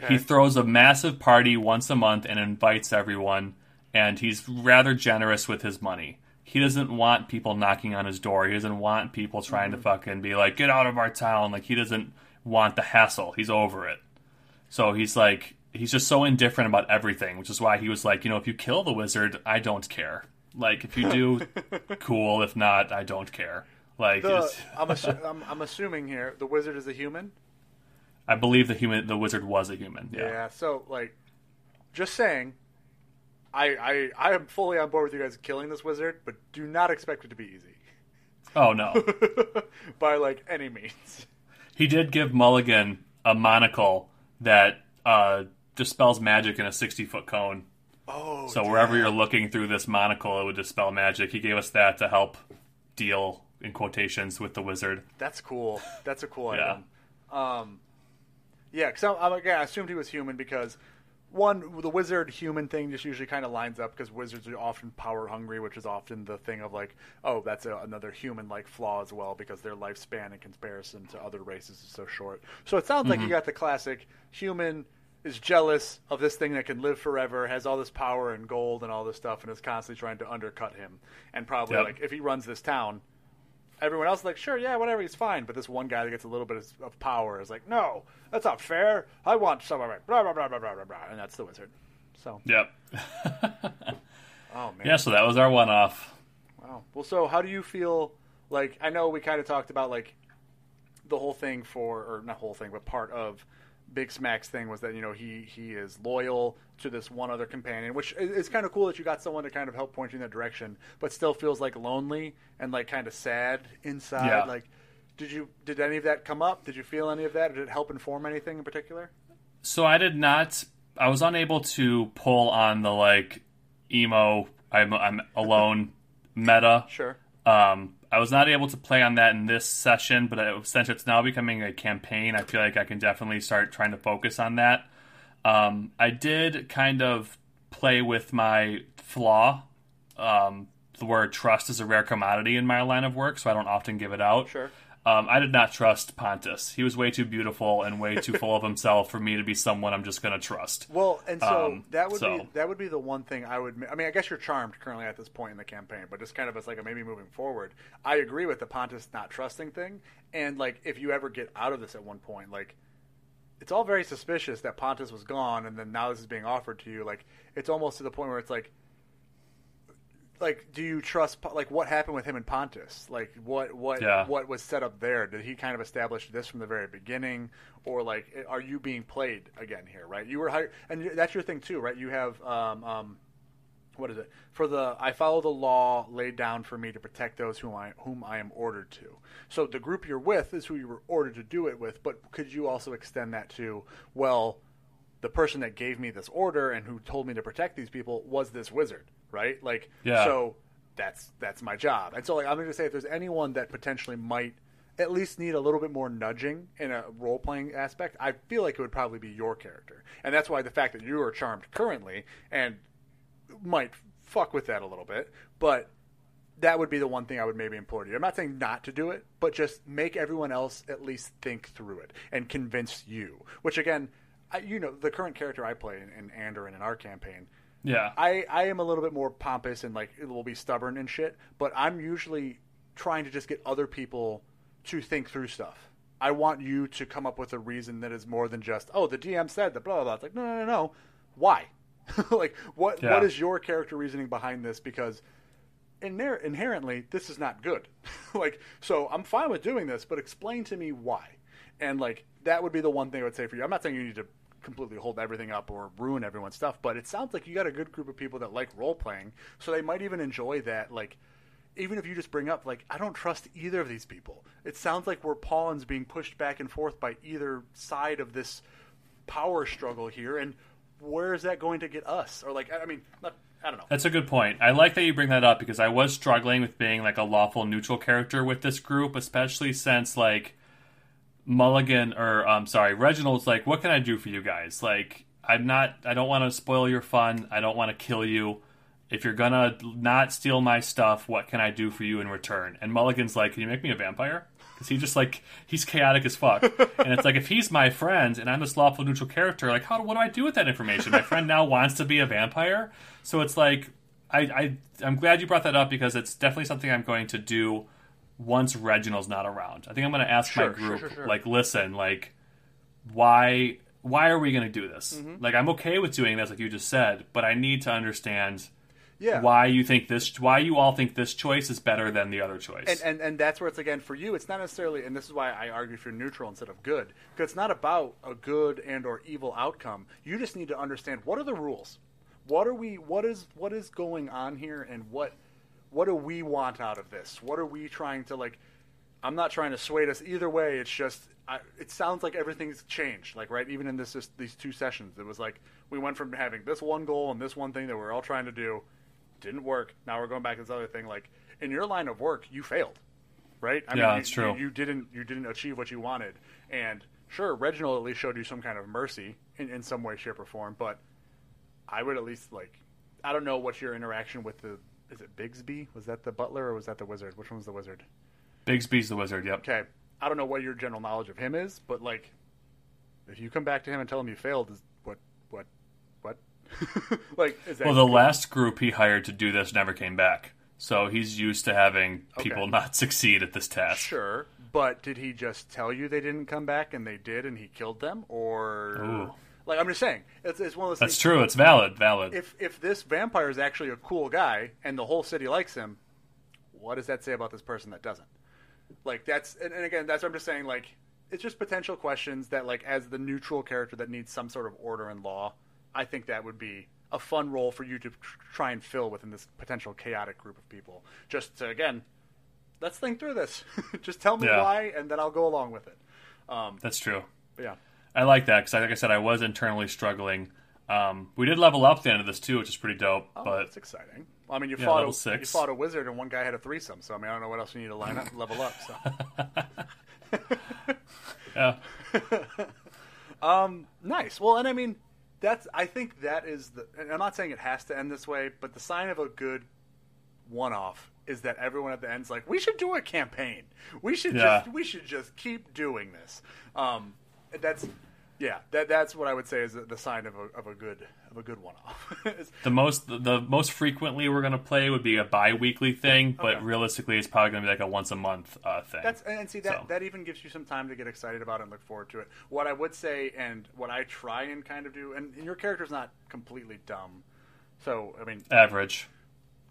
He throws a massive party once a month and invites everyone and he's rather generous with his money. He doesn't want people knocking on his door. He doesn't want people trying to mm-hmm. fucking be like get out of our town. Like he doesn't want the hassle. He's over it. So he's like he's just so indifferent about everything, which is why he was like, you know, if you kill the wizard, I don't care. Like if you do, cool. If not, I don't care. Like The, I'm, assu- I'm I'm assuming here the wizard is a human. I believe the human, the wizard was a human. Yeah. Yeah. So like, just saying, I I I am fully on board with you guys killing this wizard, but do not expect it to be easy Oh no, by like any means. he did give Mulligan a monocle that uh, dispels magic in a sixty foot cone. Oh. So wherever you're looking through this monocle, it would dispel magic. He gave us that to help deal in quotations with the wizard. That's cool. That's a cool Yeah. item. Um, yeah, because I'm, I'm, again, I assumed he was human because one, the wizard human thing just usually kind of lines up because wizards are often power hungry, which is often the thing of like, oh, that's a, another human like flaw as well because their lifespan in comparison to other races is so short. So it sounds like you got the classic human is jealous of this thing that can live forever, has all this power and gold and all this stuff, and is constantly trying to undercut him. And probably Yep. like if he runs this town, everyone else is like, sure, yeah, whatever, he's fine. But this one guy that gets a little bit of, of power is like, no, that's not fair. I want some of it. Blah blah blah blah blah blah blah. And that's the wizard. So, Yep. oh man, Yeah. So that was our one off. wow. Well, so how do you feel? Like, I know we kind of talked about like the whole thing for, or not whole thing, but part of Big Smack's thing was that you know he he is loyal to this one other companion, which is, is kind of cool that you got someone to kind of help point you in that direction, but still feels like lonely and like kind of sad inside. Yeah. Like, did you did any of that come up? Did you feel any of that? Or did it help inform anything in particular? So I did not. I was unable to pull on the like emo. I'm I'm alone meta. Sure. Um, I was not able to play on that in this session, but it, since it's now becoming a campaign, I feel like I can definitely start trying to focus on that. Um, I did kind of play with my flaw. Um, the word trust is a rare commodity in my line of work, so I don't often give it out. Sure. Um, I did not trust Pontus. He was way too beautiful and way too full of himself for me to be someone I'm just going to trust. Well, and so Um, that would so- be that would be the one thing I would. I mean, I guess you're charmed currently at this point in the campaign, but just kind of as like a maybe moving forward. I agree with the Pontus not trusting thing, and like if you ever get out of this at one point, like it's all very suspicious that Pontus was gone, and then now this is being offered to you. Like it's almost to the point where it's like. Like, do you trust? Like, what happened with him and Pontus? Like, what, what, Yeah. what was set up there? Did he kind of establish this from the very beginning, or like, are you being played again here? Right? You were hired, and that's your thing too, right? You have, um, um, what is it? For the I follow the law laid down for me to protect those whom I whom I am ordered to. So the group you're with is who you were ordered to do it with, but could you also extend that to well, the person that gave me this order and who told me to protect these people was this wizard, right? Like Yeah. so that's that's my job. And so like I'm going to say if there's anyone that potentially might at least need a little bit more nudging in a role playing aspect, I feel like it would probably be your character. And that's why the fact that you are charmed currently and might fuck with that a little bit, but that would be the one thing I would maybe implore you. I'm not saying not to do it, but just make everyone else at least think through it and convince you. Which again, I, you know, the current character I play in, in Andoran in our campaign, Yeah. I, I am a little bit more pompous and like it will be stubborn and shit, but I'm usually trying to just get other people to think through stuff. I want you to come up with a reason that is more than just, oh, the DM said the blah blah blah. It's like, no, no, no, no. Why? like what Yeah. what is your character reasoning behind this? Because inher- inherently this is not good. like so I'm fine with doing this, but explain to me why. And like that would be the one thing I would say for you. I'm not saying you need to completely hold everything up or ruin everyone's stuff, but it sounds like you got a good group of people that like role playing, so they might even enjoy that like even if you just bring up like I don't trust either of these people. It sounds like we're pawns being pushed back and forth by either side of this power struggle here and where is that going to get us? Or like I mean, not, I don't know. That's a good point. I like that you bring that up because I was struggling with being like a lawful neutral character with this group, especially since like Mulligan or um sorry, Reginald's like, what can I do for you guys? Like, I'm not I don't want to spoil your fun. I don't want to kill you. If you're gonna not steal my stuff, what can I do for you in return? And Mulligan's like, can you make me a vampire? Because he just like he's chaotic as fuck, and it's like if he's my friend and I'm this lawful neutral character, like how what do I do with that information? My friend now wants to be a vampire, so it's like I, I I'm glad you brought that up because it's definitely something I'm going to do once Reginald's not around. I think I'm going to ask Sure, my group, sure, sure. like, listen, like, why why are we going to do this? Mm-hmm. Like, I'm okay with doing this, like you just said, but I need to understand Yeah. why you think this, why you all think this choice is better than the other choice. and, and and that's where it's again for you. It's not necessarily, and this is why I argue for neutral instead of good, because it's not about a good and or evil outcome. You just need to understand what are the rules, what are we, what is what is going on here, and what what do we want out of this? What are we trying to like? I'm not trying to sway us either way. It's just I, it sounds like everything's changed. Like right, even in this, this these two sessions, it was like we went from having this one goal and this one thing that we're all trying to do, didn't work. Now we're going back to this other thing. Like in your line of work, you failed, right? I Yeah, you, that's true. You, you didn't you didn't achieve what you wanted, and sure, Reginald at least showed you some kind of mercy in, in some way, shape, or form. But I would at least like I don't know what your interaction with the is it Bigsby? Was that the butler or was that the wizard? Which one was the wizard? Bigsby's the wizard. Yep. Okay, I don't know what your general knowledge of him is, but like, if you come back to him and tell him you failed, is what what what? like, is that Well, the last group he hired to do this never came back, so he's used to having people Okay. not succeed at this task. sure? But did he just tell you they didn't come back and they did, and he killed them, or Ooh. Like I'm just saying, it's, it's one of those. That's things, true. It's valid. Valid. If if this vampire is actually a cool guy and the whole city likes him, what does that say about this person that doesn't? Like that's and, and again, that's what I'm just saying. Like it's just potential questions that like as the neutral character that needs some sort of order and law, I think that would be a fun role for you to try and fill within this potential chaotic group of people. Just to, again, let's think through this. just tell me Yeah. why, and then I'll go along with it. Um, That's true. but yeah. I like that because, like I said, I was internally struggling. Um, we did level up at the end of this too, which is pretty dope. Oh, but it's exciting. Well, I mean, you Yeah, fought a, six. you fought a wizard, and one guy had a threesome. So I mean, I don't know what else you need to line up, level up. So yeah, nice. Well, and I mean, that's I think that is the. And I'm not saying it has to end this way, but the sign of a good one off is that everyone at the end's like, we should do a campaign. We should Yeah. just we should just keep doing this. Um, that's yeah, that that's what I would say is the, sign of a of a good of a good one off. The most the most frequently we're gonna play would be a bi-weekly thing, but Okay. realistically, it's probably gonna be like a once a month uh, thing. That's and see that So. that even gives you some time to get excited about it and look forward to it. What I would say and what I try and kind of do, and your character's not completely dumb, so I mean, average.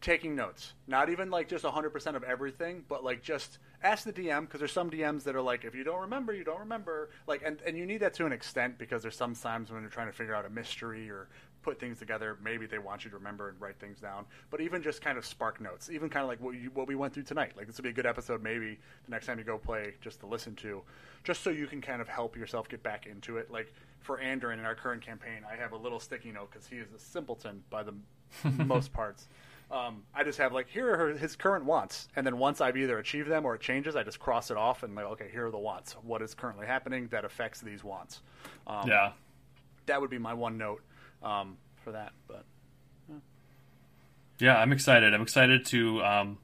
Taking notes. Not even like just 100% of everything, but like just ask the DM because there's some DMs that are like, if you don't remember, you don't remember. Like, and, and you need that to an extent because there's some times when you're trying to figure out a mystery or put things together, maybe they want you to remember and write things down. But even just kind of spark notes, even kind of like what, you, what we went through tonight. Like, this would be a good episode maybe the next time you go play just to listen to, just so you can kind of help yourself get back into it. Like, for Andrin in our current campaign, I have a little sticky note because he is a simpleton by the most parts. Um, I just have like here are her, his current wants, and then once I've either achieved them or it changes, I just cross it off and like okay, here are the wants. What is currently happening that affects these wants? Um, Yeah. that would be my one note um, for that. But Yeah, I'm excited. I'm excited to, um,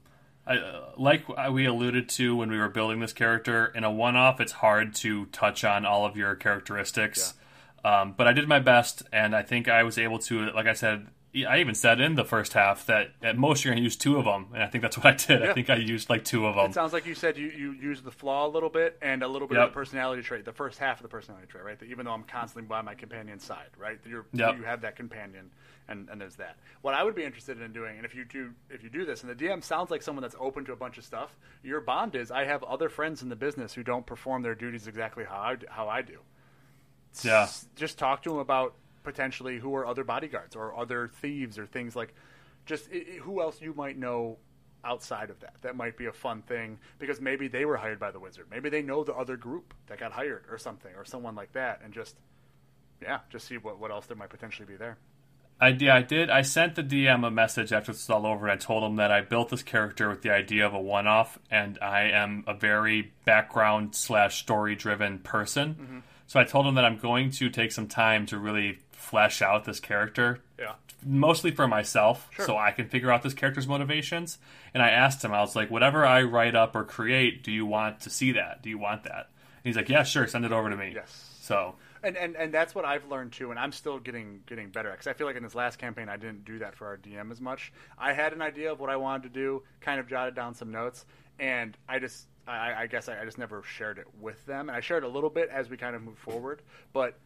I, uh, like we alluded to when we were building this character. In a one-off, it's hard to touch on all of your characteristics, um, but I did my best, and I think I was able to. Like I said, I even said in the first half that at most you're going to use two of them, and I think that's what I did. Yeah. I think I used like two of them. it sounds like you said you, you use the flaw a little bit and a little bit Yep. of the personality trait, the first half of the personality trait, right? That even though I'm constantly by my companion's side, right? You're, Yep. You have that companion, and, and there's that. What I would be interested in doing, and if you do if you do this, and the DM sounds like someone that's open to a bunch of stuff, your bond is I have other friends in the business who don't perform their duties exactly how I, how I do. Yeah. S- Just talk to them about potentially who are other bodyguards or other thieves or things like just i i- who else you might know outside of that. That might be a fun thing because maybe they were hired by the wizard. Maybe they know the other group that got hired or something or someone like that and just yeah, just see what, what else there might potentially be there. I, yeah, I did. I sent the DM a message after this was all over, and I told him that I built this character with the idea of a one-off, and I am a very background slash story-driven person. Mm-hmm. So I told him that I'm going to take some time to really flesh out this character, Yeah. mostly for myself, Sure. so I can figure out this character's motivations. And I asked him, I was like, whatever I write up or create, do you want to see that? Do you want that? And he's like, yeah, sure, send it over to me. Yes. So And, and and that's what I've learned too, and I'm still getting getting better at because I feel like in this last campaign I didn't do that for our DM as much. I had an idea of what I wanted to do, kind of jotted down some notes, and I just I, I guess I, I just never shared it with them, and I shared a little bit as we kind of moved forward, but.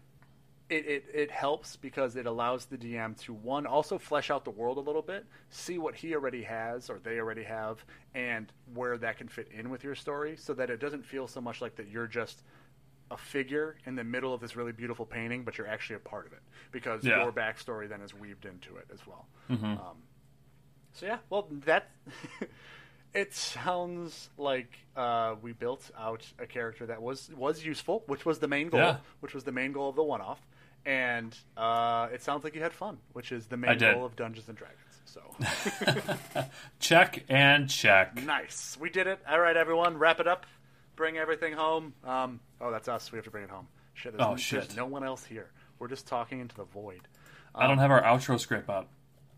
It, it, it helps because it allows the DM to one also flesh out the world a little bit, see what he already has or they already have, and where that can fit in with your story, so that it doesn't feel so much like that you're just a figure in the middle of this really beautiful painting, but you're actually a part of it because Yeah. your backstory then is weaved into it as well. Um, so yeah, well that it sounds like uh, we built out a character that was was useful, which was the main goal, Yeah. which was the main goal of the one-off, and uh, it sounds like you had fun, which is the main goal of Dungeons and Dragons. So check and check. nice, we did it. All right, everyone, wrap it up. Bring everything home. Um, oh, that's us. We have to bring it home. Shit, there's, Oh, there's shit. no one else here. We're just talking into the void. I don't have our outro script up.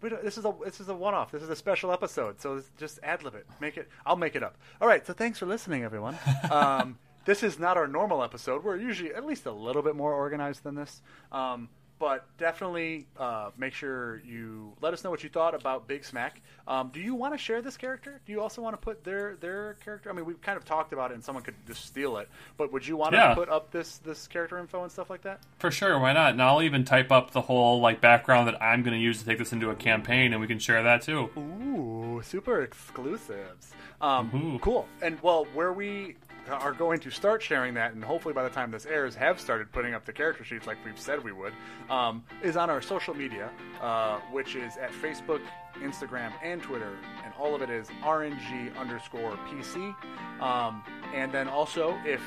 This is a this is a one off. This is a special episode. So just ad lib it. Make it. I'll make it up. All right. So thanks for listening, everyone. Um, this is not our normal episode. We're usually at least a little bit more organized than this. Um, but definitely uh, make sure you let us know what you thought about Big Smack. Um, do you want to share this character? Do you also want to put their their character? I mean, we've kind of talked about it, and someone could just steal it. But would you want Yeah. to put up this this character info and stuff like that? For sure, why not? And I'll even type up the whole like background that I'm going to use to take this into a campaign, and we can share that too. Ooh, super exclusives. Um, Cool. And well, where we are going to start sharing that, and hopefully by the time this airs, have started putting up the character sheets like we've said we would, um, is on our social media, uh, which is at Facebook, Instagram, and Twitter, and all of it is RNG underscore PC. Um, and then also, if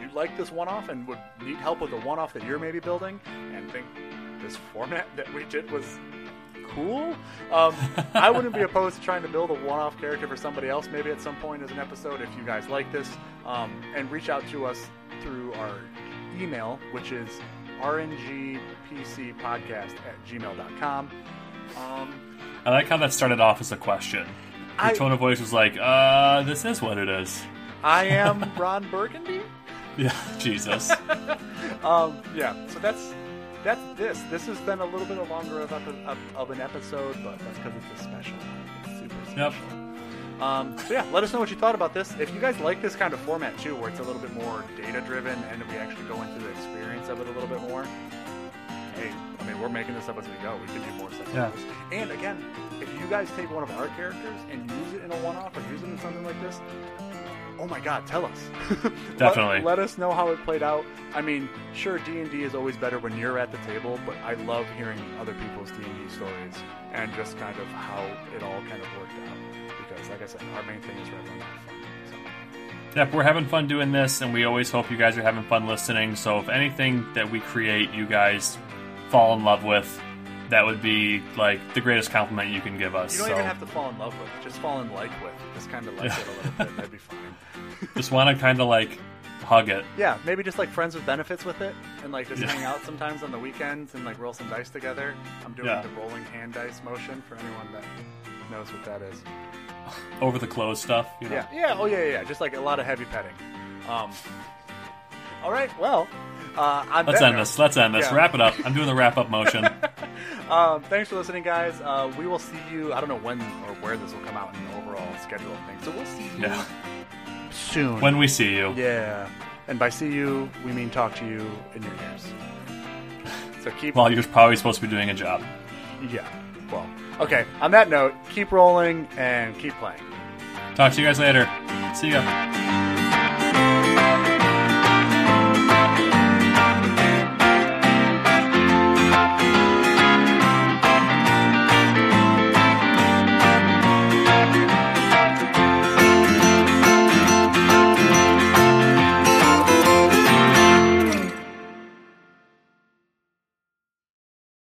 you like this one-off and would need help with a one-off that you're maybe building, and think this format that we did was cool. Um, I wouldn't be opposed to trying to build a one-off character for somebody else, maybe at some point as an episode, if you guys like this. Um, and reach out to us through our email, which is rngpcpodcast at gmail.com. Um, I like how that started off as a question. Your I- tone of voice was like, uh, this is what it is. I am Ron Burgundy. Yeah, Jesus. Um, yeah, so that's that's this. This has been a little bit longer of, of, of an episode, but that's because it's a special. It's super Yep. special. Um, so yeah, let us know what you thought about this. If you guys like this kind of format too, where it's a little bit more data driven and we actually go into the experience of it a little bit more. Hey, I mean, we're making this up as we go. We can do more stuff Yeah. like this. And again, if you guys take one of our characters and use it in a one-off or use it in something like this, oh my god, tell us. Definitely. Let, us know how it played out. I mean, sure, D and D is always better when you're at the table, but I love hearing other people's D and D stories and just kind of how it all kind of worked out. Because, like I said, our main thing is everyone to fun. So. Yep, we're having fun doing this, and we always hope you guys are having fun listening. So if anything that we create, you guys fall in love with, that would be like the greatest compliment you can give us. You don't so even have to fall in love with just fall in like with. Just kind of like it a little bit. That'd be fine. Just want to kind of like hug it. Yeah, maybe just like friends with benefits with it, and like just hang out sometimes on the weekends and like roll some dice together. I'm doing Yeah. the rolling hand dice motion for anyone that knows what that is. Over the clothes stuff. You know? Yeah, yeah, oh yeah, yeah, yeah. Just like a lot of heavy petting. Um, all right, well, uh, Let's end note, this. Let's end this. Yeah. Wrap it up. I'm doing the wrap up motion. Um, thanks for listening, guys. Uh, we will see you. I don't know when or where this will come out in the overall schedule of things, so we'll see you Yeah. Soon. when we see you. yeah, and by see you, we mean talk to you in your ears. So keep. Well, you're probably supposed to be doing a job. yeah. Well, okay. On that note, keep rolling and keep playing. Talk to you guys later. See ya.